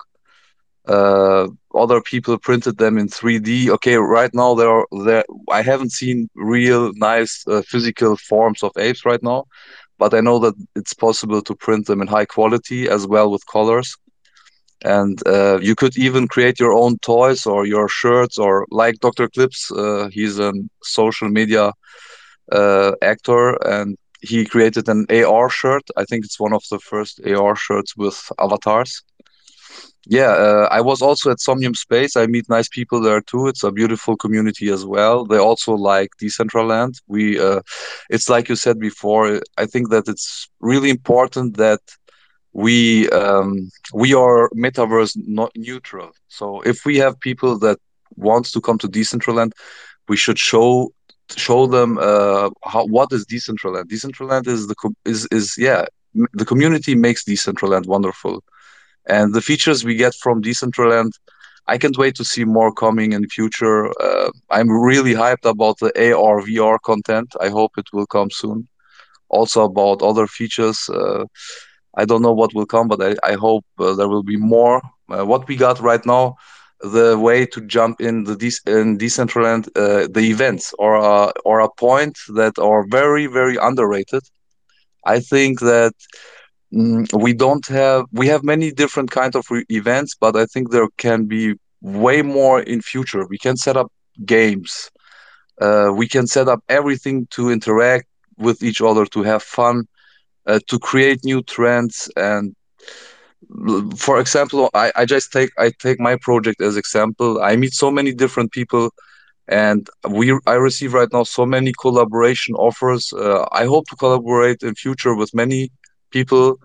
uh, other people printed them in 3d okay right now there are there i haven't seen real nice uh, physical forms of apes right now but i know that it's possible to print them in high quality as well with colors. And uh, you could even create your own toys or your shirts or like dr clips uh, he's a social media uh, actor and he created an ar shirt. I think it's one of the first ar shirts with avatars yeah uh, i was also at somnium space. I meet nice people there too. It's a beautiful community as well. They also like decentraland. We uh, it's like you said before i think that it's really important that we um, we are metaverse not neutral. So if we have people that wants to come to Decentraland, we should show show them uh, how what is Decentraland. Decentraland is the is is yeah the community makes Decentraland wonderful, and the features we get from Decentraland I can't wait to see more coming in the future. Uh, I'm really hyped about the AR VR content. I hope it will come soon. Also about other features. Uh, I don't know what will come, but I, I hope uh, there will be more. Uh, what we got right now, the way to jump in the de- in Decentraland, uh, the events or or a point that are very very underrated. I think that we don't have we have many different kind of re- events, but I think there can be way more in future. We can set up games. Uh, we can set up everything to interact with each other, to have fun, uh, to create new trends. And for example, I, I just take I take my project as example. I meet so many different people, and we I receive right now so many collaboration offers. Uh, I hope to collaborate in future with many people.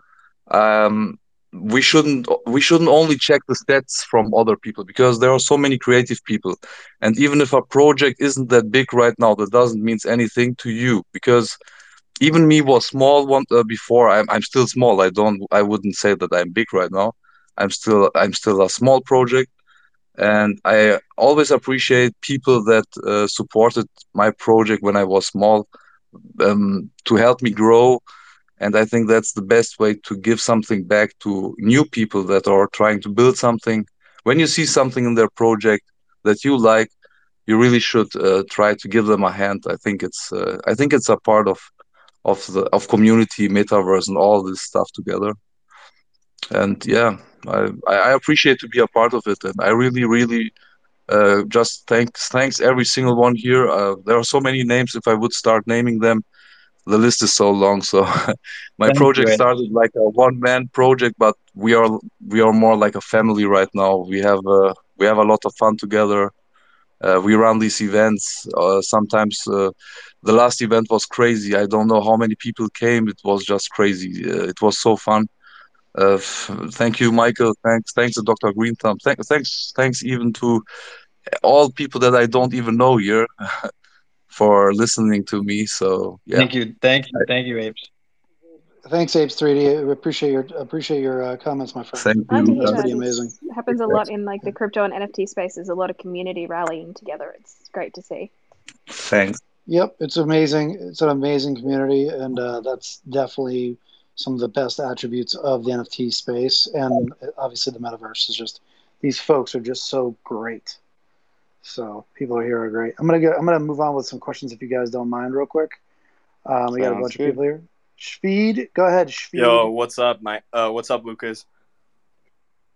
Um, we shouldn't we shouldn't only check the stats from other people because there are so many creative people. And even if a project isn't that big right now that doesn't means anything to you because even me was small one uh, before. I'm, I'm still small. I don't i wouldn't say that i'm big right now. I'm still i'm still a small project. And i always appreciate people that uh, supported my project when i was small um, to help me grow and i think that's the best way to give something back to new people that are trying to build something. When you see something in their project that you like you really should uh, try to give them a hand. I think it's uh, i think it's a part of of the of community metaverse and all this stuff together. And yeah i i appreciate to be a part of it. And i really really uh, just thanks thanks every single one here. Uh, there are so many names if i would start naming them the list is so long. So my Thank project you. started like a one man project, but we are we are more like a family right now. We have uh, we have a lot of fun together. Uh, we run these events. Uh, sometimes uh, the last event was crazy. I don't know how many people came. It was just crazy. Uh, it was so fun. Uh, thank you, Michael. Thanks, thanks to Dr. Green Thumb. Th- thanks, thanks even to all people that I don't even know here. for listening to me. So yeah. Thank you, thank you, thank you, Apes. Thanks, Apes 3D. Appreciate your appreciate your uh, comments, my friend. Thank you. That's pretty amazing. It happens a lot in like the crypto and NFT spaces. A lot of community rallying together. It's great to see. Thanks. Yep, it's amazing. It's an amazing community, and uh, that's definitely some of the best attributes of the NFT space. And obviously, the metaverse is just these folks are just so great. So people are here are great. I'm gonna go. I'm gonna move on with some questions if you guys don't mind, real quick. Um, we got a bunch good. of people here. Speed, go ahead. Speed. Yo, what's up, my? Uh, what's up, Lucas?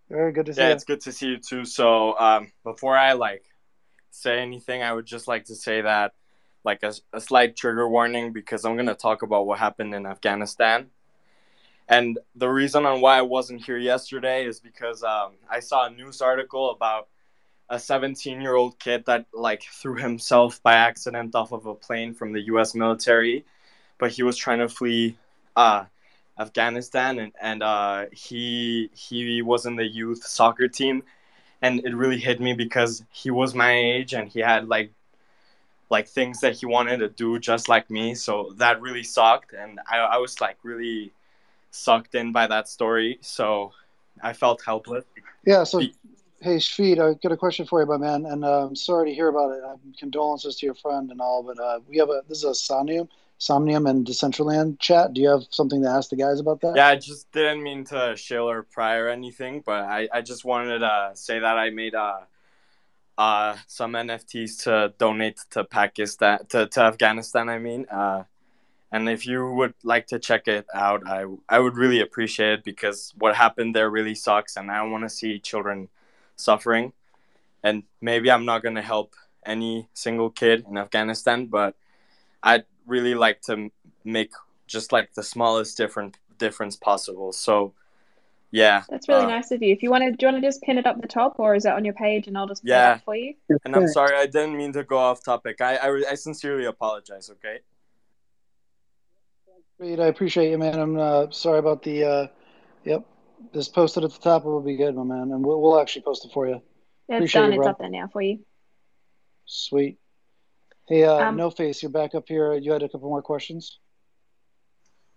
Very good to see yeah, you. it's good to see you too. So, um, before I like say anything, I would just like to say that, like a, a slight trigger warning, because I'm gonna talk about what happened in Afghanistan. And the reason on why I wasn't here yesterday is because um, I saw a news article about a 17 year old kid that like threw himself by accident off of a plane from the US military but he was trying to flee uh, Afghanistan and, and uh, he he was in the youth soccer team. And it really hit me because he was my age and he had like like things that he wanted to do just like me. So that really sucked. And I, I was like really sucked in by that story. So I felt helpless. Yeah so Hey, Shveed, I got a question for you, my man, and uh, I'm sorry to hear about it. Um, condolences to your friend and all, but uh, we have a this is a Somnium, Somnium and Decentraland chat. Do you have something to ask the guys about that? Yeah, I just didn't mean to shill or pry or anything, but I, I just wanted to say that I made uh, uh, some NFTs to donate to Pakistan, to, to Afghanistan, I mean. Uh, and if you would like to check it out, I, I would really appreciate it because what happened there really sucks, and I don't want to see children – suffering. And maybe I'm not going to help any single kid in Afghanistan, but I'd really like to make just like the smallest different difference possible. So, yeah, that's really uh, nice of you. If you want to, do you want to just pin it up the top, or is that on your page, and I'll just pin yeah. it up for you? And I'm sorry, I didn't mean to go off topic. I I, I sincerely apologize. Okay. Great, I appreciate you, man. I'm uh, sorry about the. Uh, yep, just post it at the top. It will be good, my man, and we'll, we'll actually post it for you. It's Appreciate done. You, it's up there now for you. Sweet. Hey, uh, um, No Face, you're back up here. You had a couple more questions.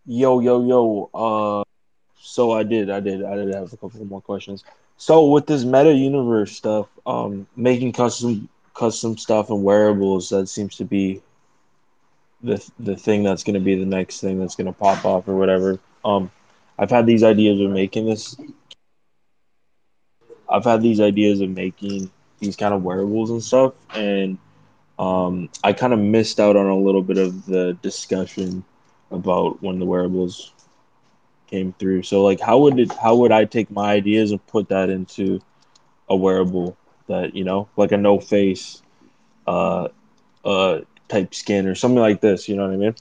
Yo, yo, yo. Uh, so I did, I did, I did have a couple more questions. So with this meta universe stuff, um, making custom custom stuff and wearables, that seems to be the the thing that's going to be the next thing that's going to pop off or whatever. Um, I've had these ideas of making this. I've had these ideas of making these kind of wearables and stuff, and um, I kind of missed out on a little bit of the discussion about when the wearables came through. So, like, how would it? How would I take my ideas and put that into a wearable that you know, like a no face, uh, uh, type skin or something like this? You know what I mean?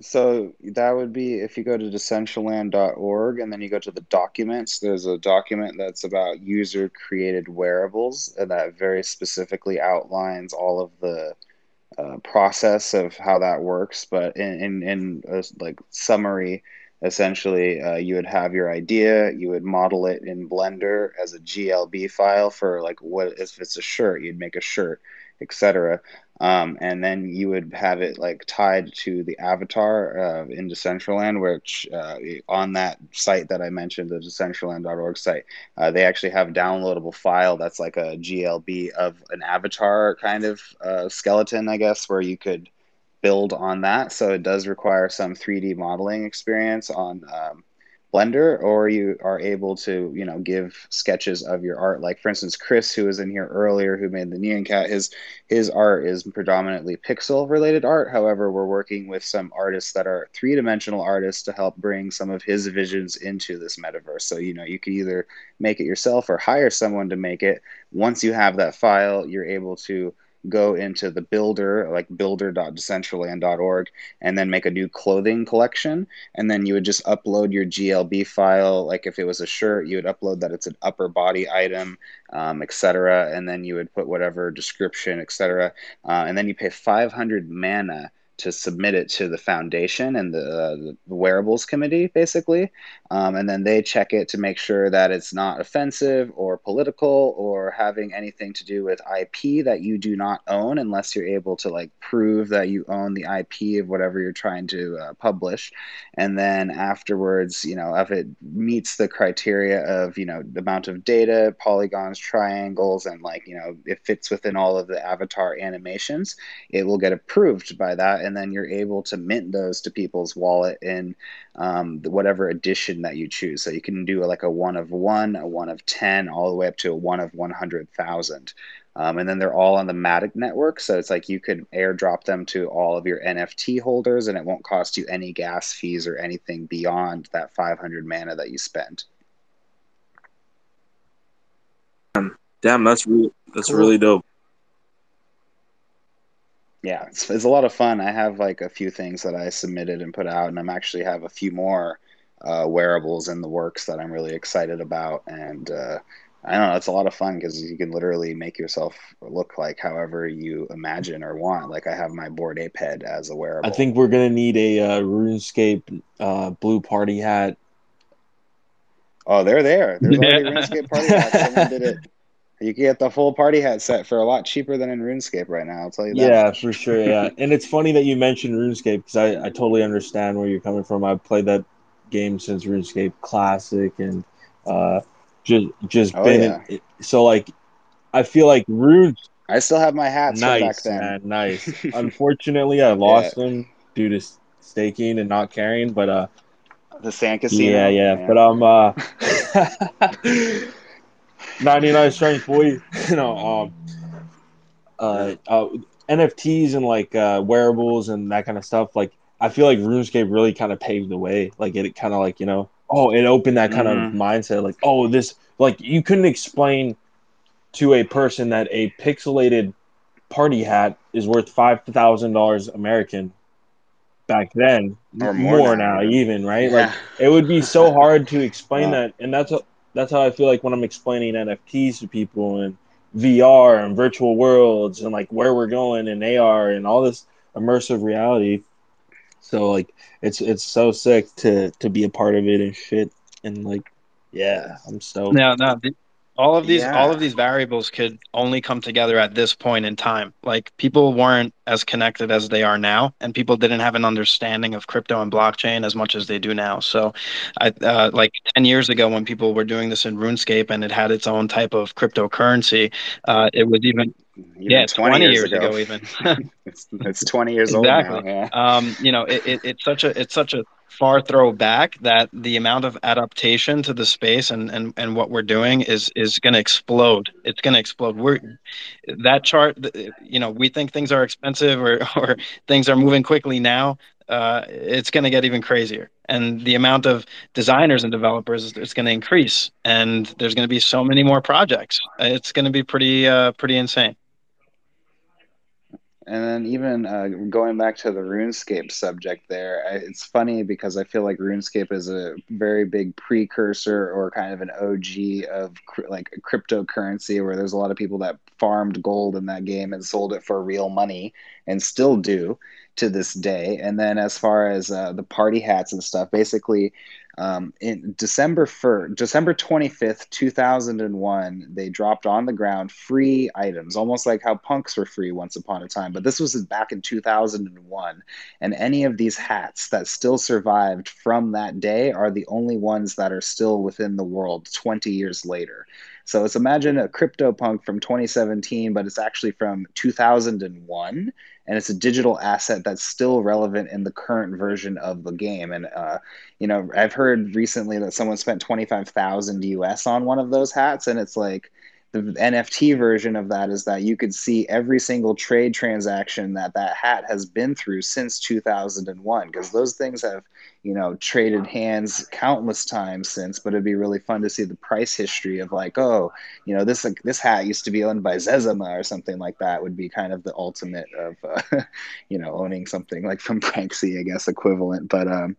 So that would be if you go to decentraland.org and then you go to the documents, there's a document that's about user created wearables and that very specifically outlines all of the uh, process of how that works. But in, in, in a, like summary, essentially uh, you would have your idea, you would model it in Blender as a GLB file for like what if it's a shirt, you'd make a shirt, etc um, and then you would have it like tied to the avatar uh, in Decentraland, which uh, on that site that I mentioned, the Decentraland.org site, uh, they actually have a downloadable file that's like a GLB of an avatar kind of uh, skeleton, I guess, where you could build on that. So it does require some 3D modeling experience on um, Blender, or you are able to, you know, give sketches of your art. Like for instance, Chris, who was in here earlier, who made the Nyan Cat, his his art is predominantly pixel related art. However, we're working with some artists that are three dimensional artists to help bring some of his visions into this metaverse. So you know, you can either make it yourself or hire someone to make it. Once you have that file, you're able to go into the builder, like builder.decentraland.org, and then make a new clothing collection. And then you would just upload your GLB file. Like if it was a shirt, you would upload that it's an upper body item, um, etc. And then you would put whatever description, etc. Uh, and then you pay 500 mana to submit it to the foundation and the, uh, the wearables committee, basically. Um, and then they check it to make sure that it's not offensive or political or having anything to do with IP that you do not own unless you're able to like prove that you own the IP of whatever you're trying to uh, publish. And then afterwards, you know, if it meets the criteria of, you know, the amount of data, polygons, triangles, and like, you know, it fits within all of the avatar animations, it will get approved by that and then you're able to mint those to people's wallet in um, whatever edition that you choose. So you can do like a one of one, a one of 10, all the way up to a one of 100,000. Um, and then they're all on the Matic network. So it's like you could airdrop them to all of your NFT holders and it won't cost you any gas fees or anything beyond that 500 mana that you spent. Damn, that's really, that's cool. really dope yeah, it's, it's a lot of fun. I have like a few things that I submitted and put out, and I'm actually have a few more uh, wearables in the works that I'm really excited about. And uh, I don't know, it's a lot of fun because you can literally make yourself look like however you imagine or want. Like I have my Bored Ape head as a wearable. I think we're gonna need a uh, RuneScape uh, blue party hat. Oh, they're there. There's already RuneScape party hats. Someone did it you can get the full party hat set for a lot cheaper than in RuneScape right now. I'll tell you that. Yeah, for sure. Yeah, and it's funny that you mentioned RuneScape because I, I totally understand where you're coming from. I've played that game since RuneScape Classic and uh, just just oh, been yeah. in, so like I feel like Rune. I still have my hats nice, back then. Man, nice. Unfortunately, I lost yeah. them due to staking and not carrying, but uh, the sand casino. Yeah, yeah, yeah. but I'm uh. 99 strength boy. you know, um, uh, uh, NFTs and like uh, wearables and that kind of stuff. Like, I feel like RuneScape really kind of paved the way. Like, it kind of like you know, oh, it opened that kind mm-hmm. of mindset. Like, oh, this like you couldn't explain to a person that a pixelated party hat is worth five thousand dollars American back then, or more, more now, now, even right? Yeah. Like, it would be so hard to explain that, and that's a that's how I feel like when I'm explaining NFTs to people and VR and virtual worlds and like where we're going and AR and all this immersive reality. So like it's it's so sick to to be a part of it and shit and like yeah, I'm so Yeah, no, all of these yeah. all of these variables could only come together at this point in time like people weren't as connected as they are now and people didn't have an understanding of crypto and blockchain as much as they do now so i uh, like 10 years ago when people were doing this in runescape and it had its own type of cryptocurrency uh, it was even even yeah, 20, 20 years, years ago. ago. even it's, it's 20 years exactly. old now, yeah. um, you know it, it, it's such a it's such a far throw back that the amount of adaptation to the space and and, and what we're doing is is going to explode. It's going to explode. We're that chart you know we think things are expensive or or things are moving quickly now uh, it's going to get even crazier. And the amount of designers and developers is going to increase. And there's going to be so many more projects. It's going to be pretty uh, pretty insane and then even uh, going back to the RuneScape subject there, it's funny because I feel like RuneScape is a very big precursor or kind of an OG of cr- like cryptocurrency, where there's a lot of people that farmed gold in that game and sold it for real money and still do to this day. And then as far as uh, the party hats and stuff, basically um, in December 1st, December 25th, 2001, they dropped on the ground free items, almost like how punks were free once upon a time. But this was back in 2001. And any of these hats that still survived from that day are the only ones that are still within the world 20 years later. So it's imagine a CryptoPunk from 2017, but it's actually from 2001 and it's a digital asset that's still relevant in the current version of the game. And uh, you know, I've heard recently that someone spent twenty five thousand US on one of those hats, and it's like the NFT version of that is that you could see every single trade transaction that that hat has been through since 2001 because those things have you know traded hands countless times since but it'd be really fun to see the price history of like oh you know this like this hat used to be owned by Zezima or something like that would be kind of the ultimate of uh, you know owning something like from Pranksy I guess equivalent but um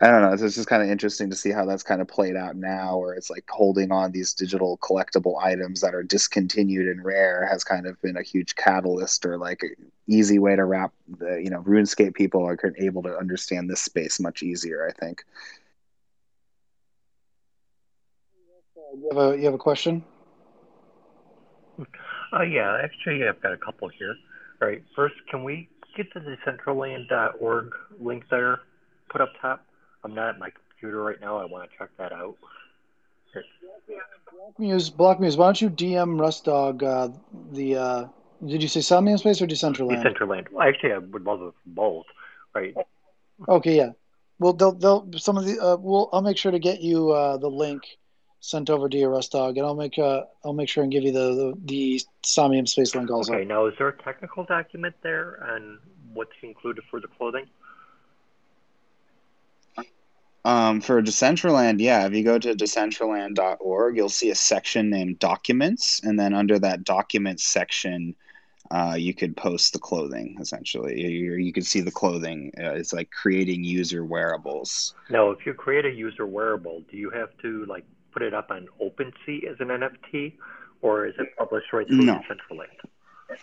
I don't know. It's just kind of interesting to see how that's kind of played out now, where it's like holding on these digital collectible items that are discontinued and rare has kind of been a huge catalyst or like an easy way to wrap the, you know, RuneScape people are able to understand this space much easier, I think. You have a, you have a question? Uh, yeah, actually, I've got a couple here. All right, first, can we get to the decentraland.org link there put up top? I'm not at my computer right now. I want to check that out. Block Muse, Blockmuse, why don't you DM Rustdog uh, the, uh, did you say Somnium Space or Decentraland? Decentraland. Well, actually, I would love both, right? Okay, yeah. Well, they'll, they'll, some of the, uh, we'll, I'll make sure to get you uh, the link sent over to your Rustdog, and I'll make, uh, I'll make sure and give you the, the, the Somnium Space link also. Okay, now is there a technical document there on what's included for the clothing? Um, for Decentraland, yeah, if you go to decentraland.org, you'll see a section named Documents, and then under that Documents section, uh, you could post the clothing essentially. You, you could see the clothing. Uh, it's like creating user wearables. Now, if you create a user wearable, do you have to like put it up on OpenSea as an NFT, or is it published right through no. Decentraland?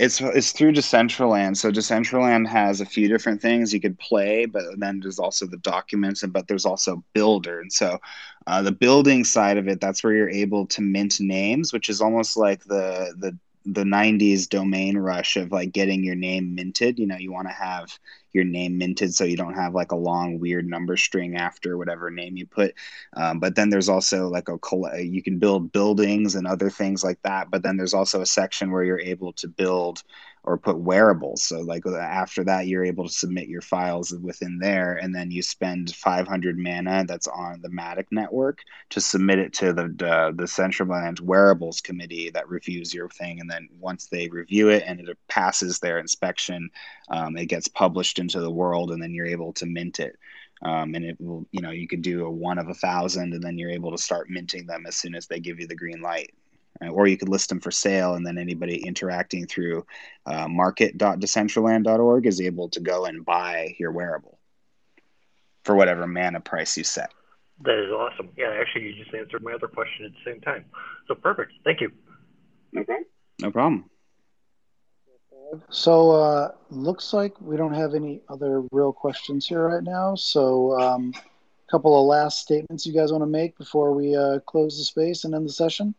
It's it's through Decentraland. So Decentraland has a few different things you could play, but then there's also the documents, and but there's also Builder. And so uh, the building side of it, that's where you're able to mint names, which is almost like the the the 90s domain rush of like getting your name minted. You know you want to have your name minted so you don't have like a long weird number string after whatever name you put. Um, but then there's also like a you can build buildings and other things like that but then there's also a section where you're able to build or put wearables. So like after that, you're able to submit your files within there, and then you spend 500 mana that's on the Matic network to submit it to the the, the Decentraland Wearables Committee that reviews your thing, and then once they review it and it passes their inspection, um, it gets published into the world, and then you're able to mint it. Um, and it will, you know, you could do a one of a thousand, and then you're able to start minting them as soon as they give you the green light. Uh, or you could list them for sale and then anybody interacting through uh, market.decentraland.org is able to go and buy your wearable for whatever mana price you set. That is awesome. Yeah actually you just answered my other question at the same time. So perfect. Thank you. Okay. No problem. So uh, looks like we don't have any other real questions here right now. So um, couple of last statements you guys want to make before we uh, close the space and end the session?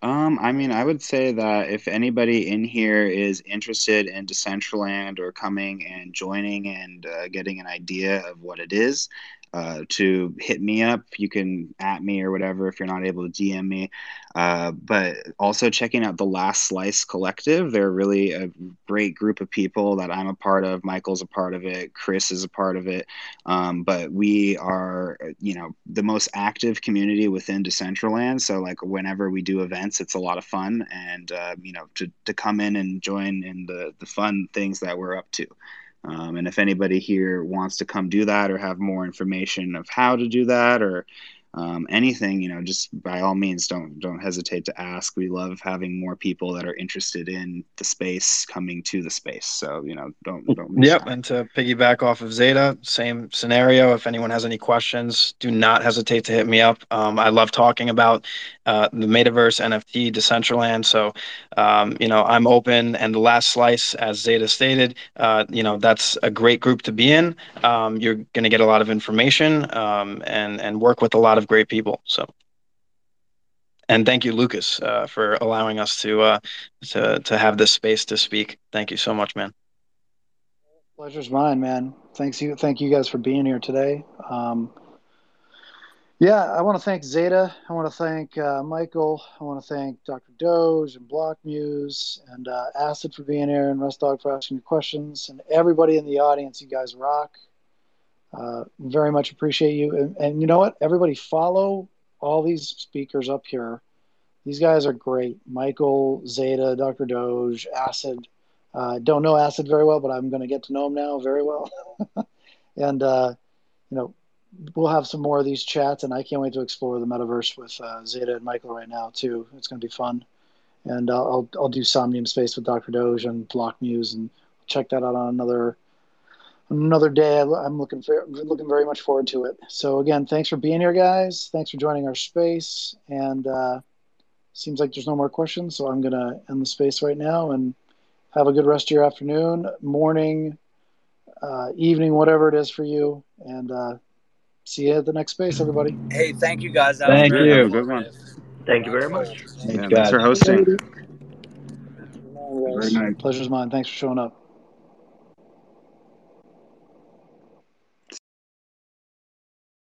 Um, I mean, I would say that if anybody in here is interested in Decentraland or coming and joining and uh, getting an idea of what it is, uh, to hit me up. You can at me or whatever if you're not able to DM me. Uh, but also checking out the Last Slice Collective. They're really a great group of people that I'm a part of. Michael's a part of it. Chris is a part of it. Um, but we are, you know, the most active community within Decentraland. So like whenever we do events, it's a lot of fun, and uh, you know, to to come in and join in the the fun things that we're up to. Um, and if anybody here wants to come do that or have more information of how to do that or um, anything, you know, just by all means, don't don't hesitate to ask. We love having more people that are interested in the space coming to the space. So you know, don't don't. Yep, and to piggyback off of Xeta, same scenario. If anyone has any questions, do not hesitate to hit me up. Um, I love talking about uh, the metaverse, NFT, Decentraland. So you know, I'm open. And the last slice, as Xeta stated, uh, you know, that's a great group to be in. Um, you're going to get a lot of information um, and and work with a lot of great people. So, and thank you, Lucas, uh, for allowing us to uh, to to have this space to speak. Thank you so much, man. Pleasure's mine, man. Thanks you, thank you guys for being here today. Yeah, I want to thank Xeta. I want to thank uh, Michael. I want to thank Dr. Doge and Block Muse and uh, Acid for being here and Rust Dog for asking your questions and everybody in the audience. You guys rock. Uh, very much appreciate you. And, and, you know what? Everybody follow all these speakers up here. These guys are great. Michael, Xeta, Dr. Doge, Acid. Uh, don't know Acid very well, but I'm going to get to know him now very well. and, uh, you know, we'll have some more of these chats, and I can't wait to explore the metaverse with uh, Xeta and Michael right now, too. It's going to be fun. And I'll, I'll do Somnium Space with Dr. Doge and Block Muse and check that out on another another day. I'm looking for looking very much forward to it. So again, thanks for being here, guys. Thanks for joining our space. And uh, seems like there's no more questions, so I'm gonna end the space right now and have a good rest of your afternoon, morning, uh, evening, whatever it is for you. And uh, see you at the next space, everybody. Hey, thank you guys. That thank you. Good one. Thank you very much. Yeah, thanks for hosting. Very nice. Pleasure's mine. Thanks for showing up.